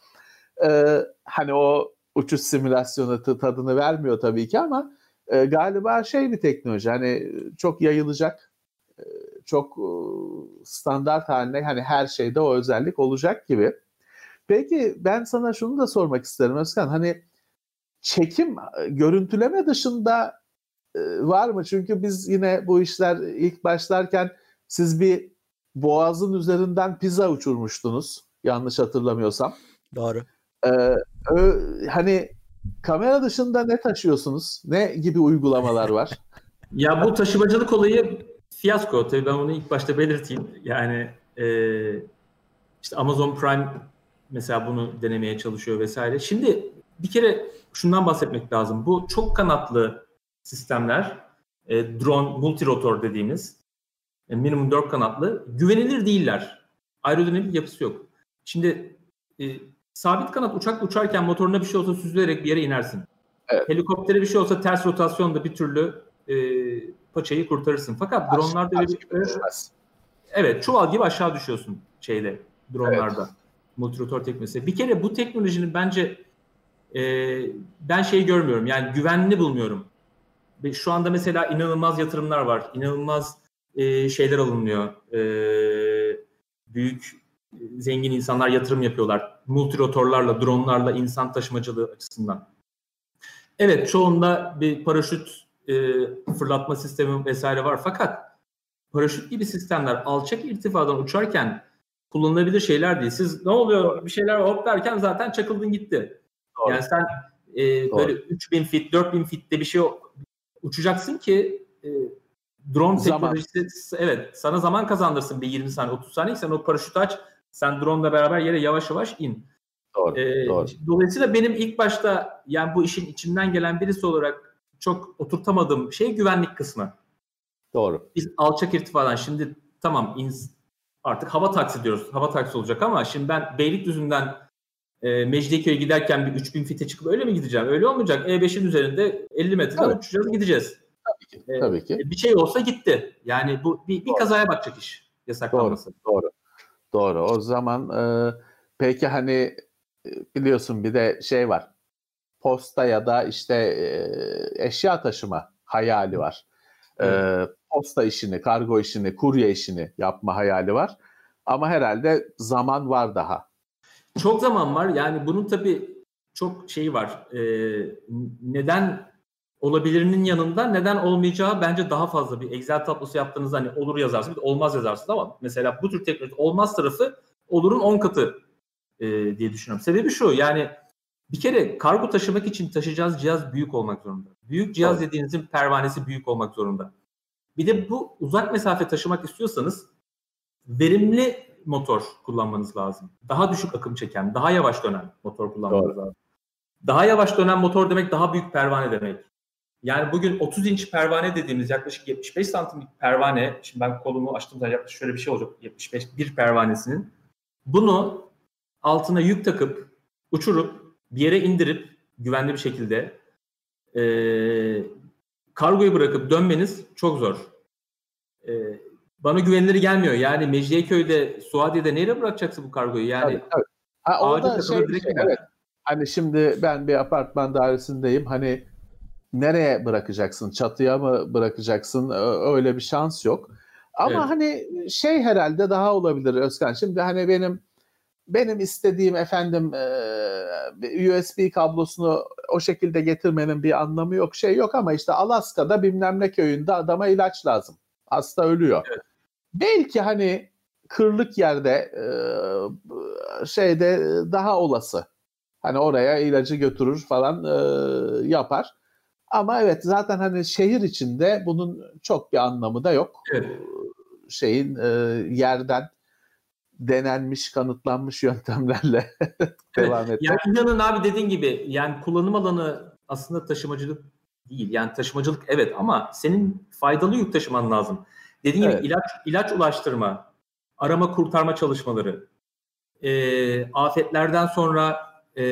Ee, hani o uçuş simülasyonu tadını vermiyor tabii ki ama e, galiba şey bir teknoloji hani çok yayılacak e, çok e, standart haline hani her şeyde o özellik olacak gibi. Peki ben sana şunu da sormak isterim Özkan hani çekim görüntüleme dışında e, var mı? Çünkü biz yine bu işler ilk başlarken siz bir boğazın üzerinden pizza uçurmuştunuz. Yanlış hatırlamıyorsam. Doğru. Ee, ö, hani kamera dışında ne taşıyorsunuz? Ne gibi uygulamalar var? ya bu taşımacılık olayı fiyasko. Tabii ben onu ilk başta belirteyim. Yani e, işte Amazon Prime mesela bunu denemeye çalışıyor vesaire. Şimdi bir kere şundan bahsetmek lazım. Bu çok kanatlı sistemler, e, drone multirotor dediğimiz e, minimum 4 kanatlı güvenilir değiller. Aerodinamik yapısı yok. Şimdi e, sabit kanat uçak uçarken motoruna bir şey olsa süzülerek bir yere inersin. Evet. Helikoptere bir şey olsa ters rotasyonda bir türlü e, paçayı kurtarırsın. Fakat Aş, dronlarda öyle bir, e, evet çuval gibi aşağı düşüyorsun şeyde dronlarda. Evet. Multirotor teknolojisi. Bir kere bu teknolojinin bence e, ben şey görmüyorum yani güvenli bulmuyorum şu anda mesela inanılmaz yatırımlar var. İnanılmaz e, şeyler alınıyor. E, büyük zengin insanlar yatırım yapıyorlar. Multirotorlarla, dronlarla insan taşımacılığı açısından. Evet çoğunda bir paraşüt e, fırlatma sistemi vesaire var. Fakat paraşüt gibi sistemler alçak irtifadan uçarken kullanılabilir şeyler değil. Siz ne oluyor bir şeyler hop derken zaten çakıldın gitti. Doğru. Yani sen e, böyle 3000 fit, 4000 fitte bir şey uçacaksın ki e, drone zaman. teknolojisi evet sana zaman kazandırsın bir 20 saniye 30 saniye sen o paraşütü aç sen drone ile beraber yere yavaş yavaş in. Doğru, ee, doğru. Dolayısıyla benim ilk başta yani bu işin içinden gelen birisi olarak çok oturtamadığım şey güvenlik kısmı. Doğru. Biz alçak irtifadan şimdi tamam ins, artık hava taksi diyoruz. Hava taksi olacak ama şimdi ben Beylikdüzü'nden e, Mecidiyeköy'e giderken bir 3000 fite çıkıp öyle mi gideceğim? Öyle olmayacak. E5'in üzerinde 50 metreden tabii. uçacağız gideceğiz. Tabii ki. E, tabii ki. bir şey olsa gitti. Yani bu bir, bir kazaya bakacak iş yasaklanması. Doğru. Doğru. Doğru. O zaman e, peki hani e, biliyorsun bir de şey var. Posta ya da işte e, eşya taşıma hayali var. E, posta işini, kargo işini, kurye işini yapma hayali var. Ama herhalde zaman var daha. Çok zaman var. Yani bunun tabii çok şeyi var. E, neden olabilirinin yanında neden olmayacağı bence daha fazla bir Excel tablosu yaptığınızda hani olur yazarsınız, olmaz yazarsınız ama mesela bu tür teknoloji olmaz tarafı olurun 10 katı e, diye düşünüyorum. Sebebi şu yani bir kere kargo taşımak için taşıyacağınız cihaz büyük olmak zorunda. Büyük cihaz evet. dediğinizin pervanesi büyük olmak zorunda. Bir de bu uzak mesafe taşımak istiyorsanız verimli motor kullanmanız lazım. Daha düşük akım çeken, daha yavaş dönen motor kullanmanız Doğru. lazım. Daha yavaş dönen motor demek daha büyük pervane demek. Yani bugün 30 inç pervane dediğimiz yaklaşık 75 santimlik pervane, şimdi ben kolumu açtığım zaman yaklaşık şöyle bir şey olacak 75 bir pervanesinin. Bunu altına yük takıp uçurup bir yere indirip güvenli bir şekilde e, kargoyu bırakıp dönmeniz çok zor. E, bana güvenilir gelmiyor. Yani Mecidiyeköy'de, Suadiye'de neyle bırakacaksın bu kargoyu? Yani tabii, tabii. Ha, orada şey, direkt şey, evet. Hani şimdi ben bir apartman dairesindeyim. Hani nereye bırakacaksın? Çatıya mı bırakacaksın? Öyle bir şans yok. Ama evet. hani şey herhalde daha olabilir Özkan. Şimdi hani benim benim istediğim efendim USB kablosunu o şekilde getirmenin bir anlamı yok şey yok ama işte Alaska'da bilmem ne köyünde adama ilaç lazım. Hasta ölüyor. Evet. Belki hani kırlık yerde şeyde daha olası. Hani oraya ilacı götürür falan yapar. Ama evet zaten hani şehir içinde bunun çok bir anlamı da yok. Evet. Şeyin yerden denenmiş, kanıtlanmış yöntemlerle devam etmek. Yani inanın abi dediğin gibi yani kullanım alanı aslında taşımacılık değil. Yani taşımacılık evet ama senin faydalı yük taşıman lazım. Dediğim evet. gibi ilaç ilaç ulaştırma, arama kurtarma çalışmaları, e, afetlerden sonra e,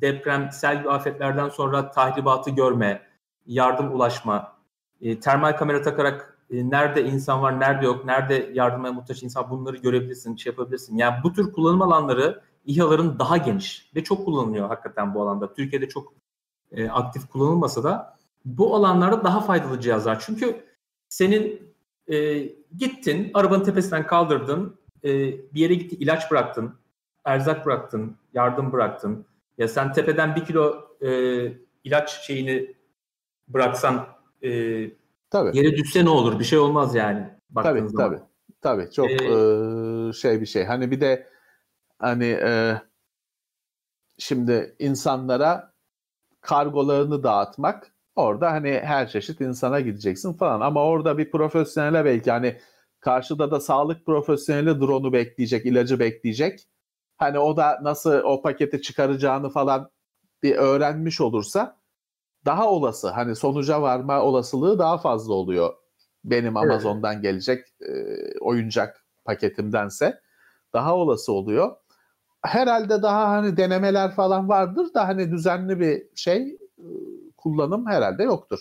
deprem, sel afetlerden sonra tahribatı görme, yardım ulaşma, e, termal kamera takarak e, nerede insan var, nerede yok, nerede yardıma muhtaç insan bunları görebilirsin, şey yapabilirsin. Yani bu tür kullanım alanları İHA'ların daha geniş ve çok kullanılıyor hakikaten bu alanda. Türkiye'de çok e, aktif kullanılmasa da bu alanlarda daha faydalı cihazlar. Çünkü senin e, gittin, arabanın tepesinden kaldırdın, e, bir yere gitti ilaç bıraktın, erzak bıraktın, yardım bıraktın. Ya sen tepeden bir kilo e, ilaç şeyini bıraksan e, Tabii. Yere düşse ne olur? Bir şey olmaz yani. Tabii zaman. tabii. Tabii çok ee, e, şey bir şey. Hani bir de hani e, şimdi insanlara kargolarını dağıtmak orada hani her çeşit insana gideceksin falan ama orada bir profesyonele belki hani karşıda da sağlık profesyoneli drone'u bekleyecek, ilacı bekleyecek. Hani o da nasıl o paketi çıkaracağını falan bir öğrenmiş olursa daha olası hani sonuca varma olasılığı daha fazla oluyor. Benim Amazon'dan evet. gelecek e, oyuncak paketimdense daha olası oluyor. Herhalde daha hani denemeler falan vardır da hani düzenli bir şey e, kullanım herhalde yoktur.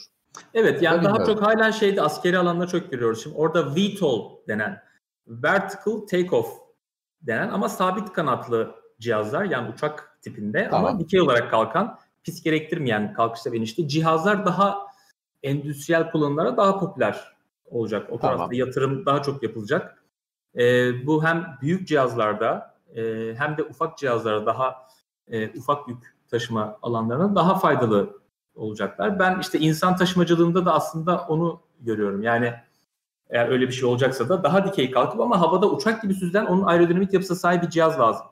Evet yani daha çok hala şeyde askeri alanda çok görüyoruz. Şimdi orada VTOL denen Vertical Takeoff denen ama sabit kanatlı cihazlar yani uçak tipinde tamam. ama dikey olarak kalkan pis gerektirmeyen kalkışta ve inişte cihazlar daha endüstriyel kullanımlara daha popüler olacak. O tarafta tamam. yatırım daha çok yapılacak. E, bu hem büyük cihazlarda e, hem de ufak cihazlara daha e, ufak yük taşıma alanlarına daha faydalı olacaklar. Ben işte insan taşımacılığında da aslında onu görüyorum. Yani eğer öyle bir şey olacaksa da daha dikey kalkıp ama havada uçak gibi süzülen onun aerodinamik yapısı sahip bir cihaz lazım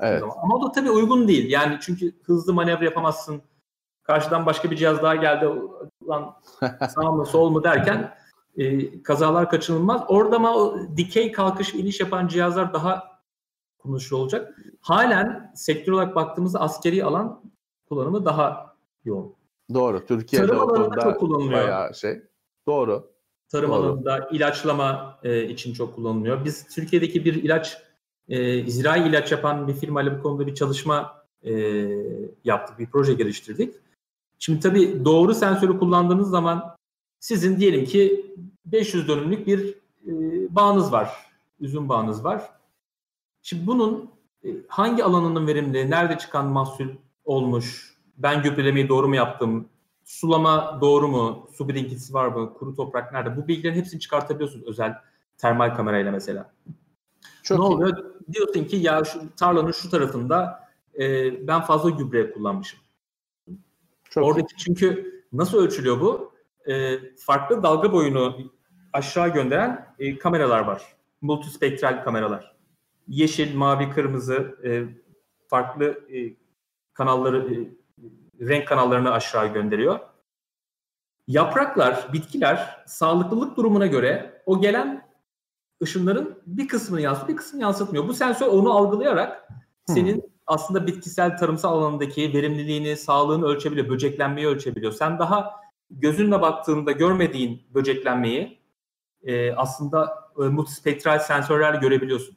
evet. zaman. Ama o da tabii uygun değil. Yani çünkü hızlı manevra yapamazsın. Karşıdan başka bir cihaz daha geldi. Lan sağ mı sol mu derken e, kazalar kaçınılmaz. Orada ama o dikey kalkış iniş yapan cihazlar daha kullanışlı olacak. Halen sektör olarak baktığımızda askeri alan kullanımı daha yoğun. Doğru. Türkiye'de Tarım alanında çok kullanılıyor. Bayağı şey. Doğru. Tarım Doğru. alanında ilaçlama e, için çok kullanılıyor. Biz Türkiye'deki bir ilaç e, zirai ilaç yapan bir firmayla bu konuda bir çalışma e, yaptık, bir proje geliştirdik. Şimdi tabii doğru sensörü kullandığınız zaman sizin diyelim ki 500 dönümlük bir e, bağınız var, üzüm bağınız var. Şimdi bunun e, hangi alanının verimli, nerede çıkan mahsul olmuş, ben gübrelemeyi doğru mu yaptım, sulama doğru mu, su birikintisi var mı, kuru toprak nerede? Bu bilgilerin hepsini çıkartabiliyorsunuz özel termal kamerayla mesela. Çok ne iyi. oluyor? Diyorsun ki ya şu tarlanın şu tarafında e, ben fazla gübre kullanmışım. Çok Oradaki iyi. çünkü nasıl ölçülüyor bu? E, farklı dalga boyunu aşağı gönderen e, kameralar var. Multispektral kameralar. yeşil, mavi, kırmızı e, farklı e, kanalları e, renk kanallarını aşağı gönderiyor. Yapraklar, bitkiler sağlıklılık durumuna göre o gelen ışınların bir kısmını yansıtıyor, bir kısmını yansıtmıyor. Bu sensör onu algılayarak senin hmm. aslında bitkisel tarımsal alanındaki verimliliğini, sağlığını ölçebiliyor, böceklenmeyi ölçebiliyor. Sen daha gözünle baktığında görmediğin böceklenmeyi e, aslında e, multispektral sensörlerle görebiliyorsun.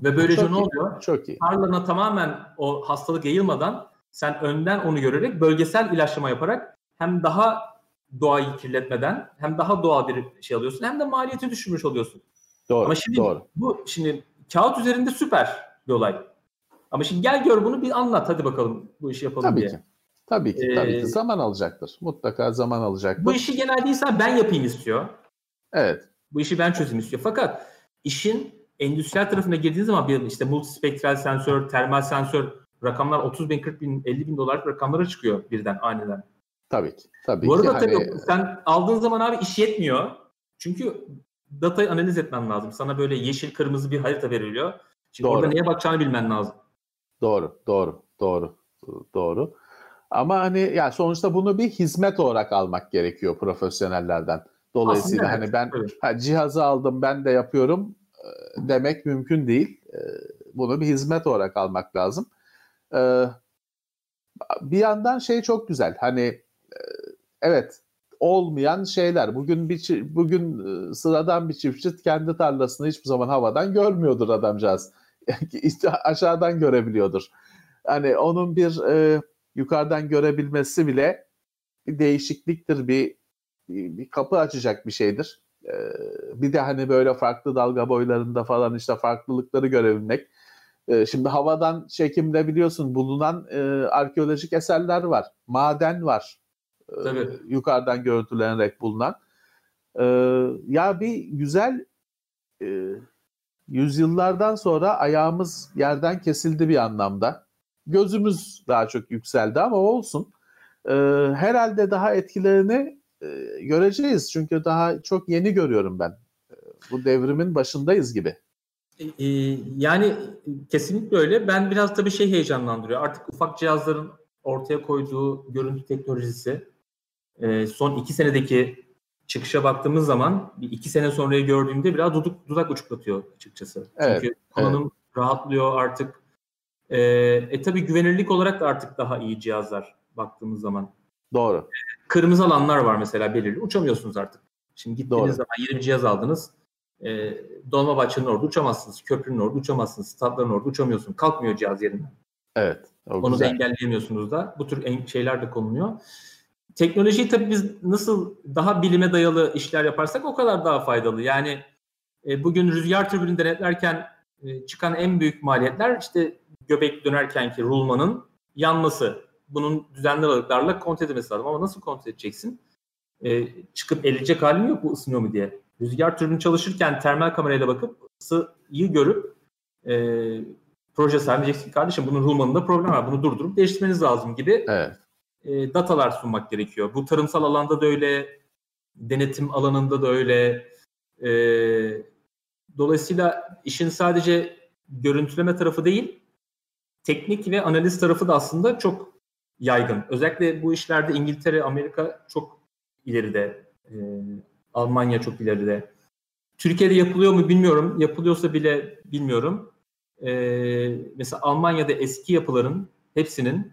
Ve böylece ne oluyor? Çok iyi. Tarlana tamamen o hastalık yayılmadan sen önden onu görerek bölgesel ilaçlama yaparak hem daha doğayı kirletmeden hem daha doğal bir şey alıyorsun hem de maliyeti düşürmüş oluyorsun. Doğru. Ama şimdi doğru. bu şimdi kağıt üzerinde süper bir olay. Ama şimdi gel gör bunu bir anlat hadi bakalım bu işi yapalım tabii diye. Ki. Tabii ki, tabii ki. Ee, zaman alacaktır. Mutlaka zaman alacaktır. Bu işi genelde insan ben yapayım istiyor. Evet. Bu işi ben çözeyim istiyor. Fakat işin endüstriyel tarafına girdiğiniz zaman bir işte multispektral sensör, termal sensör rakamlar 30 bin, 40 bin, 50 bin dolar rakamlara çıkıyor birden aniden. Tabii ki. Tabii Bu arada ki. tabii hani... sen aldığın zaman abi iş yetmiyor. Çünkü datayı analiz etmen lazım. Sana böyle yeşil kırmızı bir harita veriliyor. Şimdi doğru. orada neye bakacağını bilmen lazım. Doğru, doğru, doğru, doğru. Ama hani yani sonuçta bunu bir hizmet olarak almak gerekiyor profesyonellerden. Dolayısıyla Aslında hani ben evet. ha, cihazı aldım ben de yapıyorum e, demek mümkün değil. E, bunu bir hizmet olarak almak lazım. E, bir yandan şey çok güzel. Hani evet olmayan şeyler. Bugün bir bugün sıradan bir çiftçi kendi tarlasını hiçbir zaman havadan görmüyordur adamcağız. aşağıdan görebiliyordur. Hani onun bir e, yukarıdan görebilmesi bile bir değişikliktir, bir bir, bir kapı açacak bir şeydir. E, bir de hani böyle farklı dalga boylarında falan işte farklılıkları görebilmek. E, şimdi havadan çekimde biliyorsun bulunan e, arkeolojik eserler var, maden var. E, Tabii. yukarıdan görüntülenerek bulunan. E, ya bir güzel e, yüzyıllardan sonra ayağımız yerden kesildi bir anlamda. Gözümüz daha çok yükseldi ama olsun. Ee, herhalde daha etkilerini e, göreceğiz. Çünkü daha çok yeni görüyorum ben. Ee, bu devrimin başındayız gibi. Ee, yani kesinlikle öyle. Ben biraz tabii şey heyecanlandırıyor. Artık ufak cihazların ortaya koyduğu görüntü teknolojisi e, son iki senedeki çıkışa baktığımız zaman bir iki sene sonrayı gördüğümde biraz dudak, dudak uçuklatıyor açıkçası. Evet, Çünkü kullanım evet. rahatlıyor artık. Ee, e tabii güvenirlik olarak da artık daha iyi cihazlar baktığımız zaman. Doğru. Kırmızı alanlar var mesela belirli. Uçamıyorsunuz artık. Şimdi gittiğiniz Doğru. zaman yeni bir cihaz aldınız. E, Dolmabahçe'nin orada uçamazsınız. Köprünün orada uçamazsınız. Statların orada uçamıyorsun. Kalkmıyor cihaz yerinden. Evet. Onu güzel. da engelleyemiyorsunuz da. Bu tür şeyler de konuluyor teknolojiyi tabii biz nasıl daha bilime dayalı işler yaparsak o kadar daha faydalı. Yani e, bugün rüzgar türbünü denetlerken e, çıkan en büyük maliyetler işte göbek dönerkenki rulmanın yanması. Bunun düzenli aralıklarla kontrol edilmesi lazım. Ama nasıl kontrol edeceksin? E, çıkıp eleyecek halin yok bu ısınıyor mu diye. Rüzgar türbünü çalışırken termal kamerayla bakıp ısıyı görüp e, proje sahibi diyeceksin kardeşim bunun rulmanında problem var. Bunu durdurup değiştirmeniz lazım gibi evet e, datalar sunmak gerekiyor. Bu tarımsal alanda da öyle, denetim alanında da öyle. E, dolayısıyla işin sadece görüntüleme tarafı değil, teknik ve analiz tarafı da aslında çok yaygın. Özellikle bu işlerde İngiltere, Amerika çok ileride, e, Almanya çok ileride. Türkiye'de yapılıyor mu bilmiyorum. Yapılıyorsa bile bilmiyorum. E, mesela Almanya'da eski yapıların hepsinin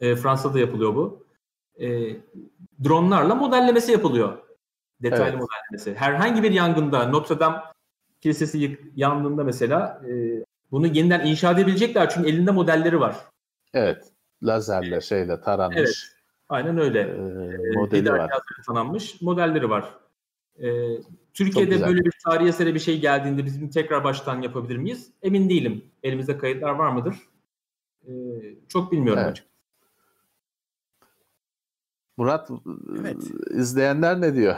e, Fransa'da yapılıyor bu. E, dronlarla modellemesi yapılıyor. Detaylı evet. modellemesi. Herhangi bir yangında Notre Dame Kilisesi yandığında mesela e, bunu yeniden inşa edebilecekler çünkü elinde modelleri var. Evet. Lazerle şeyle taranmış. Evet. Aynen öyle. Ee, modeli var. tanınmış modelleri var. Ee, Türkiye'de böyle bir tarihi esere bir şey geldiğinde bizim tekrar baştan yapabilir miyiz? Emin değilim. Elimizde kayıtlar var mıdır? Ee, çok bilmiyorum evet. açıkçası. Murat evet. izleyenler ne diyor?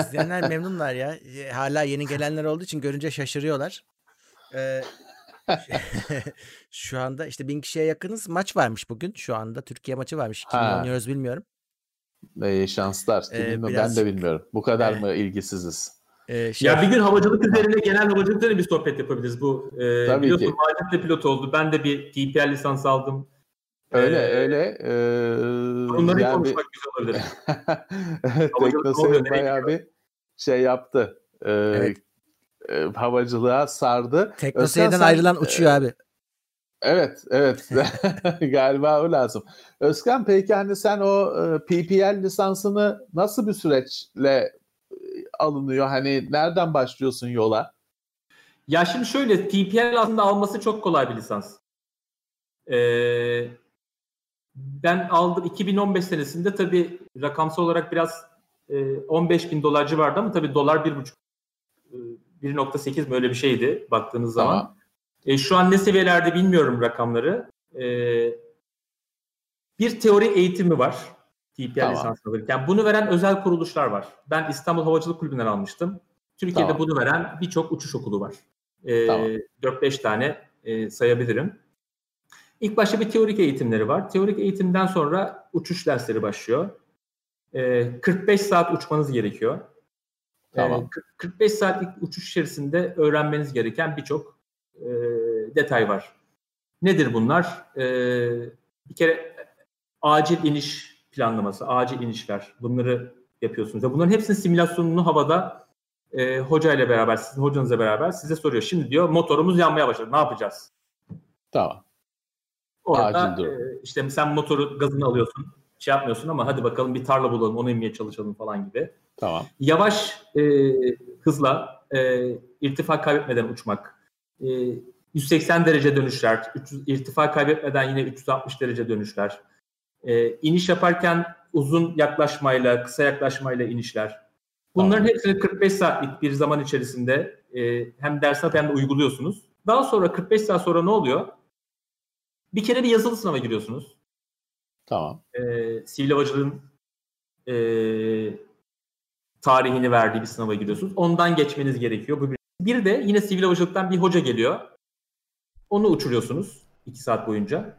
İzleyenler memnunlar ya. Hala yeni gelenler olduğu için görünce şaşırıyorlar. Ee, şu anda işte bin kişiye yakınız. Maç varmış bugün. Şu anda Türkiye maçı varmış. Kim oynuyoruz bilmiyorum. İyi şanslar. Ee, biraz, ben de bilmiyorum. Bu kadar e, mı ilgisiziz? Ee, şey, ya bir gün havacılık üzerine genel havacılık üzerine bir sohbet yapabiliriz. Bu e, Tabii biliyorsun ki. Macit de pilot oldu. Ben de bir TPL lisans aldım. Öyle ee, öyle. Ee, Bunları yani konuşmak güzel olabilir. Teknoseyir bayağı bir şey yaptı. Ee, evet. E, havacılığa sardı. Teknoseyir'den ayrılan e, uçuyor abi. Evet, evet. Galiba o lazım. Özkan peki hani sen o e, PPL lisansını nasıl bir süreçle e, alınıyor? Hani nereden başlıyorsun yola? Ya şimdi şöyle PPL aslında alması çok kolay bir lisans. Ee, ben aldım 2015 senesinde tabii rakamsal olarak biraz e, 15 bin dolar civarında ama tabii dolar 1.5 1.8 mi öyle bir şeydi baktığınız tamam. zaman. E, şu an ne seviyelerde bilmiyorum rakamları. E, bir teori eğitimi var. TPL tamam. lisansını alırken. Bunu veren özel kuruluşlar var. Ben İstanbul Havacılık Kulübü'nden almıştım. Türkiye'de tamam. bunu veren birçok uçuş okulu var. E, tamam. 4-5 tane e, sayabilirim. İlk başta bir teorik eğitimleri var. Teorik eğitimden sonra uçuş dersleri başlıyor. E, 45 saat uçmanız gerekiyor. Tamam. E, 45 saatlik uçuş içerisinde öğrenmeniz gereken birçok e, detay var. Nedir bunlar? E, bir kere acil iniş planlaması, acil inişler bunları yapıyorsunuz. Ve bunların hepsinin simülasyonunu havada e, hoca ile beraber, sizin hocanızla beraber size soruyor. Şimdi diyor motorumuz yanmaya başladı. Ne yapacağız? Tamam. Orada e, işte sen motoru gazını alıyorsun. Şey yapmıyorsun ama hadi bakalım bir tarla bulalım onu inmeye çalışalım falan gibi. Tamam. Yavaş e, hızla e, irtifa kaybetmeden uçmak. E, 180 derece dönüşler. 300, irtifa kaybetmeden yine 360 derece dönüşler. E, iniş yaparken uzun yaklaşmayla, kısa yaklaşmayla inişler. Bunların tamam. hepsini 45 saatlik bir zaman içerisinde e, hem ders hem de uyguluyorsunuz. Daha sonra 45 saat sonra ne oluyor? Bir kere bir yazılı sınava giriyorsunuz. Tamam. Ee, sivil havacılığın e, tarihini verdiği bir sınava giriyorsunuz. Ondan geçmeniz gerekiyor. Bu bir. bir de yine sivil havacılıktan bir hoca geliyor. Onu uçuruyorsunuz 2 saat boyunca.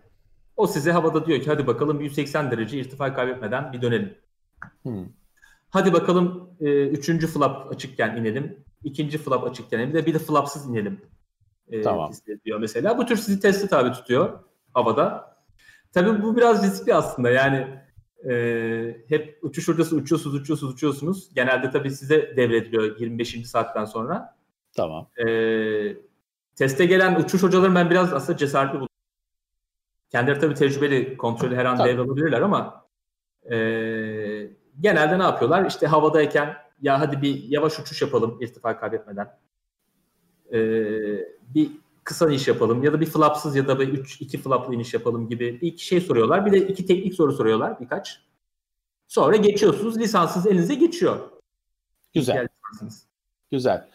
O size havada diyor ki hadi bakalım 180 derece irtifa kaybetmeden bir dönelim. Hmm. Hadi bakalım e, üçüncü flap açıkken inelim. ikinci flap açıkken inelim. Bir de bir de flapsız inelim. E, tamam. diyor mesela. Bu tür sizi testi tabi tutuyor havada. Tabii bu biraz riskli aslında yani e, hep uçuş hocası uçuyorsunuz, uçuyorsunuz, uçuyorsunuz. Genelde tabii size devrediliyor 25. saatten sonra. Tamam. E, teste gelen uçuş hocaları ben biraz aslında cesaretli buldum. Kendileri tabii tecrübeli, kontrolü her an tabii. devralabilirler ama e, genelde ne yapıyorlar? İşte havadayken ya hadi bir yavaş uçuş yapalım irtifa kaybetmeden. E, bir kısa iniş yapalım ya da bir flapsız ya da bir 3 2 flaplı iniş yapalım gibi bir iki şey soruyorlar. Bir de iki teknik soru soruyorlar birkaç. Sonra geçiyorsunuz. Lisanssız elinize geçiyor. Güzel. Güzel.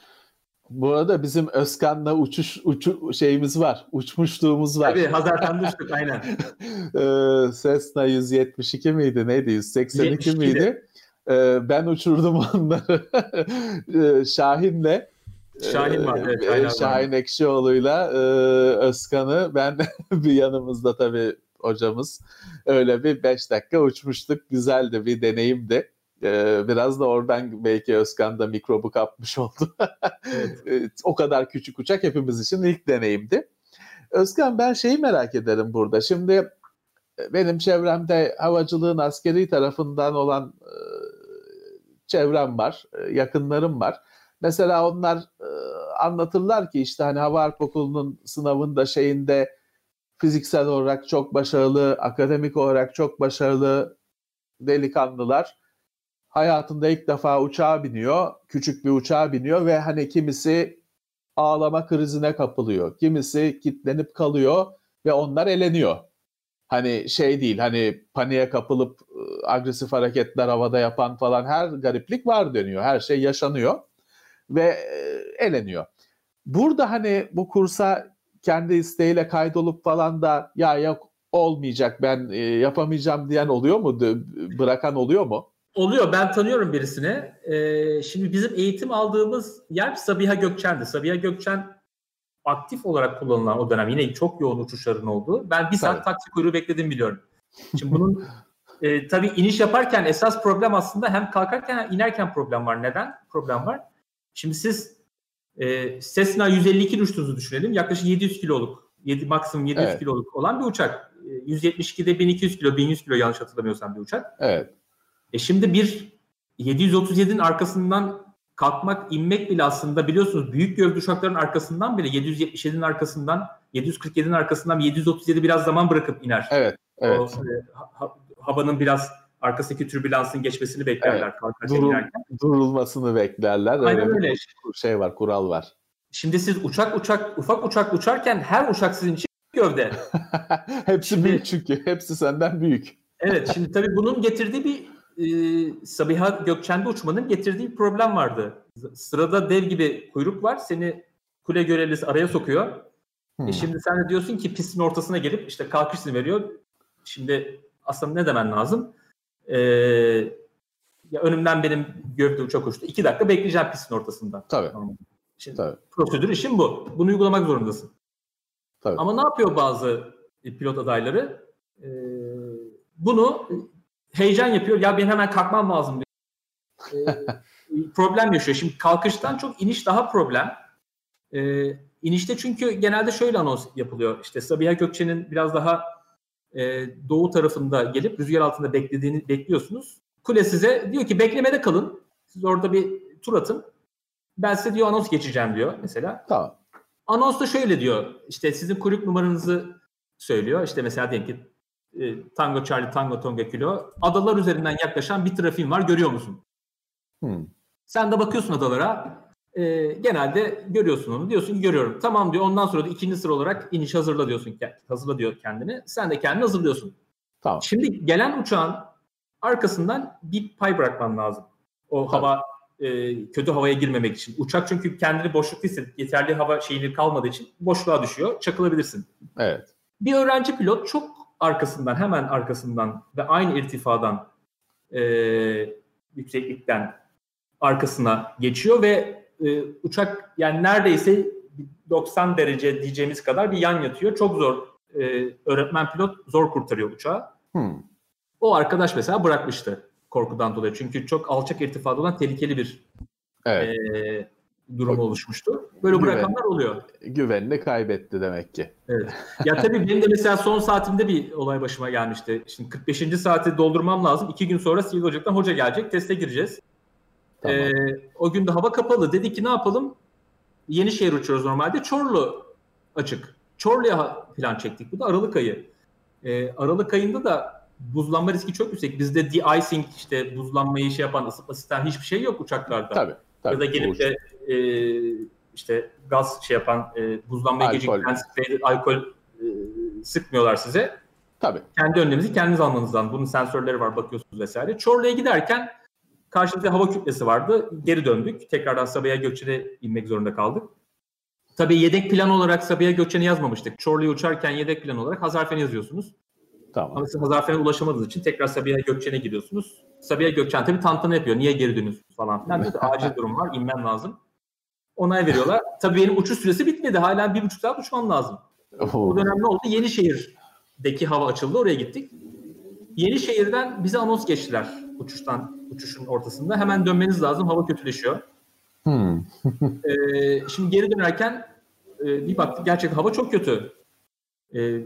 Bu arada bizim Özkan'la uçuş uçu şeyimiz var. Uçmuşluğumuz var. Tabii Hazar'dan düştük aynen. ee, Cessna 172 miydi neydi? 182 miydi? Ee, ben uçurdum onları. Ee, Şahin'le Şahin var. Evet, Şahin, Şahin Ekşioğlu'yla e, Özkan'ı ben bir yanımızda tabii hocamız öyle bir 5 dakika uçmuştuk. Güzeldi bir deneyimdi. Ee, biraz da oradan belki Özkan da mikrobu kapmış oldu. evet. o kadar küçük uçak hepimiz için ilk deneyimdi. Özkan ben şeyi merak ederim burada. Şimdi benim çevremde havacılığın askeri tarafından olan e, çevrem var, e, yakınlarım var. Mesela onlar e, anlatırlar ki işte hani Hava Harp Okulu'nun sınavında şeyinde fiziksel olarak çok başarılı, akademik olarak çok başarılı delikanlılar hayatında ilk defa uçağa biniyor, küçük bir uçağa biniyor ve hani kimisi ağlama krizine kapılıyor, kimisi kitlenip kalıyor ve onlar eleniyor. Hani şey değil hani paniğe kapılıp agresif hareketler havada yapan falan her gariplik var dönüyor. Her şey yaşanıyor ve e, eleniyor. Burada hani bu kursa kendi isteğiyle kaydolup falan da ya yok olmayacak ben e, yapamayacağım diyen oluyor mu? Bırakan oluyor mu? Oluyor. Ben tanıyorum birisini. Ee, şimdi bizim eğitim aldığımız yer Sabiha Gökçen'di. Sabiha Gökçen aktif olarak kullanılan o dönem yine çok yoğun uçuşların olduğu. Ben bir saat evet. taksi kuyruğu bekledim biliyorum. Şimdi bunun e, tabii iniş yaparken esas problem aslında hem kalkarken hem inerken problem var. Neden problem var? Şimdi siz e, Cessna 152 uçtuğunuzu düşünelim. Yaklaşık 700 kiloluk, 7, maksimum 700 evet. kiloluk olan bir uçak. 172'de 1200 kilo, 1100 kilo yanlış hatırlamıyorsam bir uçak. Evet. E şimdi bir 737'nin arkasından kalkmak, inmek bile aslında biliyorsunuz büyük gövde uçakların arkasından bile 777'nin arkasından, 747'nin arkasından 737 biraz zaman bırakıp iner. Evet. Evet. O, e, ha, havanın biraz arkasındaki türbülansın geçmesini beklerler. Evet. Durul, durulmasını beklerler. Aynen öyle. Bir şey var, kural var. Şimdi siz uçak uçak ufak uçak uçarken her uçak sizin için gövde. Hepsi şimdi, büyük çünkü. Hepsi senden büyük. evet şimdi tabii bunun getirdiği bir e, Sabiha Gökçen'de uçmanın getirdiği bir problem vardı. Sırada dev gibi kuyruk var. Seni kule görevlisi araya sokuyor. E, hmm. E şimdi sen de diyorsun ki pistin ortasına gelip işte kalkış veriyor. Şimdi aslında ne demen lazım? Ee, ya önümden benim gövde uçak uçtu. İki dakika bekleyeceğim pistin ortasında. Tabii. Şimdi Tabii. prosedür işin bu. Bunu uygulamak zorundasın. Tabii. Ama ne yapıyor bazı pilot adayları? Ee, bunu heyecan yapıyor. Ya benim hemen kalkmam lazım diyor. Ee, problem yaşıyor. Şimdi kalkıştan çok iniş daha problem. Ee, inişte çünkü genelde şöyle anons yapılıyor. İşte Sabiha Gökçe'nin biraz daha e, doğu tarafında gelip rüzgar altında beklediğini bekliyorsunuz. Kule size diyor ki beklemede kalın. Siz orada bir tur atın. Ben size diyor anons geçeceğim diyor mesela. Tamam. Anons da şöyle diyor. İşte sizin kuyruk numaranızı söylüyor. İşte mesela diyelim ki e, Tango Charlie Tango Tonga Kilo adalar üzerinden yaklaşan bir trafiğin var görüyor musun? Hmm. Sen de bakıyorsun adalara e, genelde görüyorsun onu diyorsun ki görüyorum. Tamam diyor ondan sonra da ikinci sıra olarak iniş hazırla diyorsun. Hazırla diyor kendini. Sen de kendini hazırlıyorsun. Tamam. Şimdi gelen uçağın arkasından bir pay bırakman lazım. O tamam. hava e, kötü havaya girmemek için. Uçak çünkü kendini boşlukta hissedip yeterli hava şeyini kalmadığı için boşluğa düşüyor. Çakılabilirsin. Evet. Bir öğrenci pilot çok arkasından hemen arkasından ve aynı irtifadan e, yükseklikten arkasına geçiyor ve e, uçak yani neredeyse 90 derece diyeceğimiz kadar bir yan yatıyor. Çok zor e, öğretmen pilot zor kurtarıyor uçağı. Hmm. O arkadaş mesela bırakmıştı korkudan dolayı. Çünkü çok alçak irtifada olan tehlikeli bir evet. e, durum oluşmuştu. Böyle Güven, bırakanlar oluyor. Güvenini kaybetti demek ki. Evet. Ya tabii benim de mesela son saatimde bir olay başıma gelmişti. Şimdi 45. saati doldurmam lazım. İki gün sonra Sivil Ocak'tan hoca gelecek. Teste gireceğiz. Tamam. Ee, o gün de hava kapalı. Dedik ki ne yapalım? Yenişehir uçuyoruz normalde. Çorlu açık. Çorlu'ya plan çektik. Bu da Aralık ayı. Ee, Aralık ayında da buzlanma riski çok yüksek. Bizde de-icing işte buzlanmayı şey yapan ısıtma sistem hiçbir şey yok uçaklarda. Tabii. tabii ya da gelip de e, işte gaz şey yapan e, buzlanmayı geciktiren sprey, alkol e, sıkmıyorlar size. Tabii. Kendi önleminizi kendiniz almanız lazım. Bunun sensörleri var bakıyorsunuz vesaire. Çorlu'ya giderken karşımızda hava kütlesi vardı. Geri döndük. Tekrardan Sabiha Gökçen'e inmek zorunda kaldık. Tabii yedek plan olarak Sabiha Gökçen'i yazmamıştık. Çorlu'ya uçarken yedek plan olarak Hazarfen yazıyorsunuz. Tamam. Ama siz Hazarfen'e ulaşamadığınız için tekrar Sabiha Gökçen'e gidiyorsunuz. Sabiha Gökçen tabii tantana yapıyor. Niye geri dönüyorsunuz falan filan. Acil durum var. inmem lazım. Onay veriyorlar. Tabii benim uçuş süresi bitmedi. Hala bir buçuk saat uçmam lazım. O dönem ne oldu? Yenişehir'deki hava açıldı. Oraya gittik. Yenişehir'den bize anons geçtiler uçuştan uçuşun ortasında. Hemen dönmeniz lazım. Hava kötüleşiyor. Hmm. ee, şimdi geri dönerken e, bir baktık gerçekten hava çok kötü. E,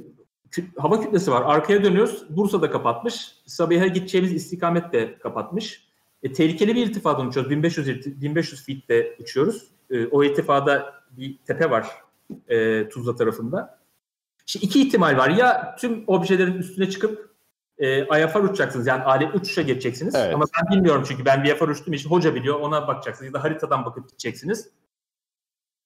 hava kütlesi var. Arkaya dönüyoruz. Bursa'da kapatmış. Sabiha'ya gideceğimiz istikamet de kapatmış. E, tehlikeli bir irtifadan uçuyoruz. 1500 1500 feet'te uçuyoruz. E, o irtifada bir tepe var e, Tuzla tarafında. Şimdi iki ihtimal var. Ya tüm objelerin üstüne çıkıp e, IFR uçacaksınız. Yani alet uçuşa geçeceksiniz. Evet. Ama ben bilmiyorum çünkü ben IFR uçtuğum için hoca biliyor. Ona bakacaksınız. Ya da haritadan bakıp gideceksiniz.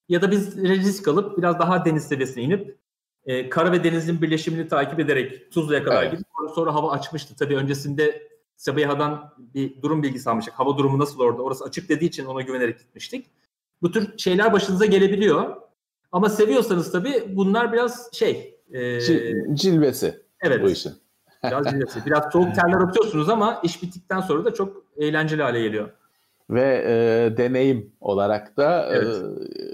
Ya da biz risk alıp biraz daha deniz seviyesine inip e, kara ve denizin birleşimini takip ederek Tuzla'ya kadar evet. gidip sonra, sonra hava açmıştı. Tabii öncesinde Sabiha'dan bir durum bilgisi almıştık. Hava durumu nasıl orada? Orası açık dediği için ona güvenerek gitmiştik. Bu tür şeyler başınıza gelebiliyor. Ama seviyorsanız tabii bunlar biraz şey... E, cilvesi evet. bu işin. Biraz cilvesi. Biraz soğuk terler atıyorsunuz ama iş bittikten sonra da çok eğlenceli hale geliyor ve e, deneyim olarak da e, evet.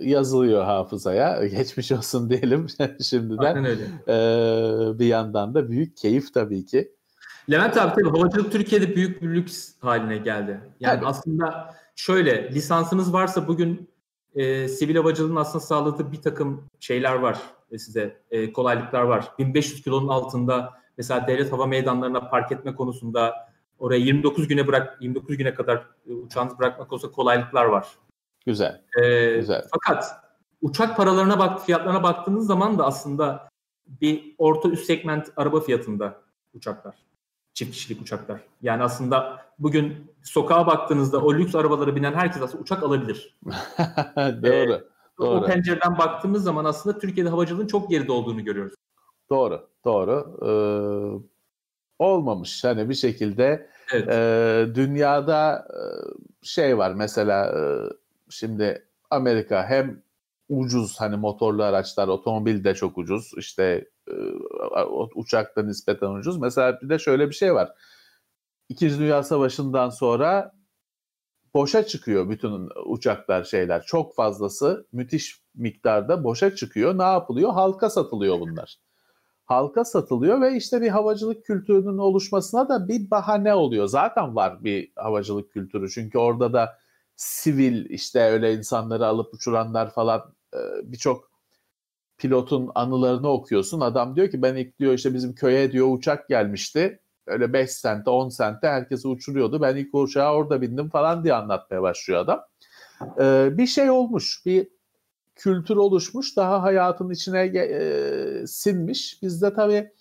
e, yazılıyor hafızaya. Geçmiş olsun diyelim şimdiden. E, bir yandan da büyük keyif tabii ki. Levent abi tabii havacılık Türkiye'de büyük bir lüks haline geldi. Yani tabii. aslında şöyle lisansınız varsa bugün e, sivil havacılığın aslında sağladığı bir takım şeyler var size, e, kolaylıklar var. 1500 kilonun altında mesela devlet hava meydanlarına park etme konusunda oraya 29 güne bırak 29 güne kadar e, uçağınızı bırakmak konusunda kolaylıklar var. Güzel. E, Güzel. Fakat uçak paralarına bak fiyatlarına baktığınız zaman da aslında bir orta üst segment araba fiyatında uçaklar. Çift kişilik uçaklar. Yani aslında bugün sokağa baktığınızda o lüks arabalara binen herkes aslında uçak alabilir. doğru. Ee, doğru. O pencereden baktığımız zaman aslında Türkiye'de havacılığın çok geride olduğunu görüyoruz. Doğru. Doğru. Ee, olmamış. Hani bir şekilde evet. e, dünyada e, şey var mesela e, şimdi Amerika hem ucuz hani motorlu araçlar, otomobil de çok ucuz. İşte e, uçak da nispeten ucuz. Mesela bir de şöyle bir şey var. İkinci Dünya Savaşı'ndan sonra boşa çıkıyor bütün uçaklar şeyler. Çok fazlası müthiş miktarda boşa çıkıyor. Ne yapılıyor? Halka satılıyor bunlar. Halka satılıyor ve işte bir havacılık kültürünün oluşmasına da bir bahane oluyor. Zaten var bir havacılık kültürü. Çünkü orada da sivil işte öyle insanları alıp uçuranlar falan e, birçok pilotun anılarını okuyorsun. Adam diyor ki ben ilk diyor işte bizim köye diyor uçak gelmişti. Öyle 5 sente 10 sente herkesi uçuruyordu. Ben ilk uçağa orada bindim falan diye anlatmaya başlıyor adam. Ee, bir şey olmuş. Bir kültür oluşmuş. Daha hayatın içine e, sinmiş. Bizde tabii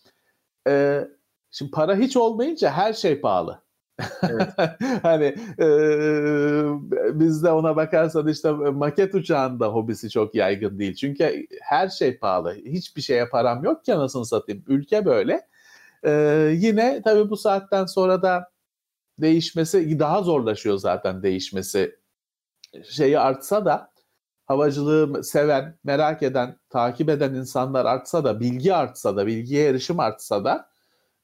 e, şimdi para hiç olmayınca her şey pahalı. Evet. hani e, bizde ona bakarsan işte maket uçağında hobisi çok yaygın değil. Çünkü her şey pahalı. Hiçbir şeye param yok ki anasını satayım. Ülke böyle. E, yine tabii bu saatten sonra da değişmesi daha zorlaşıyor zaten değişmesi. Şeyi artsa da havacılığı seven, merak eden, takip eden insanlar artsa da, bilgi artsa da, bilgiye erişim artsa da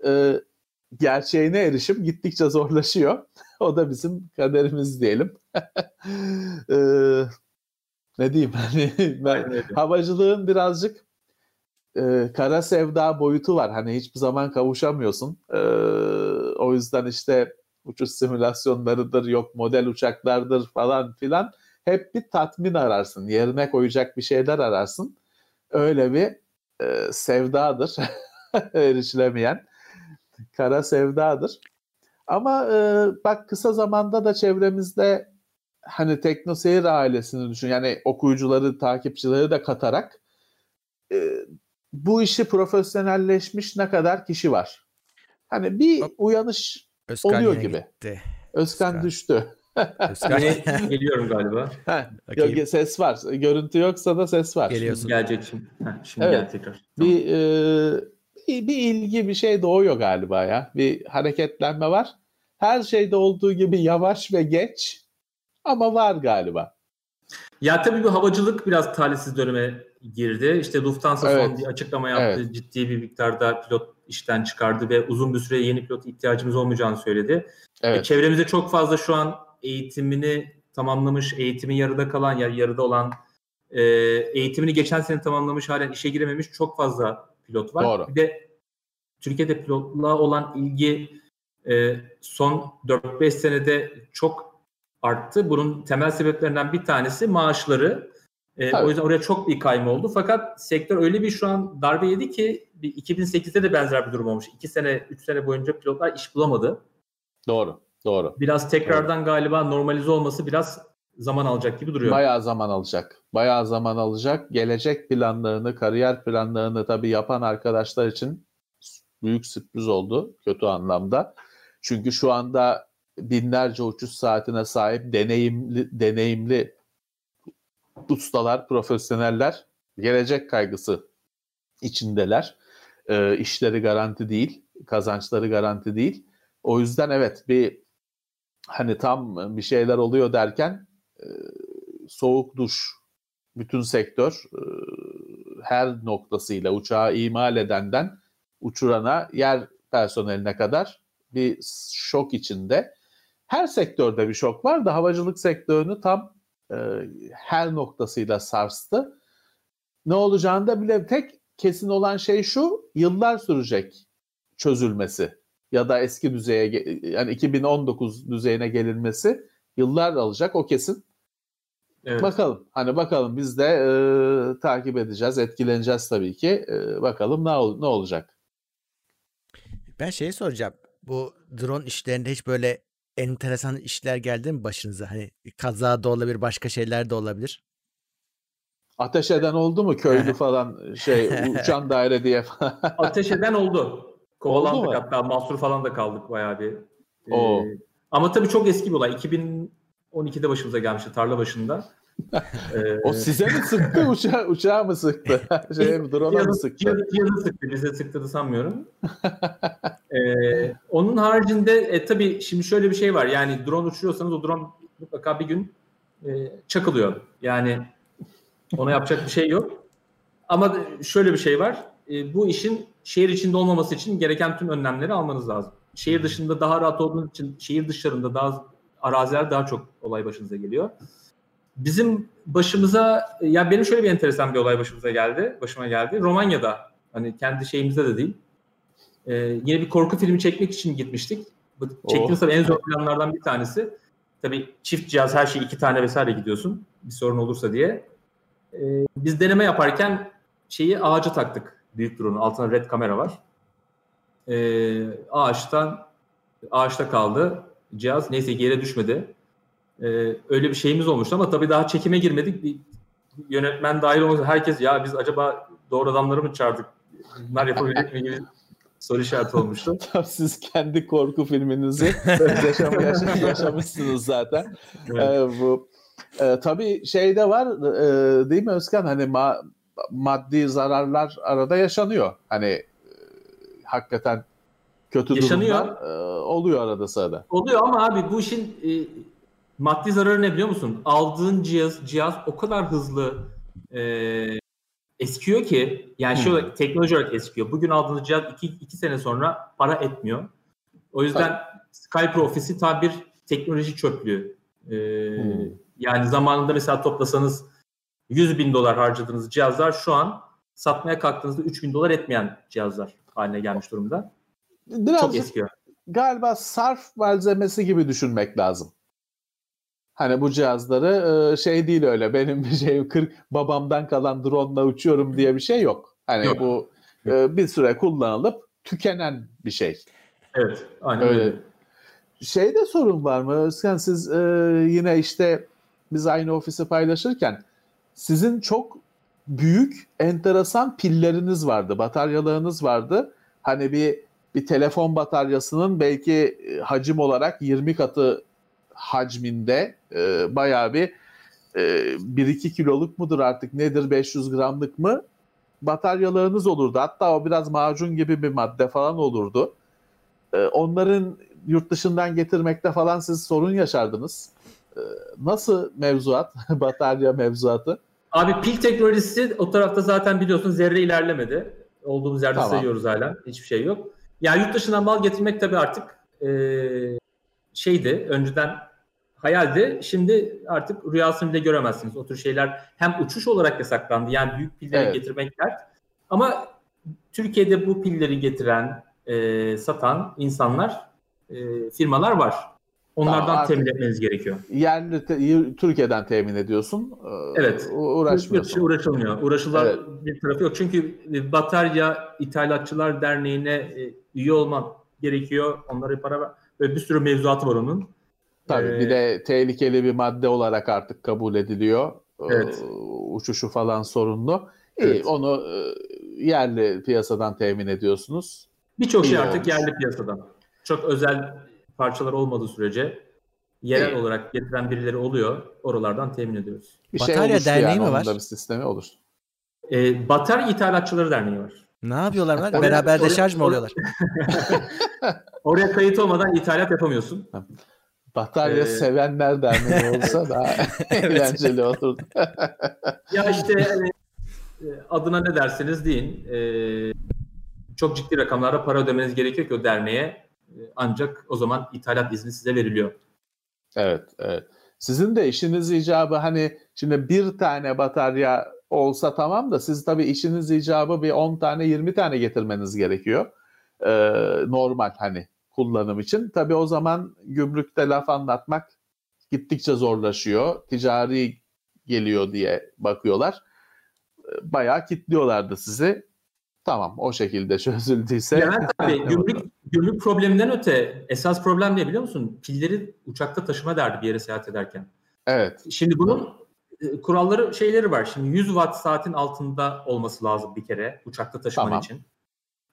e, gerçeğine erişim gittikçe zorlaşıyor. o da bizim kaderimiz diyelim. ee, ne diyeyim hani ben havacılığın birazcık e, kara sevda boyutu var. Hani hiçbir zaman kavuşamıyorsun. E, o yüzden işte uçuş simülasyonlarıdır, yok model uçaklardır falan filan. Hep bir tatmin ararsın. Yerine koyacak bir şeyler ararsın. Öyle bir e, sevdadır erişilemeyen kara sevdadır. Ama e, bak kısa zamanda da çevremizde hani teknoseyir ailesini düşün. Yani okuyucuları, takipçileri de katarak e, bu işi profesyonelleşmiş ne kadar kişi var. Hani bir uyanış Özkan oluyor gibi. Gitti. Özkan, Özkan. düştü. Geliyorum galiba. Ha, yok, ses var. Görüntü yoksa da ses var. Geliyorsun. Gelecek şimdi. Heh, şimdi evet. gel tekrar. Tamam. Bir e, bir, bir ilgi bir şey doğuyor galiba ya. Bir hareketlenme var. Her şeyde olduğu gibi yavaş ve geç ama var galiba. Ya tabii bu havacılık biraz talihsiz döneme girdi. İşte Lufthansa evet. son bir açıklama yaptı. Evet. Ciddi bir miktarda pilot işten çıkardı ve uzun bir süre yeni pilot ihtiyacımız olmayacağını söyledi. Evet. E, çevremizde çok fazla şu an eğitimini tamamlamış, eğitimi yarıda kalan ya yarıda olan e, eğitimini geçen sene tamamlamış halen işe girememiş çok fazla pilot var. Doğru. Bir de Türkiye'de pilotluğa olan ilgi e, son 4-5 senede çok arttı. Bunun temel sebeplerinden bir tanesi maaşları. E, o yüzden oraya çok bir kayma oldu. Fakat sektör öyle bir şu an darbe yedi ki 2008'de de benzer bir durum olmuş. 2 sene, 3 sene boyunca pilotlar iş bulamadı. Doğru, doğru. Biraz tekrardan doğru. galiba normalize olması biraz zaman alacak gibi duruyor. Bayağı zaman alacak. Bayağı zaman alacak. Gelecek planlarını, kariyer planlarını tabii yapan arkadaşlar için büyük sürpriz oldu kötü anlamda. Çünkü şu anda binlerce uçuş saatine sahip deneyimli deneyimli ustalar, profesyoneller gelecek kaygısı içindeler. E, işleri garanti değil, kazançları garanti değil. O yüzden evet bir hani tam bir şeyler oluyor derken e, soğuk duş bütün sektör e, her noktasıyla uçağı imal edenden uçurana, yer personeline kadar bir şok içinde. Her sektörde bir şok var da havacılık sektörünü tam e, her noktasıyla sarstı. Ne olacağını da bile tek kesin olan şey şu, yıllar sürecek çözülmesi. Ya da eski düzeye yani 2019 düzeyine gelinmesi yıllar alacak o kesin. Evet. Bakalım hani bakalım biz de e, takip edeceğiz, etkileneceğiz tabii ki. E, bakalım ne ol, ne olacak. Ben şeyi soracağım. Bu drone işlerinde hiç böyle enteresan işler geldi mi başınıza? Hani kaza da olabilir, başka şeyler de olabilir. Ateş eden oldu mu köylü falan şey uçan daire diye falan. Ateş eden oldu. Kovalandık hatta mahsur falan da kaldık bayağı bir. Oo. Ee, ama tabii çok eski bir olay. 2012'de başımıza gelmişti tarla başında. ee, o size mi sıktı uçağı, uçağı mı sıktı? şey mi drone'a mı sıktı? Yazı sıktı bize sıktığını sanmıyorum. ee, onun haricinde e, tabii şimdi şöyle bir şey var yani drone uçuruyorsanız o drone mutlaka bir gün e, çakılıyor. Yani ona yapacak bir şey yok. Ama şöyle bir şey var. E, bu işin şehir içinde olmaması için gereken tüm önlemleri almanız lazım. Şehir dışında daha rahat olduğunuz için şehir dışlarında daha araziler daha çok olay başınıza geliyor. Bizim başımıza ya benim şöyle bir enteresan bir olay başımıza geldi. Başıma geldi. Romanya'da hani kendi şeyimizde de değil. Ee, yine bir korku filmi çekmek için gitmiştik. Bu çektiğimiz oh. en zor planlardan bir tanesi. Tabii çift cihaz her şey iki tane vesaire gidiyorsun. Bir sorun olursa diye. Ee, biz deneme yaparken şeyi ağaca taktık. Büyük drone'un altında red kamera var. Ee, ağaçtan ağaçta kaldı cihaz. Neyse yere düşmedi. Ee, öyle bir şeyimiz olmuştu ama tabii daha çekime girmedik. Bir yönetmen dahil olmasa herkes ya biz acaba doğru adamları mı çağırdık? Bunlar yapabilecek mi gibi soru işareti olmuştu. Siz kendi korku filminizi yaşam, yaşam, yaşamışsınız zaten. Evet. Ee, bu e, tabii şey de var e, değil mi Özkan? Hani ma, maddi zararlar arada yaşanıyor. Hani e, hakikaten kötü yaşanıyor. durumlar e, oluyor arada sırada. Oluyor ama abi bu işin e, maddi zararı ne biliyor musun? Aldığın cihaz cihaz o kadar hızlı e, eskiyor ki yani şu hmm. teknoloji olarak eskiyor. Bugün aldığınız cihaz iki, iki sene sonra para etmiyor. O yüzden evet. Skype ofisi tam bir teknoloji çöplüğü. Ee, hmm. Yani zamanında mesela toplasanız 100 bin dolar harcadığınız cihazlar şu an satmaya kalktığınızda 3 bin dolar etmeyen cihazlar haline gelmiş durumda. Birazcık Çok eskiyor. Galiba sarf malzemesi gibi düşünmek lazım. Hani bu cihazları e, şey değil öyle benim bir şey 40 babamdan kalan drone'la uçuyorum diye bir şey yok. Hani yok. bu e, bir süre kullanılıp tükenen bir şey. Evet, aynen öyle. Şeyde sorun var mı Özkan siz e, yine işte biz aynı ofisi paylaşırken sizin çok büyük enteresan pilleriniz vardı, bataryalarınız vardı. Hani bir bir telefon bataryasının belki e, hacim olarak 20 katı hacminde e, bayağı bir e, 1-2 kiloluk mudur artık nedir 500 gramlık mı bataryalarınız olurdu. Hatta o biraz macun gibi bir madde falan olurdu. E, onların yurt dışından getirmekte falan siz sorun yaşardınız. E, nasıl mevzuat, batarya mevzuatı? Abi pil teknolojisi o tarafta zaten biliyorsun zerre ilerlemedi. Olduğumuz yerde tamam. sayıyoruz hala. Hiçbir şey yok. Ya yurt dışından mal getirmek tabii artık e, şeydi önceden hayaldi. Şimdi artık rüyasını bile göremezsiniz. O tür şeyler hem uçuş olarak yasaklandı. Yani büyük pilleri evet. getirmek dert. Ama Türkiye'de bu pilleri getiren, e, satan insanlar, e, firmalar var. Onlardan tamam, temin etmeniz gerekiyor. Yerli te- Türkiye'den temin ediyorsun. Ee, evet. Uğraşmıyorsun. Şey uğraşılmıyor. Uğraşılan evet. bir tarafı yok. Çünkü e, Batarya İthalatçılar Derneği'ne e, üye olman gerekiyor. Onlara para ver. Böyle bir sürü mevzuatı var onun. Tabii ee, bir de tehlikeli bir madde olarak artık kabul ediliyor. Ee, evet. Uçuşu falan sorunlu. Evet. İyi, onu e, yerli piyasadan temin ediyorsunuz. Birçok şey artık yerli piyasadan. Çok özel parçalar olmadığı sürece yerel evet. olarak getiren birileri oluyor. Oralardan temin ediyoruz. Bir şey Batarya Derneği yani, mi var? bir sistemi olur. E, Batarya İthalatçıları Derneği var. Ne yapıyorlar lan? Beraber de şarj mı oluyorlar? oraya kayıt olmadan ithalat yapamıyorsun. Batarya ee... sevenler derneği olsa daha eğlenceli olurdu. ya işte hani, adına ne derseniz deyin. E, çok ciddi rakamlarda para ödemeniz gerekiyor ki o derneğe ancak o zaman ithalat izni size veriliyor. Evet, evet. Sizin de işiniz icabı hani şimdi bir tane batarya olsa tamam da siz tabii işiniz icabı bir 10 tane 20 tane getirmeniz gerekiyor. Ee, normal hani kullanım için. Tabii o zaman gümrükte laf anlatmak gittikçe zorlaşıyor. Ticari geliyor diye bakıyorlar. Bayağı kitliyorlardı sizi. Tamam o şekilde çözüldüyse. Yani tabii gümrük, gümrük probleminden öte esas problem ne biliyor musun? Pilleri uçakta taşıma derdi bir yere seyahat ederken. Evet. Şimdi bunun e, kuralları şeyleri var. Şimdi 100 watt saatin altında olması lazım bir kere uçakta taşıman tamam. için.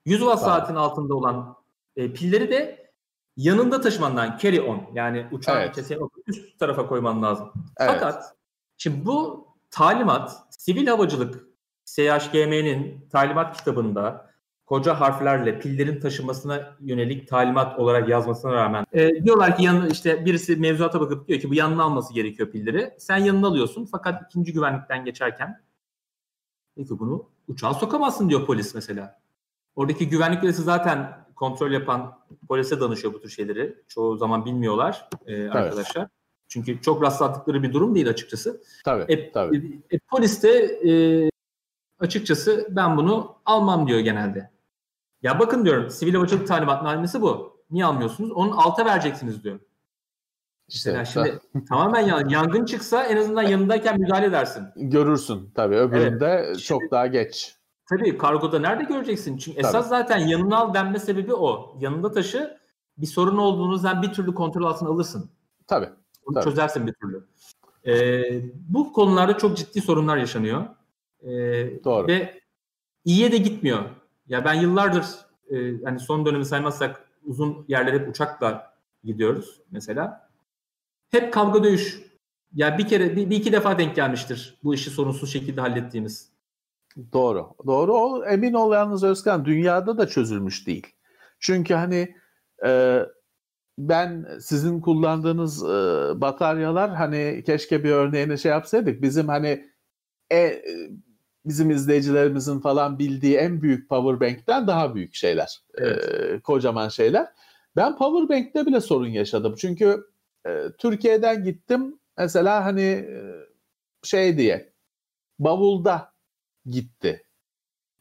100 watt Tamam. saatin altında olan e, pilleri de yanında taşımandan carry on yani uçağın Evet. içerisine üst tarafa koyman lazım. Evet. Fakat şimdi bu talimat sivil havacılık SHGM'nin talimat kitabında koca harflerle pillerin taşımasına yönelik talimat olarak yazmasına rağmen e, diyorlar ki yanı işte birisi mevzuata bakıp diyor ki bu yanına alması gerekiyor pilleri. Sen yanına alıyorsun fakat ikinci güvenlikten geçerken diyor ki bunu uçağa sokamazsın diyor polis mesela. Oradaki güvenlik görevlisi zaten kontrol yapan polise danışıyor bu tür şeyleri. Çoğu zaman bilmiyorlar e, arkadaşlar. Çünkü çok rastlattıkları bir durum değil açıkçası. Tabii. E, tabii. e, polis de e, açıkçası ben bunu almam diyor genelde. Ya bakın diyorum sivil havacılık talimatnamesi bu. Niye almıyorsunuz? Onun alta vereceksiniz diyor. İşte Yani şimdi tamamen yan, yangın çıksa en azından yanındayken müdahale edersin. görürsün tabii. Öbüründe çok daha geç. Tabii kargoda nerede göreceksin? Çünkü Tabii. esas zaten yanına al denme sebebi o. Yanında taşı bir sorun olduğunu sen bir türlü kontrol altına alırsın. Tabii. Onu Tabii. çözersin bir türlü. Ee, bu konularda çok ciddi sorunlar yaşanıyor. Ee, Doğru. Ve iyiye de gitmiyor. Ya ben yıllardır e, hani son dönemi saymazsak uzun yerlere hep uçakla gidiyoruz mesela. Hep kavga dövüş. Ya bir kere bir, bir iki defa denk gelmiştir bu işi sorunsuz şekilde hallettiğimiz. Doğru. Doğru. O, emin ol yalnız Özkan dünyada da çözülmüş değil. Çünkü hani e, ben sizin kullandığınız e, bataryalar hani keşke bir örneğini şey yapsaydık. Bizim hani e, bizim izleyicilerimizin falan bildiği en büyük power bank'ten daha büyük şeyler. Evet. E, kocaman şeyler. Ben power bank'te bile sorun yaşadım. Çünkü e, Türkiye'den gittim mesela hani e, şey diye bavulda gitti.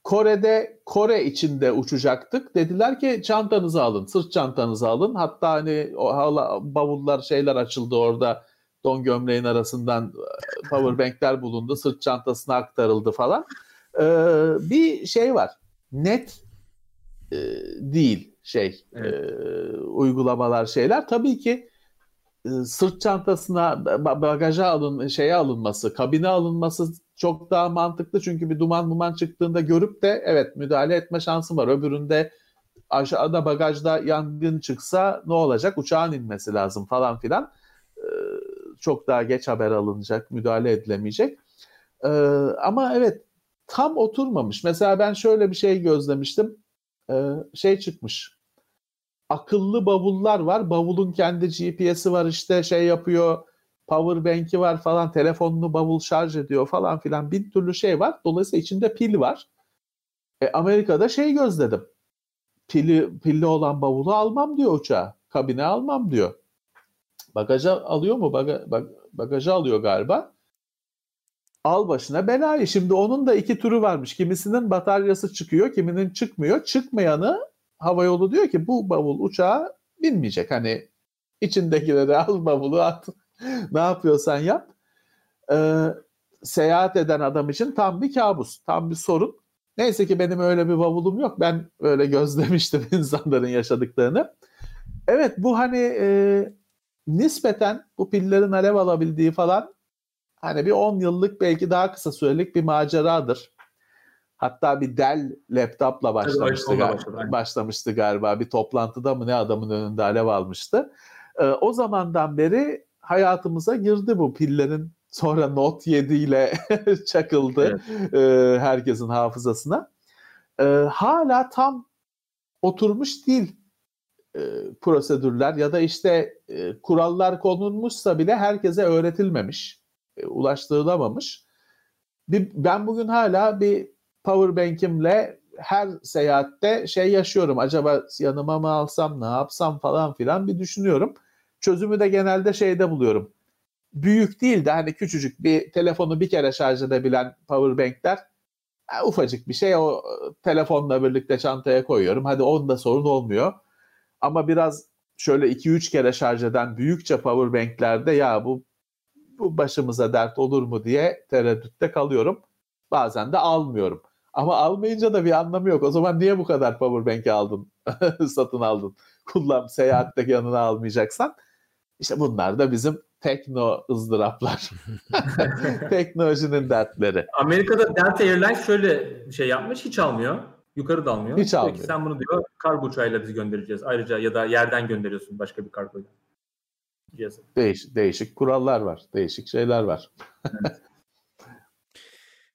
Kore'de Kore içinde uçacaktık. Dediler ki çantanızı alın, sırt çantanızı alın. Hatta hani o hala bavullar şeyler açıldı orada. Don gömleğin arasından e, powerbankler bulundu. Sırt çantasına aktarıldı falan. Ee, bir şey var. Net e, değil şey Evet. e, uygulamalar şeyler. Tabii ki e, sırt çantasına ba- bagaja alın şeye alınması, kabine alınması çok daha mantıklı çünkü bir duman duman çıktığında görüp de evet müdahale etme şansı var. Öbüründe aşağıda bagajda yangın çıksa ne olacak? Uçağın inmesi lazım falan filan. Ee, çok daha geç haber alınacak, müdahale edilemeyecek. Ee, ama evet tam oturmamış. Mesela ben şöyle bir şey gözlemiştim. Ee, şey çıkmış. Akıllı bavullar var. Bavulun kendi GPS'i var işte şey yapıyor. Power bank'i var falan. Telefonunu bavul şarj ediyor falan filan. Bin türlü şey var. Dolayısıyla içinde pil var. E, Amerika'da şey gözledim. Pili, pilli olan bavulu almam diyor uçağa. Kabine almam diyor. Bagaja alıyor mu? Baga, bag, bagaja alıyor galiba. Al başına belayı. Şimdi onun da iki türü varmış. Kimisinin bataryası çıkıyor, kiminin çıkmıyor. Çıkmayanı havayolu diyor ki bu bavul uçağa binmeyecek. Hani içindekileri al bavulu at. ne yapıyorsan yap. Ee, seyahat eden adam için tam bir kabus, tam bir sorun. Neyse ki benim öyle bir bavulum yok. Ben öyle gözlemiştim insanların yaşadıklarını. Evet bu hani e, nispeten bu pillerin alev alabildiği falan hani bir 10 yıllık belki daha kısa sürelik bir maceradır. Hatta bir Dell laptopla başlamıştı, onunla gal- başladı, başlamıştı galiba. Bir toplantıda mı ne adamın önünde alev almıştı. Ee, o zamandan beri hayatımıza girdi bu pillerin sonra Note 7 ile çakıldı e, herkesin hafızasına. E, hala tam oturmuş değil e, prosedürler ya da işte e, kurallar konulmuşsa bile herkese öğretilmemiş, e, ulaştırılamamış. Bir, ben bugün hala bir power bank'imle her seyahatte şey yaşıyorum. Acaba yanıma mı alsam, ne yapsam falan filan bir düşünüyorum. Çözümü de genelde şeyde buluyorum. Büyük değil de hani küçücük bir telefonu bir kere şarj edebilen power bank'ler ha, ufacık bir şey o e, telefonla birlikte çantaya koyuyorum. Hadi onda sorun olmuyor. Ama biraz şöyle 2-3 kere şarj eden büyükçe power banklerde ya bu bu başımıza dert olur mu diye tereddütte kalıyorum. Bazen de almıyorum. Ama almayınca da bir anlamı yok. O zaman niye bu kadar power bank aldın? satın aldın. Kullan seyahatte yanına almayacaksan. İşte bunlar da bizim tekno ızdıraplar. Teknolojinin dertleri. Amerika'da Delta Airlines şöyle bir şey yapmış. Hiç almıyor. Yukarı da almıyor. Hiç almıyor. Peki sen bunu diyor kargo uçağıyla bizi göndereceğiz. Ayrıca ya da yerden gönderiyorsun başka bir kargoyla. Cihazı. Değiş, değişik kurallar var. Değişik şeyler var.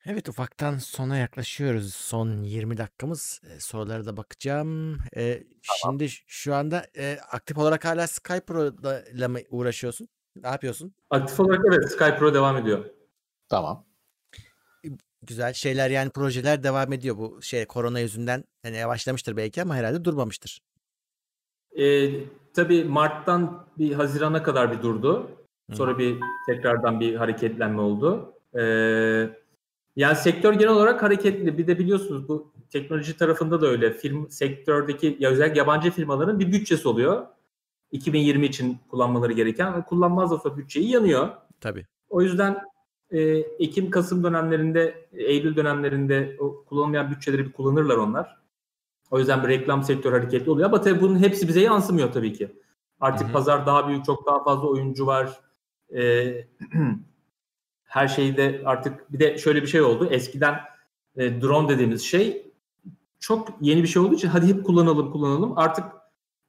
Evet ufaktan sona yaklaşıyoruz. Son 20 dakikamız. E, sorulara da bakacağım. E, Şimdi ş- şu anda e, aktif olarak hala Skype Pro'da mı uğraşıyorsun? Ne yapıyorsun? Aktif olarak evet Skype Pro devam ediyor. Tamam. Güzel şeyler yani projeler devam ediyor bu şey korona yüzünden. Hani yavaşlamıştır belki ama herhalde durmamıştır. Ee, tabii Mart'tan bir Haziran'a kadar bir durdu. Sonra bir tekrardan bir hareketlenme oldu. Ee, yani sektör genel olarak hareketli. Bir de biliyorsunuz bu teknoloji tarafında da öyle. Film sektördeki ya özellikle yabancı firmaların bir bütçesi oluyor. 2020 için kullanmaları gereken. Kullanmazsa bütçeyi yanıyor. Tabii. O yüzden e, Ekim-Kasım dönemlerinde, Eylül dönemlerinde o kullanılmayan bütçeleri bir kullanırlar onlar. O yüzden bir reklam sektörü hareketli oluyor. Ama tabii bunun hepsi bize yansımıyor tabii ki. Artık Hı hı. pazar daha büyük, çok daha fazla oyuncu var. E, her şeyde artık bir de şöyle bir şey oldu. Eskiden e, drone dediğimiz şey çok yeni bir şey olduğu için hadi hep kullanalım kullanalım. Artık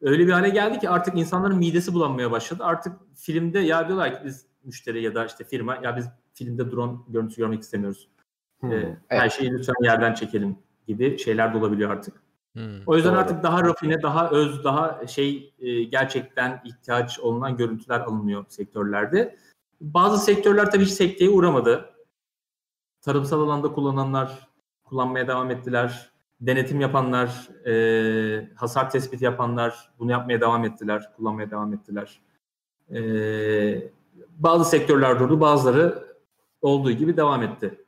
öyle bir hale geldi ki artık insanların midesi bulanmaya başladı. Artık filmde ya diyorlar ki biz müşteri ya da işte firma ya biz filmde drone görüntüsü görmek istemiyoruz. Hmm. Her Evet. şeyi lütfen yerden çekelim gibi şeyler de olabiliyor artık. Hmm. O yüzden Doğru. artık daha rafine, daha öz, daha şey e, gerçekten ihtiyaç olunan görüntüler alınıyor sektörlerde. Bazı sektörler tabii hiç sekteye uğramadı. Tarımsal alanda kullananlar kullanmaya devam ettiler. Denetim yapanlar, e, hasar tespiti yapanlar bunu yapmaya devam ettiler, kullanmaya devam ettiler. E, bazı sektörler durdu, bazıları olduğu gibi devam etti.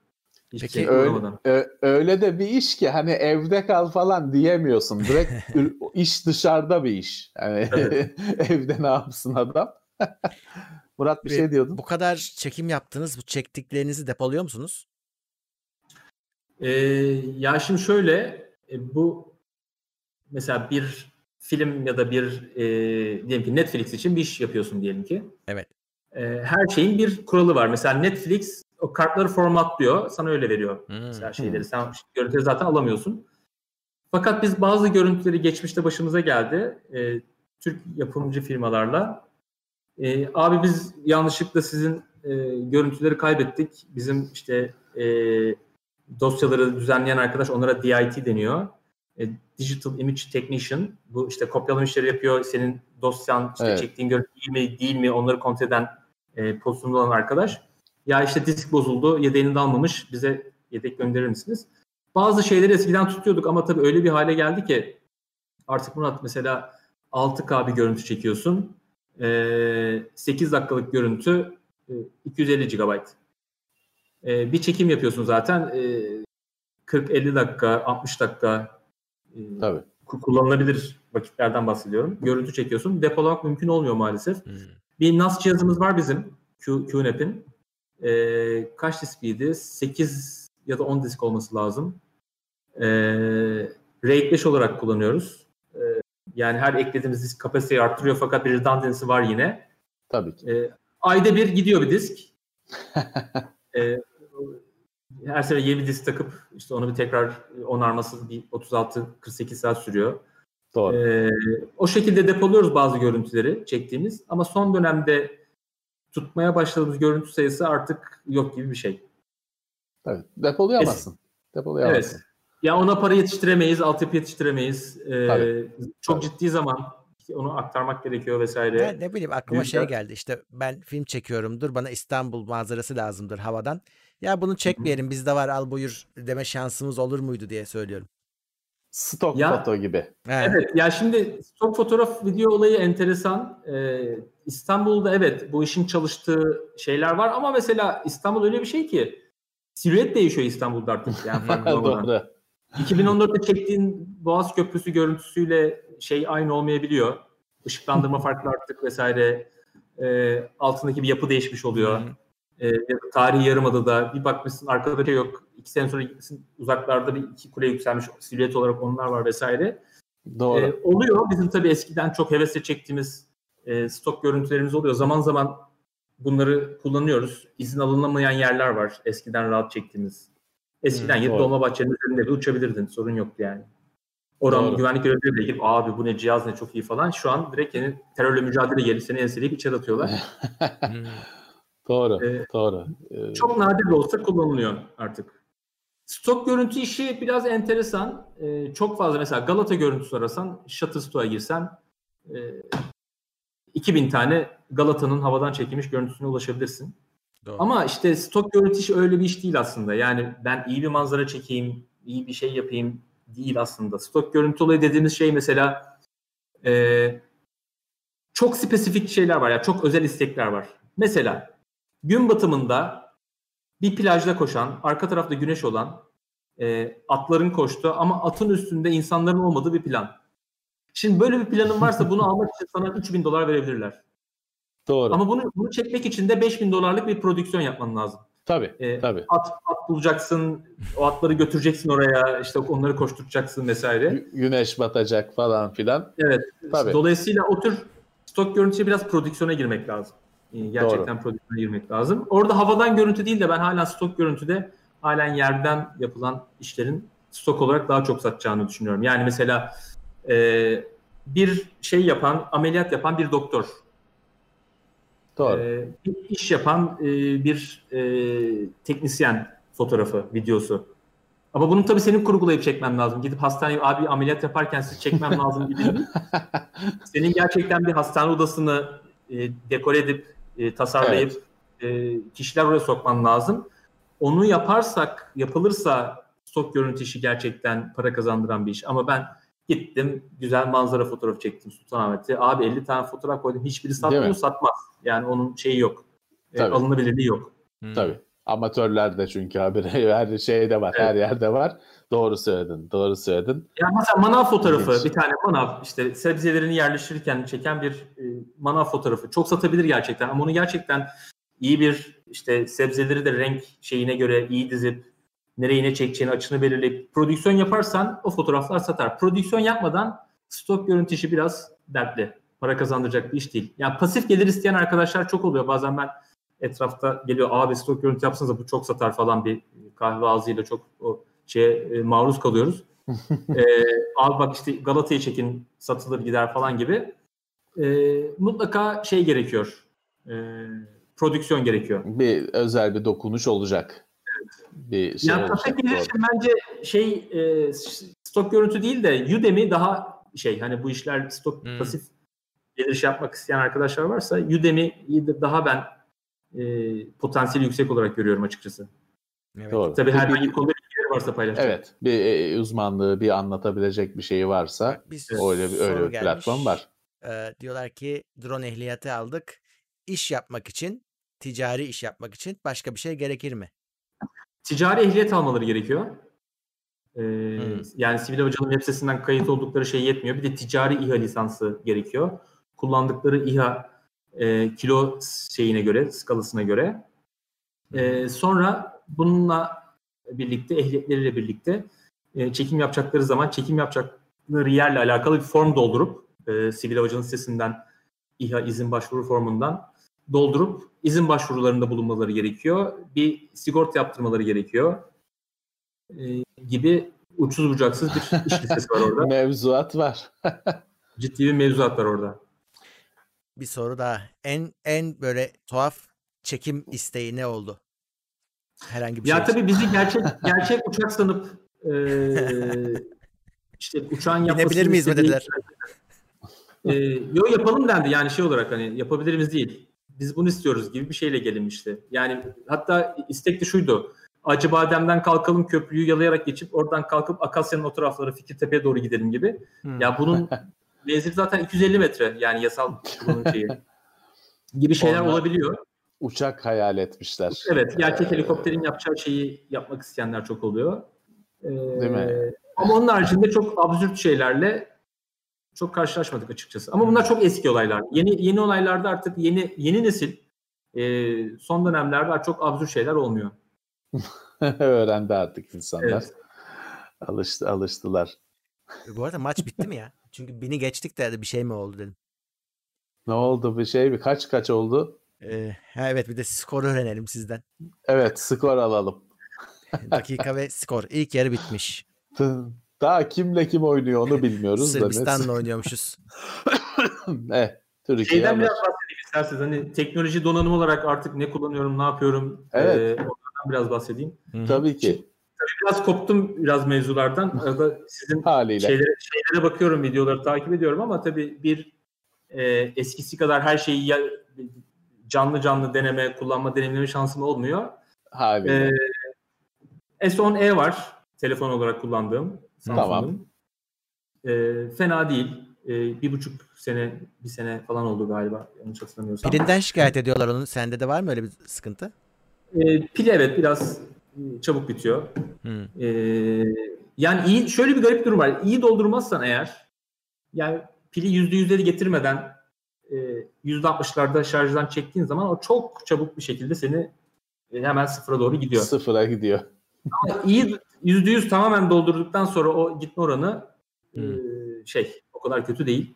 Hiçbir Peki, şey Öyle, ö- öyle de bir iş ki hani evde kal falan diyemiyorsun. Direkt iş dışarıda bir iş. Yani Evet. evde ne yapsın adam? Murat bir Ve şey diyordun. Bu kadar çekim yaptınız. Bu çektiklerinizi depoluyor musunuz? Ee, ya şimdi şöyle e, bu mesela bir film ya da bir e, diyelim ki Netflix için bir iş yapıyorsun diyelim ki. Evet. E, her şeyin bir kuralı var. Mesela Netflix o kartları formatlıyor. Sana öyle veriyor. Hmm. Mesela şeyleri sen görüntüleri zaten alamıyorsun. Fakat biz bazı görüntüleri geçmişte başımıza geldi. E, Türk yapımcı firmalarla. E, abi biz yanlışlıkla sizin e, görüntüleri kaybettik. Bizim işte e, dosyaları düzenleyen arkadaş onlara DIT deniyor. E, Digital Image Technician. Bu işte kopyalama işleri yapıyor. Senin dosyan işte Evet. çektiğin görüntü iyi mi değil mi onları kontrol eden e, pozisyonda olan arkadaş. Ya işte disk bozuldu, yedeğini de almamış. Bize yedek gönderir misiniz? Bazı şeyleri eskiden tutuyorduk ama tabii öyle bir hale geldi ki artık Murat mesela 6K bir görüntü çekiyorsun. E, 8 dakikalık görüntü e, 250 GB. E, bir çekim yapıyorsun zaten. E, 40-50 dakika, 60 dakika e, Tabii. ku- kullanılabilir vakitlerden bahsediyorum. Görüntü çekiyorsun. Depolamak mümkün olmuyor maalesef. Hmm. Bir NAS cihazımız var bizim. Q, QNAP'in. Ee, kaç diskiydi? 8 ya da 10 disk olması lazım. Ee, RAID 5 olarak kullanıyoruz. Ee, yani her eklediğimiz disk kapasiteyi arttırıyor fakat bir redundancy var yine. Tabii ki. Ee, ayda bir gidiyor bir disk. Ee, her sene yeni bir disk takıp işte onu bir tekrar onarması bir 36-48 saat sürüyor. Doğru. Ee, o şekilde depoluyoruz bazı görüntüleri çektiğimiz ama son dönemde tutmaya başladığımız görüntü sayısı artık yok gibi bir şey. Tabii. Depolayamazsın. Depolayamazsın. Evet. Ya ona para yetiştiremeyiz, altyapı yetiştiremeyiz. Ee, Tabii. çok Tabii. ciddi zaman onu aktarmak gerekiyor vesaire. Ya ne bileyim aklıma şey Büyükler- geldi işte ben film çekiyorumdur bana İstanbul manzarası lazımdır havadan. Ya bunu çekmeyelim bizde var al buyur deme şansımız olur muydu diye söylüyorum. Stok Ya- foto gibi. He. Evet ya şimdi stok fotoğraf video olayı enteresan. Ee, İstanbul'da evet bu işin çalıştığı şeyler var ama mesela İstanbul öyle bir şey ki silüet değişiyor İstanbul'da artık yani. Doğru. 2014'te çektiğin Boğaz Köprüsü görüntüsüyle şey aynı olmayabiliyor. Işıklandırma farklı arttık vesaire. E, altındaki bir yapı değişmiş oluyor. E, tarihi yarımadada bir bakmışsın arkada şey yok. İki sene sonra gitmişsin uzaklarda bir iki kule yükselmiş silüet olarak onlar var vesaire. Doğru. E, oluyor. Bizim tabii eskiden çok hevesle çektiğimiz e, stok görüntülerimiz oluyor. Zaman zaman bunları kullanıyoruz. İzin alınamayan yerler var. Eskiden rahat çektiğimiz. Eskiden Hmm, doğru. Dolmabahçe'nin üzerinde bir uçabilirdin. Sorun yoktu yani. Oranın Doğru. güvenlik görevlileri de gelip abi bu ne cihaz ne çok iyi falan. Şu an direkt yeni terörle mücadele gelip seni enseleyip içeri atıyorlar. Doğru. Ee, doğru. Ee, çok nadir de olsa kullanılıyor artık. Stok görüntü işi biraz enteresan. Ee, çok fazla mesela Galata görüntüsü arasan Shutterstock'a girsen e, 2000 tane Galata'nın havadan çekilmiş görüntüsüne ulaşabilirsin. Doğru. Ama işte stok görüntü işi öyle bir iş değil aslında. Yani ben iyi bir manzara çekeyim, iyi bir şey yapayım değil aslında. Stok görüntü olayı dediğimiz şey mesela e, çok spesifik şeyler var. Yani çok özel istekler var. Mesela gün batımında bir plajda koşan, arka tarafta güneş olan e, atların koştu ama atın üstünde insanların olmadığı bir plan. Şimdi böyle bir planın varsa bunu almak için sana 3000 dolar verebilirler. doğru. Ama bunu bunu çekmek için de 5000 dolarlık bir prodüksiyon yapman lazım. tabii. E, tabii. At, at bulacaksın, o atları götüreceksin oraya, işte onları koşturacaksın vesaire. Gü- Güneş batacak falan filan. Evet. Tabii. Dolayısıyla o tür stok görüntüye biraz prodüksiyona girmek lazım. E, Gerçekten prodüksiyona girmek lazım. Orada havadan görüntü değil de ben hala stok görüntüde halen yerden yapılan işlerin stok olarak daha çok satacağını düşünüyorum. Yani mesela e, bir şey yapan, ameliyat yapan bir doktor Doğru. Ee, bir iş yapan e, bir e, teknisyen fotoğrafı, videosu. Ama bunu tabii senin kurgulayıp çekmen lazım. Gidip hastaneye abi ameliyat yaparken siz çekmem lazım gibi. Senin gerçekten bir hastane odasını e, dekore edip, e, tasarlayıp e, kişiler oraya sokman lazım. Onu yaparsak, yapılırsa stok görüntü işi gerçekten para kazandıran bir iş. Ama ben gittim, güzel manzara fotoğrafı çektim Sultanahmet'te. Abi 50 tane fotoğraf koydum. Hiçbiri satmıyor, satmaz. Yani onun şeyi yok. E, alınabilirliği yok. Hmm. Tabii. Amatörler de çünkü abi her şeyde var, her yerde var. Doğru söyledin, doğru söyledin. Yani mesela manav fotoğrafı, İlginç. bir tane manav işte sebzelerini yerleştirirken çeken bir e, manav fotoğrafı. Çok satabilir gerçekten ama onu gerçekten iyi bir işte sebzeleri de renk şeyine göre iyi dizip nereye ne çekeceğini açını belirleyip prodüksiyon yaparsan o fotoğraflar satar. Prodüksiyon yapmadan stok görüntü işi biraz dertli. Para kazandıracak bir iş değil. Yani pasif gelir isteyen arkadaşlar çok oluyor. Bazen ben etrafta geliyor abi stok görüntü yapsanız bu çok satar falan bir kahve ağzıyla çok o şeye e, maruz kalıyoruz. e, abi bak işte Galata'yı çekin satılır gider falan gibi. E, mutlaka şey gerekiyor. E, prodüksiyon gerekiyor. Bir özel bir dokunuş olacak. Bir şey yani olacak. pasif gelir Doğru. için bence şey e, stok görüntü değil de Udemy daha şey hani bu işler stok Hmm. pasif gelir iş yapmak isteyen arkadaşlar varsa Udemy'yi de daha ben e, potansiyeli yüksek olarak görüyorum açıkçası. Evet. Doğru. Tabii Bir- her bir- konuda varsa paylaşacak. Evet, bir e, uzmanlığı, bir anlatabilecek bir şeyi varsa Bir öyle bir öyle bir gelmiş. platform var. Ee, diyorlar ki drone ehliyeti aldık. İş yapmak için, ticari iş yapmak için başka bir şey gerekir mi? ticari ehliyet almaları gerekiyor. Ee, Hmm. Yani sivil havacılığın web sitesinden kayıt oldukları şey yetmiyor. Bir de ticari İHA lisansı gerekiyor. Kullandıkları İHA e, kilo şeyine göre, skalasına göre. Ee, sonra bununla birlikte, ehliyetleriyle birlikte e, çekim yapacakları zaman çekim yapacakları yerle alakalı bir form doldurup e, sivil havacılığın sitesinden İHA izin başvuru formundan doldurup izin başvurularında bulunmaları gerekiyor. Bir sigorta yaptırmaları gerekiyor. Ee, gibi uçsuz bucaksız bir iş listesi var orada. Mevzuat var. Ciddi bir mevzuat var orada. Bir soru daha. En en böyle tuhaf çekim isteği ne oldu? Herhangi bir Ya şey. için. tabii bizi gerçek gerçek uçak sanıp eee işte uçağın yapmasını Binebilir miyiz mi dediler? Eee, yo yapalım dendi yani şey olarak hani yapabilir miyiz değil. Biz bunu istiyoruz gibi bir şeyle gelinmişti. Yani hatta istek de şuydu. Acıbadem'den kalkalım köprüyü yalayarak geçip oradan kalkıp Akasya'nın o tarafları Fikirtepe'ye doğru gidelim gibi. Hmm. Ya bunun menzili zaten 250 metre yani yasal bunun şeyi. gibi şeyler Onlar- olabiliyor. Uçak hayal etmişler. Evet, gerçek Ee, helikopterin yapacağı şeyi yapmak isteyenler çok oluyor. Ee, Değil mi? Ama onun haricinde çok absürt şeylerle çok karşılaşmadık açıkçası. Ama bunlar çok eski olaylar. Yeni yeni olaylarda artık yeni yeni nesil e, son dönemlerde çok absürt şeyler olmuyor. Öğrendi artık insanlar. Evet. Alıştı, alıştılar. Bu arada maç bitti mi ya? Çünkü beni geçtik de bir şey mi oldu dedim. Ne oldu bir şey? Bir kaç kaç oldu? Ee, ha evet bir de skor öğrenelim sizden. Evet skor alalım. Dakika ve skor. İlk yarı bitmiş. Daha kimle kim oynuyor onu bilmiyoruz. Sırbistan'la oynuyormuşuz. eh, Türkiye Şeyden biraz bahsedeyim isterseniz. Hani teknoloji donanım olarak artık ne kullanıyorum, ne yapıyorum. Evet. E, onlardan biraz bahsedeyim. Hı hı. Tabii ki Biraz koptum biraz mevzulardan. Arada Sizin haliyle. şeylere, şeylere bakıyorum, videoları takip ediyorum ama tabii bir e, eskisi kadar her şeyi ya, canlı canlı deneme, kullanma, deneyimleme şansım olmuyor. haliyle. E, S10e var telefon olarak kullandığım. Tamam. E, fena değil. E, bir buçuk sene, bir sene falan oldu galiba yanlış hatırlamıyorsam. Pilinden şikayet ediyorlar onun. Sende de var mı öyle bir sıkıntı? E, pili evet biraz e, çabuk bitiyor. Hı. E, yani iyi şöyle bir garip durum var. İyi doldurmazsan eğer yani pili yüzde yüzleri getirmeden e, yüzde altmışlarda şarjdan çektiğin zaman o çok çabuk bir şekilde seni e, hemen sıfıra doğru gidiyor. Sıfıra gidiyor. Ama iyi yüzde yüz tamamen doldurduktan sonra o gitme oranı e, Hmm. şey o kadar kötü değil.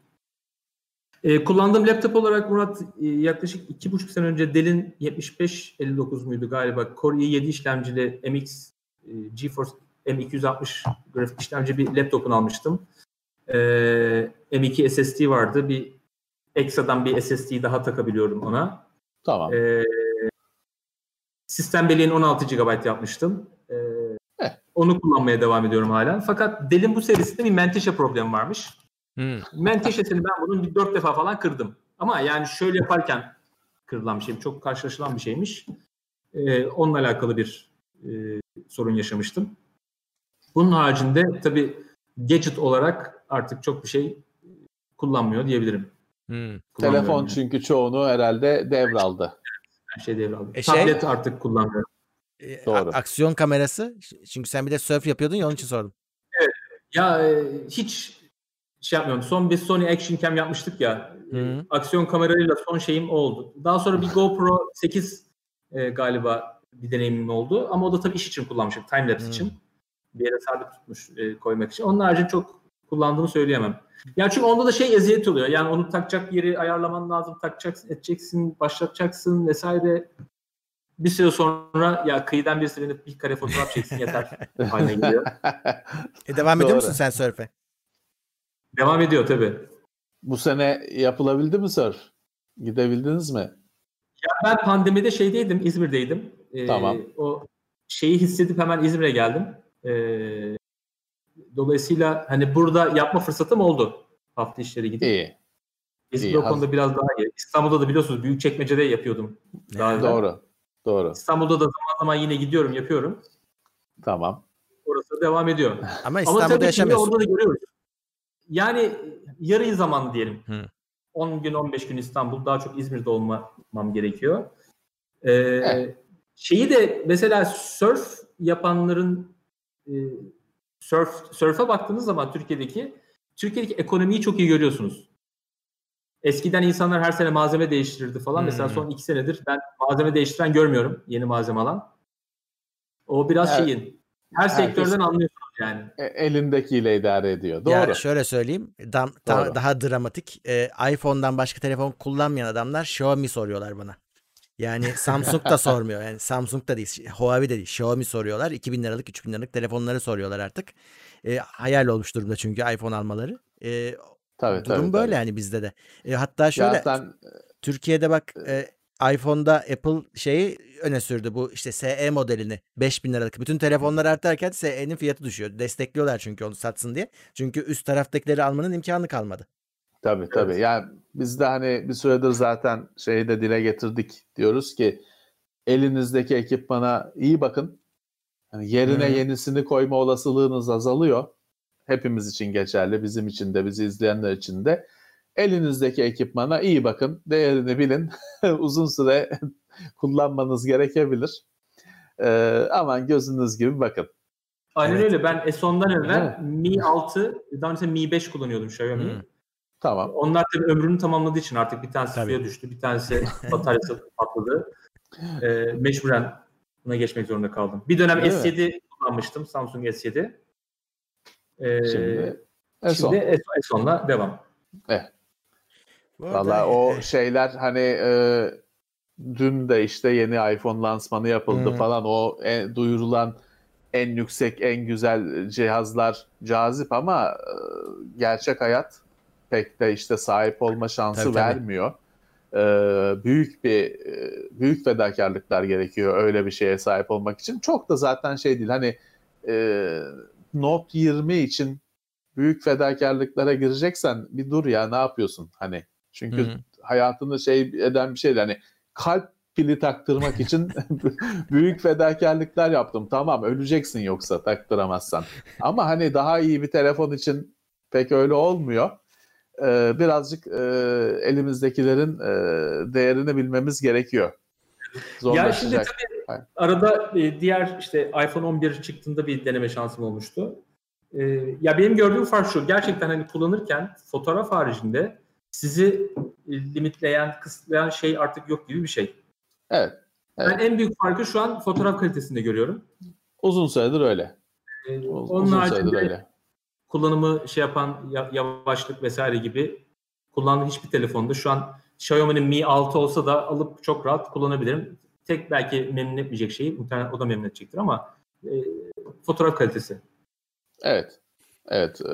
E, kullandığım laptop olarak Murat e, yaklaşık iki buçuk sene önce Dell'in 7559 muydu galiba Core i7 işlemcili MX e, GeForce M260 grafik işlemci bir laptopunu almıştım. E, M2 SSD vardı. Bir ekstradan bir SSD daha takabiliyorum ona. Tamam. Ee, sistem belleğini 16 GB yapmıştım. Ee, Eh. onu kullanmaya devam ediyorum hala. Fakat Dell'in bu serisinde bir menteşe problemi varmış. Hı. Menteşesini ben bunun bir 4 defa falan kırdım. Ama yani şöyle yaparken kırılan bir şey. Çok karşılaşılan bir şeymiş. Ee, onunla alakalı bir e, sorun yaşamıştım. Bunun haricinde tabii gadget olarak artık çok bir şey kullanmıyor diyebilirim. Hı. Telefon çünkü çoğunu herhalde devraldı. Her şey devraldı. E şey- Tablet artık kullanmıyorum. E, Doğru. a- aksiyon kamerası. Çünkü sen bir de surf yapıyordun ya onun için sordum. Ya e, hiç şey yapmıyorum. Son bir Sony Action Cam yapmıştık ya. Hı. E, Aksiyon kamerayla son şeyim o oldu. Daha sonra bir GoPro 8 e, galiba bir deneyimim oldu. Ama o da tabii iş için kullanmışım. Timelapse Hı. için. Bir yere sabit tutmuş e, koymak için. Onun harici çok kullandığımı söyleyemem. Ya çünkü onda da şey eziyet oluyor. Yani onu takacak yeri ayarlaman lazım. Takacaksın, edeceksin, başlatacaksın vesaire. Bir süre sonra ya kıyıdan bir silinip bir kare fotoğraf çeksin yeter haline geliyor. E, devam ediyor Doğru. musun sen surf'e? Devam ediyor tabii. Bu sene yapılabildi mi surf? Gidebildiniz mi? Ben pandemide şeydeydim, İzmir'deydim. Ee, Tamam. O şeyi hissedip hemen İzmir'e geldim. Ee, dolayısıyla hani burada yapma fırsatım oldu. Hafta işleri gidip. İyi. İzmir iyi, o konuda biraz daha iyi. İstanbul'da da biliyorsunuz Büyükçekmece'de yapıyordum. Daha evvel. Doğru. Doğru. İstanbul'da da zaman zaman yine gidiyorum, yapıyorum. Tamam. Orası devam ediyor. Ama Ama İstanbul'da tabii şimdi yaşamıyorsun. orada da görüyoruz. Yani yarı zamanlı diyelim. Hı. 10 gün 15 gün İstanbul daha çok İzmir'de olmam gerekiyor. Ee, Eh. Şeyi de mesela surf yapanların e, surf surf'a baktığınız zaman Türkiye'deki Türkiye'deki ekonomiyi çok iyi görüyorsunuz. Eskiden insanlar her sene malzeme değiştirirdi falan. Hmm. Mesela son iki senedir ben malzeme değiştiren görmüyorum. Yeni malzeme alan. O biraz Evet. şeyin. Her Herkes- sektörden anlıyorsunuz yani. E, elindekiyle idare ediyor. Doğru. Ya şöyle söyleyeyim. dam- ta- Doğru. daha dramatik. E, iPhone'dan başka telefon kullanmayan adamlar Xiaomi soruyorlar bana. Yani Samsung da sormuyor. Yani Samsung da değil, Huawei de değil. Xiaomi soruyorlar. 2000 liralık, 3000 liralık telefonları soruyorlar artık. E, hayal olmuş durumda çünkü iPhone almaları. E, tabii, durum tabii, böyle tabii. yani bizde de. E, hatta şöyle Zaten Türkiye'de bak e, iPhone'da Apple şeyi öne sürdü bu işte SE modelini 5000 liralık. Bütün telefonlar artarken SE'nin fiyatı düşüyor. Destekliyorlar çünkü onu satsın diye. Çünkü üst taraftakileri almanın imkanı kalmadı. Tabii tabii. Yani biz de hani bir süredir zaten şeyi de dile getirdik. Diyoruz ki elinizdeki ekipmana iyi bakın. Hani yerine Hı. yenisini koyma olasılığınız azalıyor. Hepimiz için geçerli. Bizim için de bizi izleyenler için de. Elinizdeki ekipmana iyi bakın. Değerini bilin. Uzun süre kullanmanız gerekebilir. Ee, aman gözünüz gibi bakın. Aynen Evet. öyle. Ben S10'dan evvel Evet. Mi 6, daha önce Mi 5 kullanıyordum Xiaomi'yi. Hmm. Tamam. Onlar tabii ömrünü tamamladığı için artık bir tanesi Tabii. suya düştü, bir tanesi bataryası patladı. Ee, mecburen buna geçmek zorunda kaldım. Bir dönem Değil mi? S7 kullanmıştım, Samsung S7. Ee, Şimdi şimdi, S10. S- S10'la devam. Arada, Valla o e, şeyler hani e, dün de işte yeni iPhone lansmanı yapıldı Hmm. falan. O en- duyurulan en yüksek, en güzel cihazlar cazip ama e, gerçek hayat pek de işte sahip olma şansı Tabii, tabii. vermiyor. E, büyük bir e, büyük fedakarlıklar gerekiyor öyle bir şeye sahip olmak için. Çok da zaten şey değil. Hani e, Note 20 için büyük fedakarlıklara gireceksen bir dur ya ne yapıyorsun hani çünkü Hı hı. hayatını şey eden bir şeydi hani kalp pili taktırmak için büyük fedakarlıklar yaptım tamam öleceksin yoksa taktıramazsan ama hani daha iyi bir telefon için pek öyle olmuyor Ee, birazcık e, elimizdekilerin e, değerini bilmemiz gerekiyor Ya şimdi tabii Aynen. arada e, diğer işte iPhone 11 çıktığında bir deneme şansım olmuştu. E, ya benim gördüğüm fark şu. Gerçekten hani kullanırken fotoğraf haricinde sizi e, limitleyen, kısıtlayan şey artık yok gibi bir şey. evet Ben en büyük farkı şu an fotoğraf kalitesinde görüyorum. uzun süredir öyle E, onun uzun süredir öyle kullanımı şey yapan ya- yavaşlık vesaire gibi kullandığım hiçbir telefonda şu an Xiaomi'nin Mi 6 olsa da alıp çok rahat kullanabilirim. Tek belki memnun etmeyecek şeyi muhtemelen o da memnun edecektir ama e, fotoğraf kalitesi. Evet. Evet. e,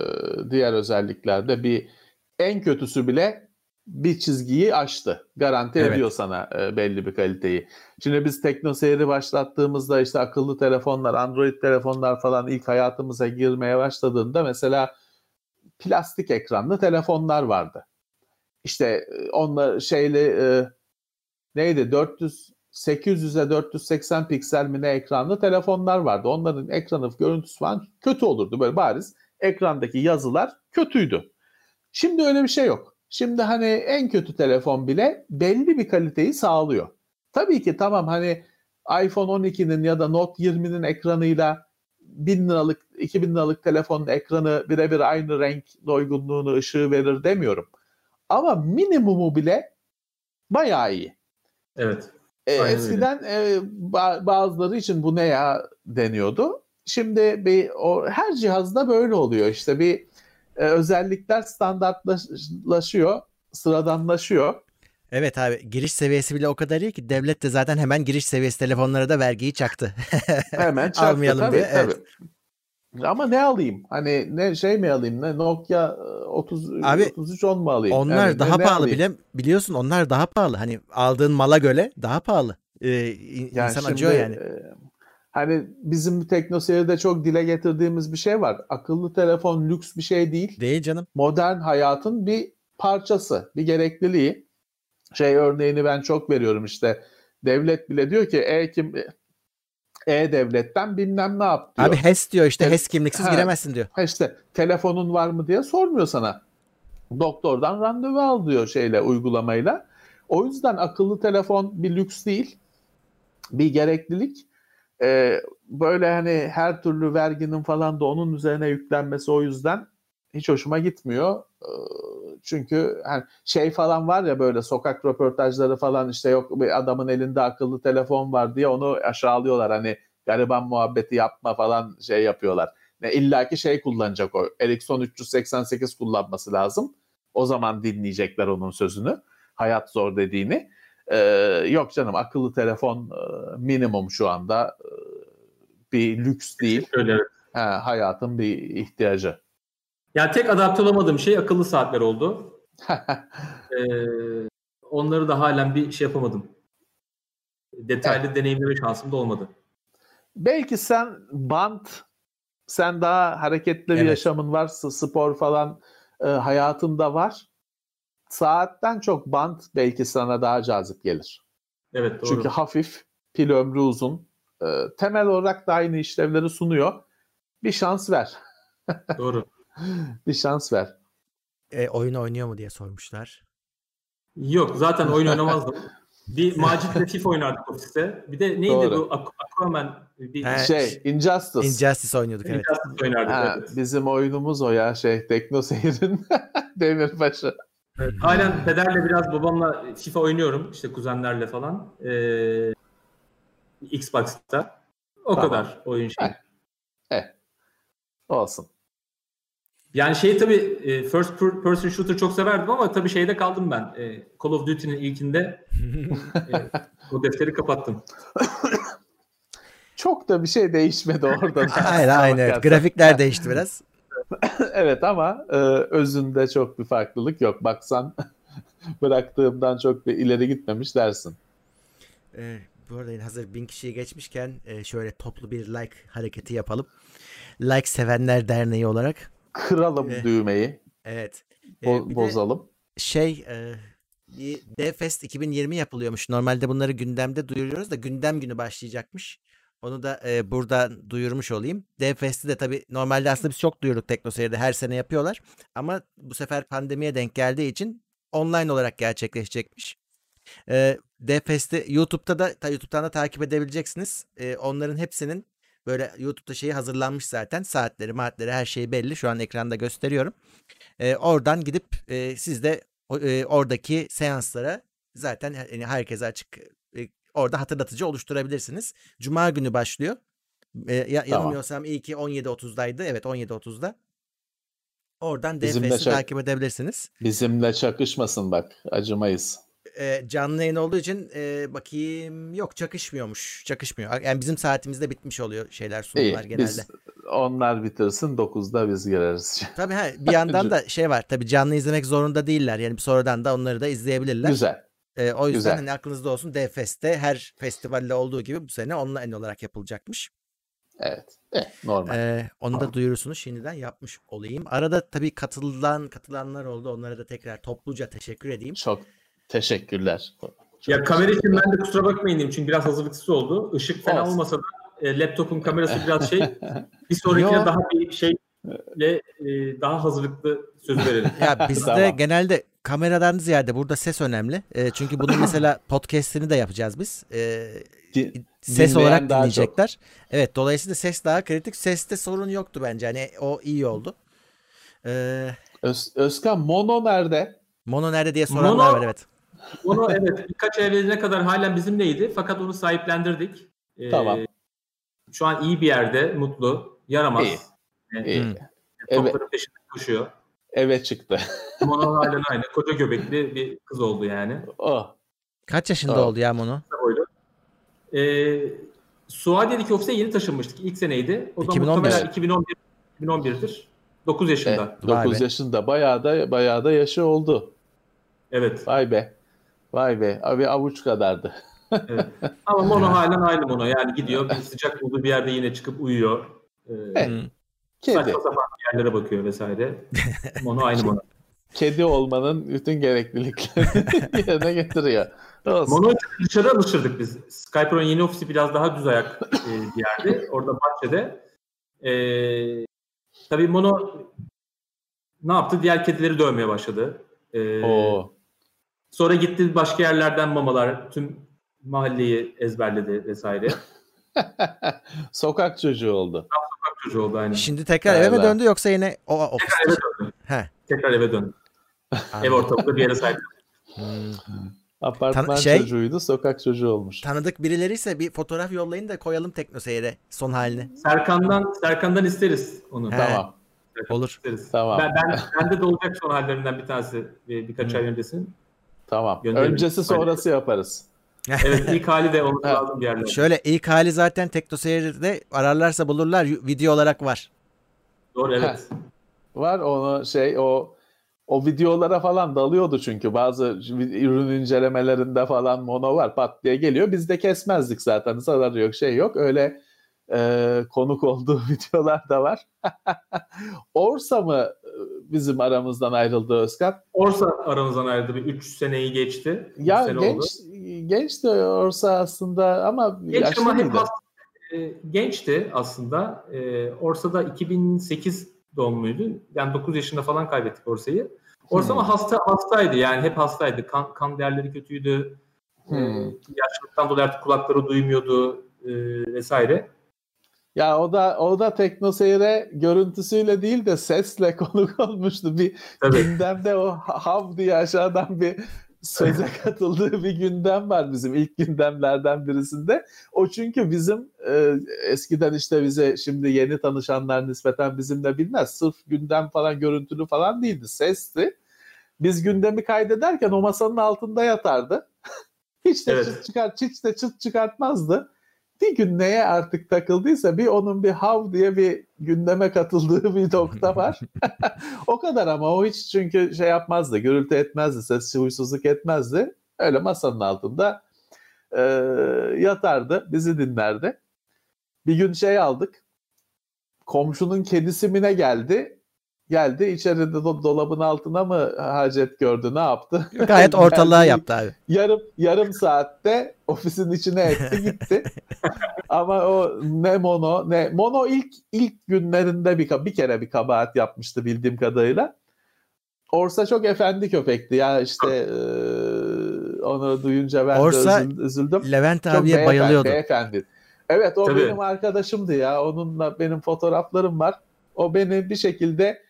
Diğer özelliklerde bir en kötüsü bile bir çizgiyi aştı. Garanti Evet. ediyor sana e, belli bir kaliteyi. Şimdi biz Tekno Seyir'i başlattığımızda işte akıllı telefonlar, Android telefonlar falan ilk hayatımıza girmeye başladığında mesela plastik ekranlı telefonlar vardı. İşte e, onlar şeyle e, neydi 400 800'e 480 piksel mi ne ekranlı telefonlar vardı. Onların ekranı görüntüsü falan kötü olurdu. Böyle bariz ekrandaki yazılar kötüydü. Şimdi öyle bir şey yok. Şimdi hani en kötü telefon bile belli bir kaliteyi sağlıyor. Tabii ki tamam hani iPhone 12'nin ya da Note 20'nin ekranıyla 1000 liralık 2000 liralık telefonun ekranı birebir aynı renk doygunluğunu ışığı verir demiyorum. Ama minimumu bile bayağı iyi. Evet. E, eskiden e, ba- bazıları için bu ne ya deniyordu. Şimdi bir o her cihazda böyle oluyor. İşte bir e, özellikler standartlaşıyor, sıradanlaşıyor. Evet abi giriş seviyesi bile o kadar iyi ki devlet de zaten hemen giriş seviyesi telefonlara da vergiyi çaktı. Hemen çarptı Almayalım tabii, diye, evet. tabii. Ama ne alayım? Hani ne şey mi alayım? Ne Nokia e, 30 Abi, 3310 mu alayım? onlar Yani ne- daha ne pahalı alayım? bile biliyorsun onlar daha pahalı. Hani aldığın mala göre daha pahalı. Ee, Yani insan acıyor yani. e, Hani bizim teknoseyirde çok dile getirdiğimiz bir şey var. Akıllı telefon lüks bir şey değil. Değil canım. modern hayatın bir parçası, bir gerekliliği. Şey örneğini ben çok veriyorum işte. Devlet bile diyor ki e-kim e-devletten bilmem ne yap diyor. Abi HES diyor işte. HES kimliksiz Ha. giremezsin diyor. Ha işte telefonun var mı diye sormuyor sana. Doktordan randevu al diyor şeyle uygulamayla. O yüzden akıllı telefon bir lüks değil. Bir gereklilik. Ee, böyle hani her türlü verginin falan da onun üzerine yüklenmesi o yüzden hiç hoşuma gitmiyor. Ee, çünkü hani şey falan var ya böyle sokak röportajları falan işte yok bir adamın elinde akıllı telefon var diye onu aşağılıyorlar. Hani gariban muhabbeti yapma falan şey yapıyorlar. Ne illaki şey kullanacak o. Ericsson 388 kullanması lazım. O zaman dinleyecekler onun sözünü. Hayat zor dediğini. Ee, yok canım akıllı telefon e, minimum şu anda e, bir lüks değil. Öyle. evet. Ha, hayatın bir ihtiyacı. Yani tek adapte olamadığım şey akıllı saatler oldu. Ee, onları da halen bir şey yapamadım. Detaylı deneyimleme şansım da olmadı. Belki sen bant, sen daha hareketli bir Evet. yaşamın var, spor falan e, hayatında var. Saatten çok bant belki sana daha cazip gelir. Evet doğru. Çünkü hafif, pil ömrü uzun. E, temel olarak da aynı işlevleri sunuyor. Bir şans ver. Doğru. Bir şans ver. E, oyun oynuyor mu diye sormuşlar. Yok zaten oyun oynamazdım. Bir Macit Latif oynardık ofiste. Bir de neydi Doğru. bu Aqu- Aquaman bir He. Şey, Injustice. Injustice oynuyorduk evet. Injustice oynardık. Ha, evet. bizim oyunumuz o ya şey Teknoseyir'in Demirbaşı. Evet, Halen pederle biraz babamla FIFA oynuyorum. işte kuzenlerle falan. Ee, Xbox'ta. O Tamam. kadar oyun şey. Heh. Olsun. Yani şey tabii e, first per- person shooter çok severdim ama tabii şeyde kaldım ben. E, Call of Duty'nin ilkinde e, o defteri kapattım. Çok da bir şey değişmedi orada. Aynen aynen. evet. Grafikler değişti biraz. evet ama e, özünde çok bir farklılık yok. Baksan bıraktığımdan çok bir ileri gitmemiş dersin. Ee, bu arada hazır bin kişiyi geçmişken e, şöyle toplu bir like hareketi yapalım. Like Sevenler Derneği olarak. Kıralım Eh. düğmeyi, Evet. Ee, bo- bozalım. şey e, bir DevFest 2020 yapılıyormuş. Normalde bunları gündemde duyuruyoruz da gündem günü başlayacakmış. Onu da e, burada duyurmuş olayım. DevFest'i de tabii normalde aslında biz çok duyurduk Teknoseyir'de her sene yapıyorlar. Ama bu sefer pandemiye denk geldiği için online olarak gerçekleşecekmiş. E, DevFest'i YouTube'da da ta, YouTube'dan da takip edebileceksiniz. E, onların hepsinin böyle YouTube'da şeyi hazırlanmış zaten. Saatleri, maatleri her şey belli. Şu an ekranda gösteriyorum. E, oradan gidip e, siz de e, oradaki seanslara zaten yani herkese açık orada hatırlatıcı oluşturabilirsiniz. Cuma günü başlıyor. E, ya, yanılmıyorsam iyi ki 17.30'daydı. Evet 17.30'da. Oradan DFS'i takip edebilirsiniz. Bizimle çakışmasın bak, acımayız. E, canlı yayın olduğu için e, bakayım yok çakışmıyormuş. Çakışmıyor. Yani bizim saatimizde bitmiş oluyor şeyler İyi, sunumlar genelde. biz onlar bitirsin 9'da biz gireriz. Tabii ha, bir yandan da şey var. Tabii canlı izlemek zorunda değiller. Yani sonradan da onları da izleyebilirler. Güzel. Ee, o yüzden Güzel. hani aklınızda olsun DFest'te her festivalde olduğu gibi bu sene online olarak yapılacakmış. Evet. Eh, normal. Ee, onu da duyurusunu şimdiden yapmış olayım. Arada tabii katılan katılanlar oldu. Onlara da tekrar topluca teşekkür edeyim. Çok teşekkürler. Çok Ya kamera için ben de kusura bakmayın diyeyim çünkü biraz hazırlıksız oldu. Işık fena Olsun. olmasa da e, laptopun kamerası biraz şey. Bir sonrakine Yo. daha bir şeyle e, daha hazırlıklı söz verelim. Ya bizde Tamam. genelde kameradan ziyade burada ses önemli. Ee, çünkü bunun mesela podcast'ini de yapacağız biz. Ee, Di- ses olarak daha çok. dinleyecekler. Evet dolayısıyla ses daha kritik. Seste sorun yoktu bence. Hani o iyi oldu. Ee, Öz- Özkan Mono nerede? Mono nerede diye soranlar Mono- var evet. Onu evet birkaç ay evveline kadar halen bizimleydi fakat onu sahiplendirdik. E, Tamam. Şu an iyi bir yerde, mutlu, yaramaz. İyi. E, İyi. Hı. Topların peşinde koşuyor. Eve çıktı. Mono halen aynı. Koca göbekli bir kız oldu yani. oh. Kaç yaşında Tamam. oldu ya Mono? Oydu. Ee, Suadiye'deki ofise yeni taşınmıştık. İlk seneydi. O zaman 2011. muhtemelen 2011 2011'dir. 9 yaşında. Eh, Vay 9 be. yaşında bayağı da bayağı da yaşı oldu. Evet. Vay be. Vay be. Abi avuç kadardı. evet. Ama mono halen aynı mono. Yani gidiyor bir sıcak bulduğu bir yerde yine çıkıp uyuyor. Ee, Evet. Kedi. saçma sapan yerlere bakıyor vesaire. Mono aynı mono. Kedi olmanın bütün gerekliliklerini yerine getiriyor. Olsun. Mono dışarı alışırdık biz. Skype'ın yeni ofisi biraz daha düz ayak e, bir yerde. Orada bahçede. Ee, tabii Mono ne yaptı? Diğer kedileri dövmeye başladı. Ee, Oo. Sonra gitti başka yerlerden mamalar. Tüm mahalleyi ezberledi vesaire. Sokak çocuğu oldu. Çocuğu oldu aynı. Şimdi tekrar eve mi döndü yoksa yine o ofis? Tekrar eve döndü. He. Tekrar eve döndü. Ev ortamında bir yere sahip. Hmm. Apartman Tan- şey- çocuğuydu, sokak çocuğu olmuş. Tanıdık birileri ise bir fotoğraf yollayın da koyalım Teknoseyir'e son halini. Serkan'dan Serkan'dan isteriz onu. He. Tamam. Olur. İsteriz. Tamam. Ben, ben, bende de olacak son hallerinden bir tanesi birkaç ay öncesi. Tamam. Öncesi sonrası yaparız. Evet ilk hali de Evet. lazım bir yerlerde. Şöyle ilk hali zaten Teknoseyir'de ararlarsa bulurlar. Video olarak var. Doğru evet. Var onu şey o o videolara falan dalıyordu çünkü bazı ürün incelemelerinde falan mono var pat diye geliyor. Biz de kesmezdik zaten zarar yok şey yok öyle e, konuk olduğu videolar da var. Orsa mı bizim aramızdan ayrıldı Özkan? Orsa aramızdan ayrıldı. Bir 3 seneyi geçti. Ya sene genç oldu. genç de Orsa aslında ama Genç ama hep e, gençti aslında. E, Orsa'da 2008 doğumluydu. Yani 9 yaşında falan kaybettik Orsa'yı. Orsa Hmm. ama hasta hastaydı yani hep hastaydı. Kan, kan değerleri kötüydü. E, Hmm. yaşlılıktan dolayı artık kulakları duymuyordu. e, vesaire. Ya o da o da teknoseyre görüntüsüyle değil de sesle konuk olmuştu. Bir Tabii. gündemde o hav diye aşağıdan bir söze katıldığı bir gündem var bizim ilk gündemlerden birisinde. O çünkü bizim e, eskiden işte bize şimdi yeni tanışanlar nispeten bizimle bilmez. Sırf gündem falan görüntülü falan değildi. Sesti. Biz gündemi kaydederken o masanın altında yatardı. hiç de evet. çıt çıkart, hiç de çıt çıkartmazdı bir gün neye artık takıldıysa bir onun bir hav diye bir gündeme katıldığı bir nokta var. o kadar ama o hiç çünkü şey yapmazdı, gürültü etmezdi, ses huysuzluk etmezdi. Öyle masanın altında e, yatardı, bizi dinlerdi. Bir gün şey aldık, komşunun kedisi mi ne geldi? Geldi içeride do- dolabın altına mı hacet gördü ne yaptı? Gayet ortalığa yaptı abi. Yarım yarım saatte ofisin içine etti gitti. Ama o ne Mono ne Mono ilk ilk günlerinde bir bir kere bir kabahat yapmıştı bildiğim kadarıyla. Orsa çok efendi köpekti ya işte e, onu duyunca ben Orsa, de üzüldüm. Levent çok abiye beyefendi, bayılıyordu. Beyefendi. Evet o Tabii. benim arkadaşımdı ya. Onunla benim fotoğraflarım var. O beni bir şekilde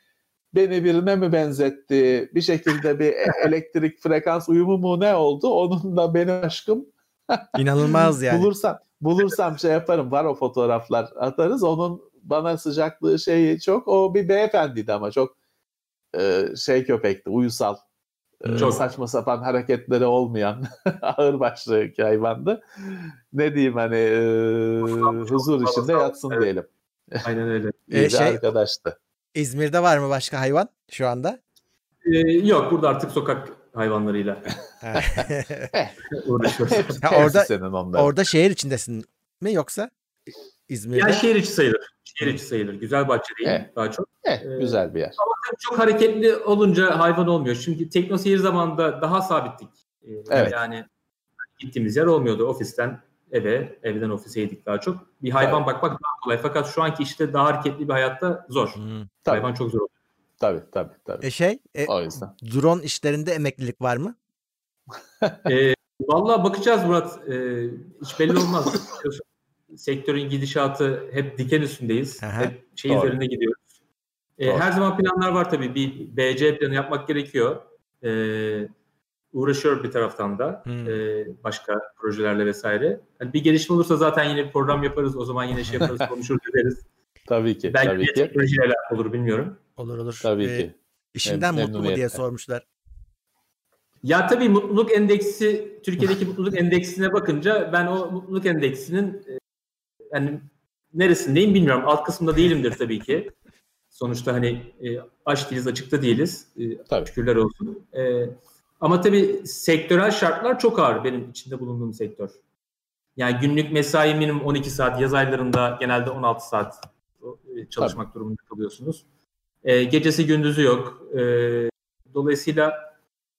beni birine mi benzetti? Bir şekilde bir e, elektrik frekans uyumu mu ne oldu? Onun da benim aşkım. İnanılmaz yani. bulursam bulursam şey yaparım. Var o fotoğraflar atarız. Onun bana sıcaklığı şeyi çok. O bir beyefendiydi ama çok e, şey köpekti. Uyusal. E, çok saçma sapan hareketleri olmayan ağır başlı hayvandı. Ne diyeyim hani e, huzur içinde yatsın evet. diyelim. Aynen öyle. İyi e, şey, arkadaştı. İzmir'de var mı başka hayvan şu anda? Ee, yok burada artık sokak hayvanlarıyla uğraşıyoruz. orada, senin orada şehir içindesin mi yoksa İzmir'de? Yani şehir içi sayılır. Şehir içi sayılır. Güzel bahçe değil evet. daha çok. Evet, ee, güzel bir yer. Ama çok hareketli olunca hayvan olmuyor. Çünkü teknoseyir zamanında daha sabittik. Ee, evet. Yani gittiğimiz yer olmuyordu. Ofisten eve, evden ofiseydik daha çok. Bir hayvan tabii. bakmak daha kolay. Fakat şu anki işte daha hareketli bir hayatta zor. Hmm. Hayvan çok zor oluyor. Tabii tabii tabii. E şey, e, o yüzden. drone işlerinde emeklilik var mı? e, Valla bakacağız Murat. E, hiç belli olmaz. Sektörün gidişatı hep diken üstündeyiz. Aha. Hep şey Doğru. üzerinde gidiyoruz. E, her zaman planlar var tabii. Bir BC planı yapmak gerekiyor. E, uğraşıyor bir taraftan da hmm. e, başka projelerle vesaire. Yani bir gelişme olursa zaten yine bir program yaparız. O zaman yine şey yaparız, konuşuruz ederiz. tabii ki. Belki tabii ki. projeyle olur bilmiyorum. Olur olur. Tabii ee, ki. İşinden Mem- mutlu mu diye sormuşlar. Ya tabii mutluluk endeksi Türkiye'deki mutluluk endeksine bakınca ben o mutluluk endeksinin e, yani neresindeyim bilmiyorum. Alt kısmında değilimdir tabii ki. Sonuçta hani e, aç değiliz, açıkta değiliz. E, tabii. Şükürler olsun. E, ama tabii sektörel şartlar çok ağır benim içinde bulunduğum sektör. Yani günlük mesai minimum 12 saat, yaz aylarında genelde 16 saat e, çalışmak tabii. durumunda kalıyorsunuz. E, gecesi gündüzü yok. E, dolayısıyla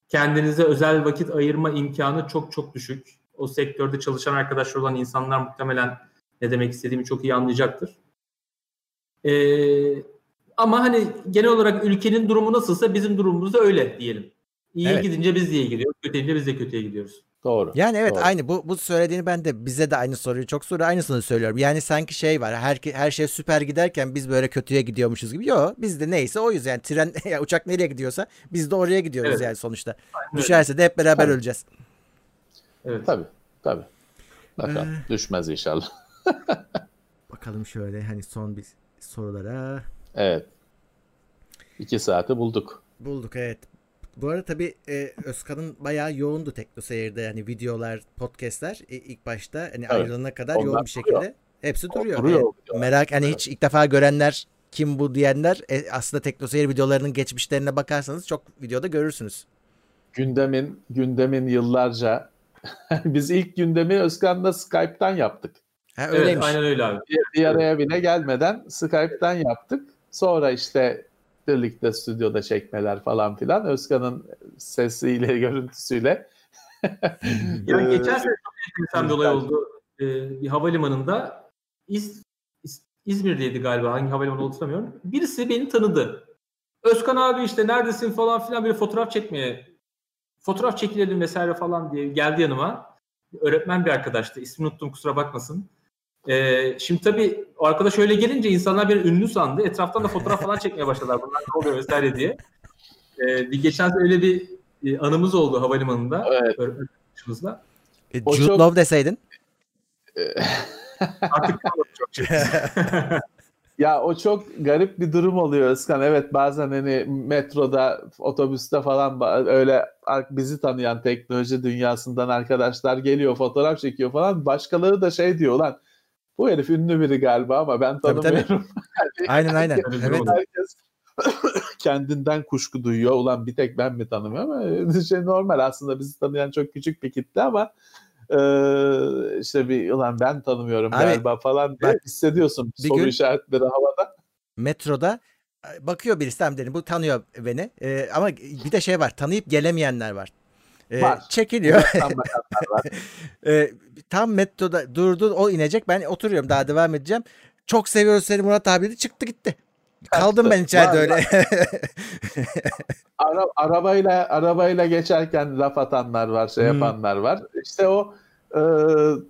kendinize özel vakit ayırma imkanı çok çok düşük. O sektörde çalışan arkadaşlar olan insanlar muhtemelen ne demek istediğimi çok iyi anlayacaktır. E, ama hani genel olarak ülkenin durumu nasılsa bizim durumumuz da öyle diyelim. İyi evet. gidince biz de iyi gidiyoruz. Kötü gidince biz de kötüye gidiyoruz. Doğru. Yani evet doğru. aynı bu bu söylediğini ben de bize de aynı soruyu çok soru aynısını söylüyorum. Yani sanki şey var. Her her şey süper giderken biz böyle kötüye gidiyormuşuz gibi. Yok biz de neyse oyuz yani tren ya uçak nereye gidiyorsa biz de oraya gidiyoruz evet. yani sonuçta. Aynen Düşerse de hep beraber tabii. öleceğiz. Evet. Tabii. Tabii. Bakalım ee, düşmez inşallah. bakalım şöyle hani son bir sorulara. Evet. İki saati bulduk. Bulduk evet. Bu arada tabii e, Özkan'ın bayağı yoğundu Tekno Seyir'de. Yani videolar, podcastler e, ilk başta hani evet. ayrılana kadar Onlar yoğun bir şekilde duruyor. hepsi duruyor. duruyor e, merak hani evet. hiç ilk defa görenler kim bu diyenler e, aslında Tekno Seyir videolarının geçmişlerine bakarsanız çok videoda görürsünüz. Gündemin gündemin yıllarca biz ilk gündemi Özkan'la Skype'tan yaptık. Ha, öyleymiş. Evet, aynen öyle abi. Bir, bir araya bile gelmeden Skype'tan yaptık. Sonra işte birlikte stüdyoda çekmeler falan filan. Özkan'ın sesiyle, görüntüsüyle. yani geçen sene çok olay oldu. Ee, bir havalimanında İz, İz, İzmir'deydi galiba. Hangi havalimanı olduğunu hatırlamıyorum. Birisi beni tanıdı. Özkan abi işte neredesin falan filan bir fotoğraf çekmeye fotoğraf çekilelim vesaire falan diye geldi yanıma. Öğretmen bir arkadaştı. İsmini unuttum kusura bakmasın. Ee, şimdi tabii o arkadaş öyle gelince insanlar beni ünlü sandı. Etraftan da fotoğraf falan çekmeye başladılar. Bunlar ne oluyor vesaire diye. Ee, bir geçen sene öyle bir e, anımız oldu havalimanında. Evet. E, O Jude çok- Law deseydin. Artık çok şey. Ya o çok garip bir durum oluyor Özkan. Evet bazen hani metroda, otobüste falan öyle bizi tanıyan teknoloji dünyasından arkadaşlar geliyor, fotoğraf çekiyor falan. Başkaları da şey diyor lan bu herif ünlü biri galiba ama ben Tabii, tabii. tanımıyorum. Aynen aynen. Bir evet. Herkes kendinden kuşku duyuyor. Ulan bir tek ben mi tanımıyorum ama şey normal aslında bizi tanıyan çok küçük bir kitle ama e, işte bir ulan ben tanımıyorum Abi, galiba falan diye bak, hissediyorsun bir soru gün- işaretleri havada. Metroda e, bakıyor birisi tamam dedim bu tanıyor beni. E, ama bir de şey var tanıyıp gelemeyenler var. E, Var. Çekiliyor. Var. E, tam metroda durdu o inecek ben oturuyorum daha devam edeceğim. Çok seviyoruz seni Murat abi dedi çıktı gitti. Kaldım ben içeride öyle. Ara, arabayla arabayla geçerken laf atanlar var, şey Hmm. yapanlar var. İşte o e,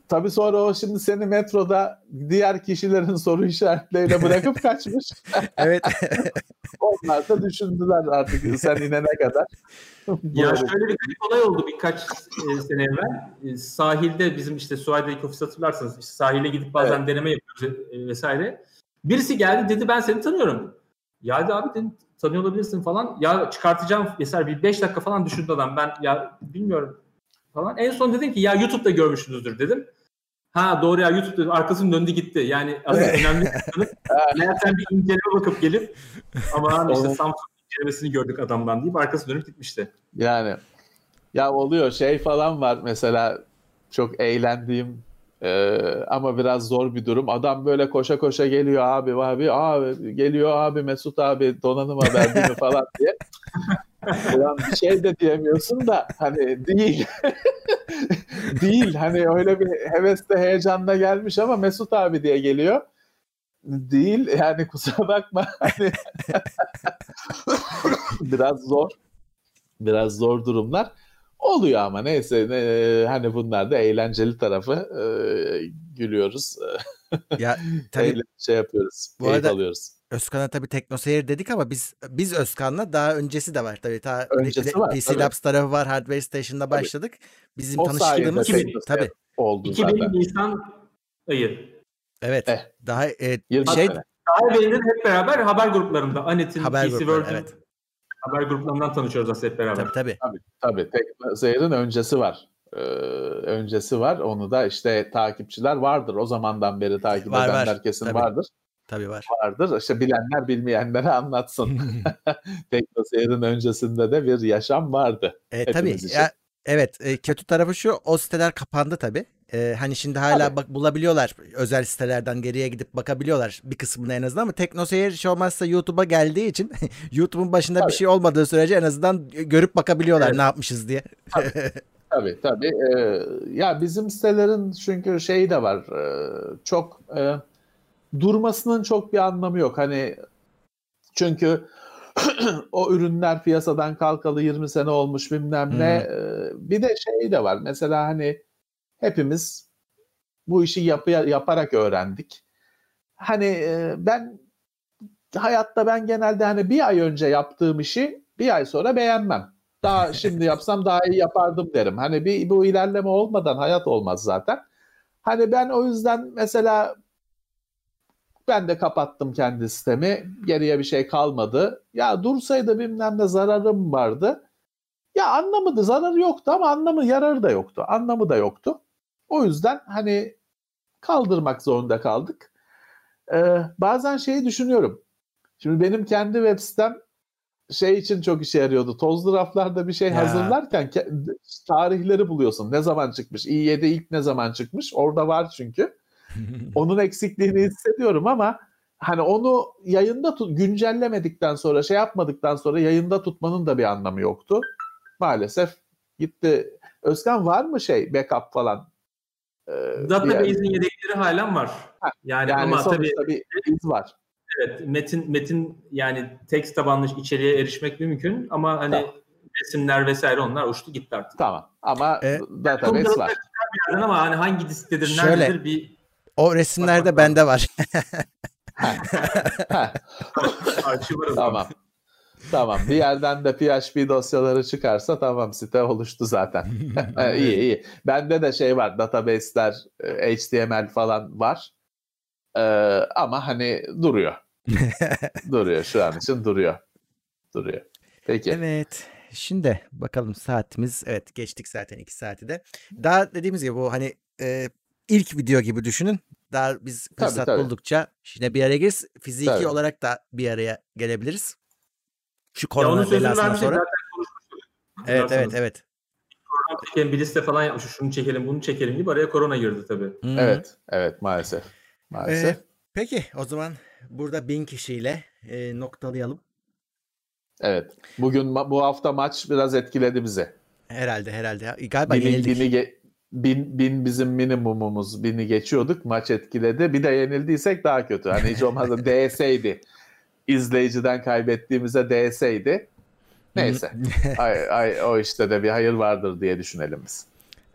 tabii sonra o şimdi seni metroda diğer kişilerin soru işaretleriyle bırakıp kaçmış. evet. Onlar da düşündüler artık sen inene kadar. Ya şöyle bir garip olay oldu birkaç e, sene evvel. E, sahilde bizim işte Suadiye'deki ofis hatırlarsanız işte sahile gidip bazen deneme yapıyoruz e, vesaire. Birisi geldi dedi ben seni tanıyorum. Ya dedi abi dedim tanıyor olabilirsin falan. Ya çıkartacağım vesaire bir 5 dakika falan düşündü adam. Ben ya bilmiyorum falan. En son dedim ki ya YouTube'da görmüşsünüzdür dedim. Ha doğru ya YouTube dedim. Arkasını döndü gitti. Yani aslında önemli. Meğersem bir inceleme bakıp gelip ama işte. Samsung incelemesini gördük adamdan deyip arkası dönüp gitmişti. Yani ya oluyor şey falan var mesela çok eğlendiğim e, ama biraz zor bir durum. Adam böyle koşa koşa geliyor abi abi abi geliyor abi Mesut abi donanım haber değil mi falan diye. Ulan bir şey de diyemiyorsun da hani değil. değil hani öyle bir hevesle heyecanla gelmiş ama Mesut abi diye geliyor. Değil yani kusura bakma. Hani biraz zor. Biraz zor durumlar. Oluyor ama neyse ne- hani bunlar da eğlenceli tarafı e, gülüyoruz. ya tabii şey yapıyoruz. Bu arada- alıyoruz. Özkan'a tabii teknoseyir dedik ama biz biz Özkan'la daha öncesi de var tabii. Ta, Öncesi de var, PC tabii. Labs tarafı var. Hardware Station'da Tabii. başladık. Bizim O gibi, tabii. Oldu 2000 zaten. Nisan ayı. Evet. Eh, daha e, 20 şey. Daha benim hep beraber haber gruplarında. Anet'in, haber PC grupları World'ün evet. haber gruplarından tanışıyoruz aslında hep beraber. Tabii tabii. Tabii tabii. Teknoseyir'in öncesi var. Ee, öncesi var. Onu da işte takipçiler vardır. O zamandan beri takip Var, var. edenler kesin Tabii. vardır. Tabii var. Vardır. İşte bilenler bilmeyenlere anlatsın. Teknoseyir'in öncesinde de bir yaşam vardı. E, tabii için. ya evet e, kötü tarafı şu o siteler kapandı tabii. E, hani şimdi hala Tabii. bak bulabiliyorlar özel sitelerden geriye gidip bakabiliyorlar bir kısmını en azından ama teknoseyir hiç olmazsa YouTube'a geldiği için YouTube'un başında Tabii. bir şey olmadığı sürece en azından görüp bakabiliyorlar Evet. ne yapmışız diye. Tabii tabii. Ee, ya bizim sitelerin çünkü şeyi de var. Ee, çok e, durmasının çok bir anlamı yok. Hani çünkü o ürünler piyasadan kalkalı 20 sene olmuş bilmem ne. Ee, bir de şey de var. Mesela hani hepimiz bu işi yapı, yaparak öğrendik. Hani e, ben hayatta ben genelde hani bir ay önce yaptığım işi bir ay sonra beğenmem. Daha şimdi yapsam daha iyi yapardım derim. Hani bir bu ilerleme olmadan hayat olmaz zaten. Hani ben o yüzden mesela ben de kapattım kendi sistemi. Geriye bir şey kalmadı. Ya dursaydı bilmem ne zararım vardı. Ya anlamı zararı yoktu ama anlamı yararı da yoktu. Anlamı da yoktu. O yüzden hani kaldırmak zorunda kaldık. Ee, bazen şeyi düşünüyorum. Şimdi benim kendi web sitem şey için çok işe yarıyordu. Tozlu raflarda bir şey Ya. hazırlarken ke- tarihleri buluyorsun. Ne zaman çıkmış? i7 ilk ne zaman çıkmış? Orada var çünkü. Onun eksikliğini hissediyorum ama hani onu yayında tut, güncellemedikten sonra şey yapmadıktan sonra yayında tutmanın da bir anlamı yoktu. Maalesef gitti. Özkan var mı şey backup falan? Ee, Database'in yedekleri halen var. Ha, Yani, yani ama tabii bir iz var. evet, metin metin yani tekst tabanlı içeriğe erişmek mümkün ama hani Tamam. resimler vesaire onlar uçtu gitti artık. Tamam ama E, database var. Bir yerden ama hani hangi disktedir, Şöyle, nerededir bir O resimlerde bende var. Arşiv var tamam. Tamam. Bir yerden de PHP dosyaları çıkarsa tamam site oluştu zaten. iyi iyi. Bende de şey var. Database'ler, e, HTML falan var. Ee, ama hani duruyor. duruyor. Şu an için duruyor. Duruyor. Peki. Evet. Şimdi bakalım saatimiz evet geçtik zaten iki saati de. Daha dediğimiz gibi bu hani e, ilk video gibi düşünün. Daha biz Tabii, fırsat tabii. buldukça yine bir araya geliriz. Fiziki Tabii. olarak da bir araya gelebiliriz. Şu korona sözünü belasından sonra. zaten konuşmuştuk. Evet evet evet. Korona çekelim bir liste falan yapmış. Şunu çekelim bunu çekelim gibi araya korona girdi tabii. Hı. Evet. Evet maalesef. Maalesef. Ee, peki o zaman burada bin kişiyle e, noktalayalım. Evet. Bugün bu hafta maç biraz etkiledi bizi. Herhalde herhalde. Galiba Bini, yenildik. bini ge- bin, bin bizim minimumumuz. Bini geçiyorduk. Maç etkiledi. Bir de yenildiysek daha kötü. Hani hiç olmazsa DS'ydi. İzleyiciden kaybettiğimizde DS'ydi. Neyse. ay, ay, o işte de bir hayır vardır diye düşünelim biz.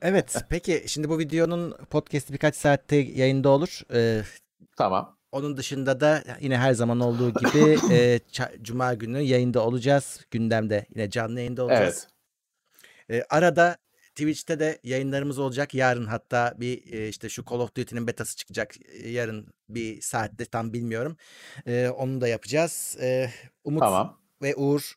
Evet peki şimdi bu videonun podcast'i birkaç saatte yayında olur. Ee, Tamam. Onun dışında da yine her zaman olduğu gibi e, Cuma günü yayında olacağız. Gündemde yine canlı yayında olacağız. Evet. E, arada Twitch'te de yayınlarımız olacak. Yarın hatta bir e, işte şu Call of Duty'nin betası çıkacak. E, yarın bir saatte tam bilmiyorum. E, onu da yapacağız. E, Umut Tamam. ve Uğur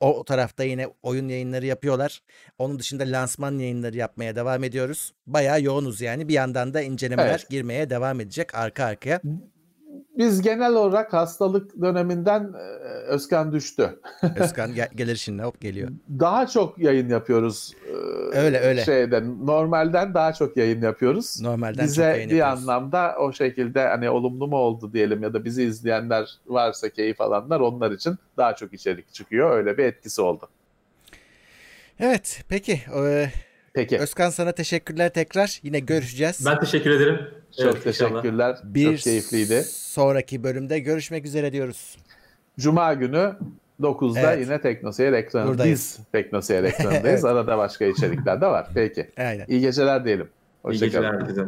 o tarafta yine oyun yayınları yapıyorlar. Onun dışında lansman yayınları yapmaya devam ediyoruz. Bayağı yoğunuz yani. Bir yandan da incelemeler Evet. girmeye devam edecek arka arkaya. Biz genel olarak hastalık döneminden e, Özkan düştü. Özkan gel- gelir şimdi hop geliyor. Daha çok yayın yapıyoruz. e, Öyle, öyle. Şeyden normalden daha çok yayın yapıyoruz. Normalden çok Bize yayın bir yapıyoruz. anlamda o şekilde hani olumlu mu oldu diyelim ya da bizi izleyenler varsa keyif alanlar onlar için daha çok içerik çıkıyor. Öyle bir etkisi oldu. Evet peki. Ee, Peki. Özkan sana teşekkürler tekrar. Yine görüşeceğiz. Ben teşekkür ederim. çok Evet, inşallah. teşekkürler. Bir çok keyifliydi. sonraki bölümde görüşmek üzere diyoruz. Cuma günü 9'da Evet. yine Teknoseyir ekranı. Buradayız. Biz Teknoseyir ekranındayız. Evet. Arada başka içerikler de var. Peki. Aynen. İyi geceler diyelim. İyi Hoşçakalın. geceler herkese.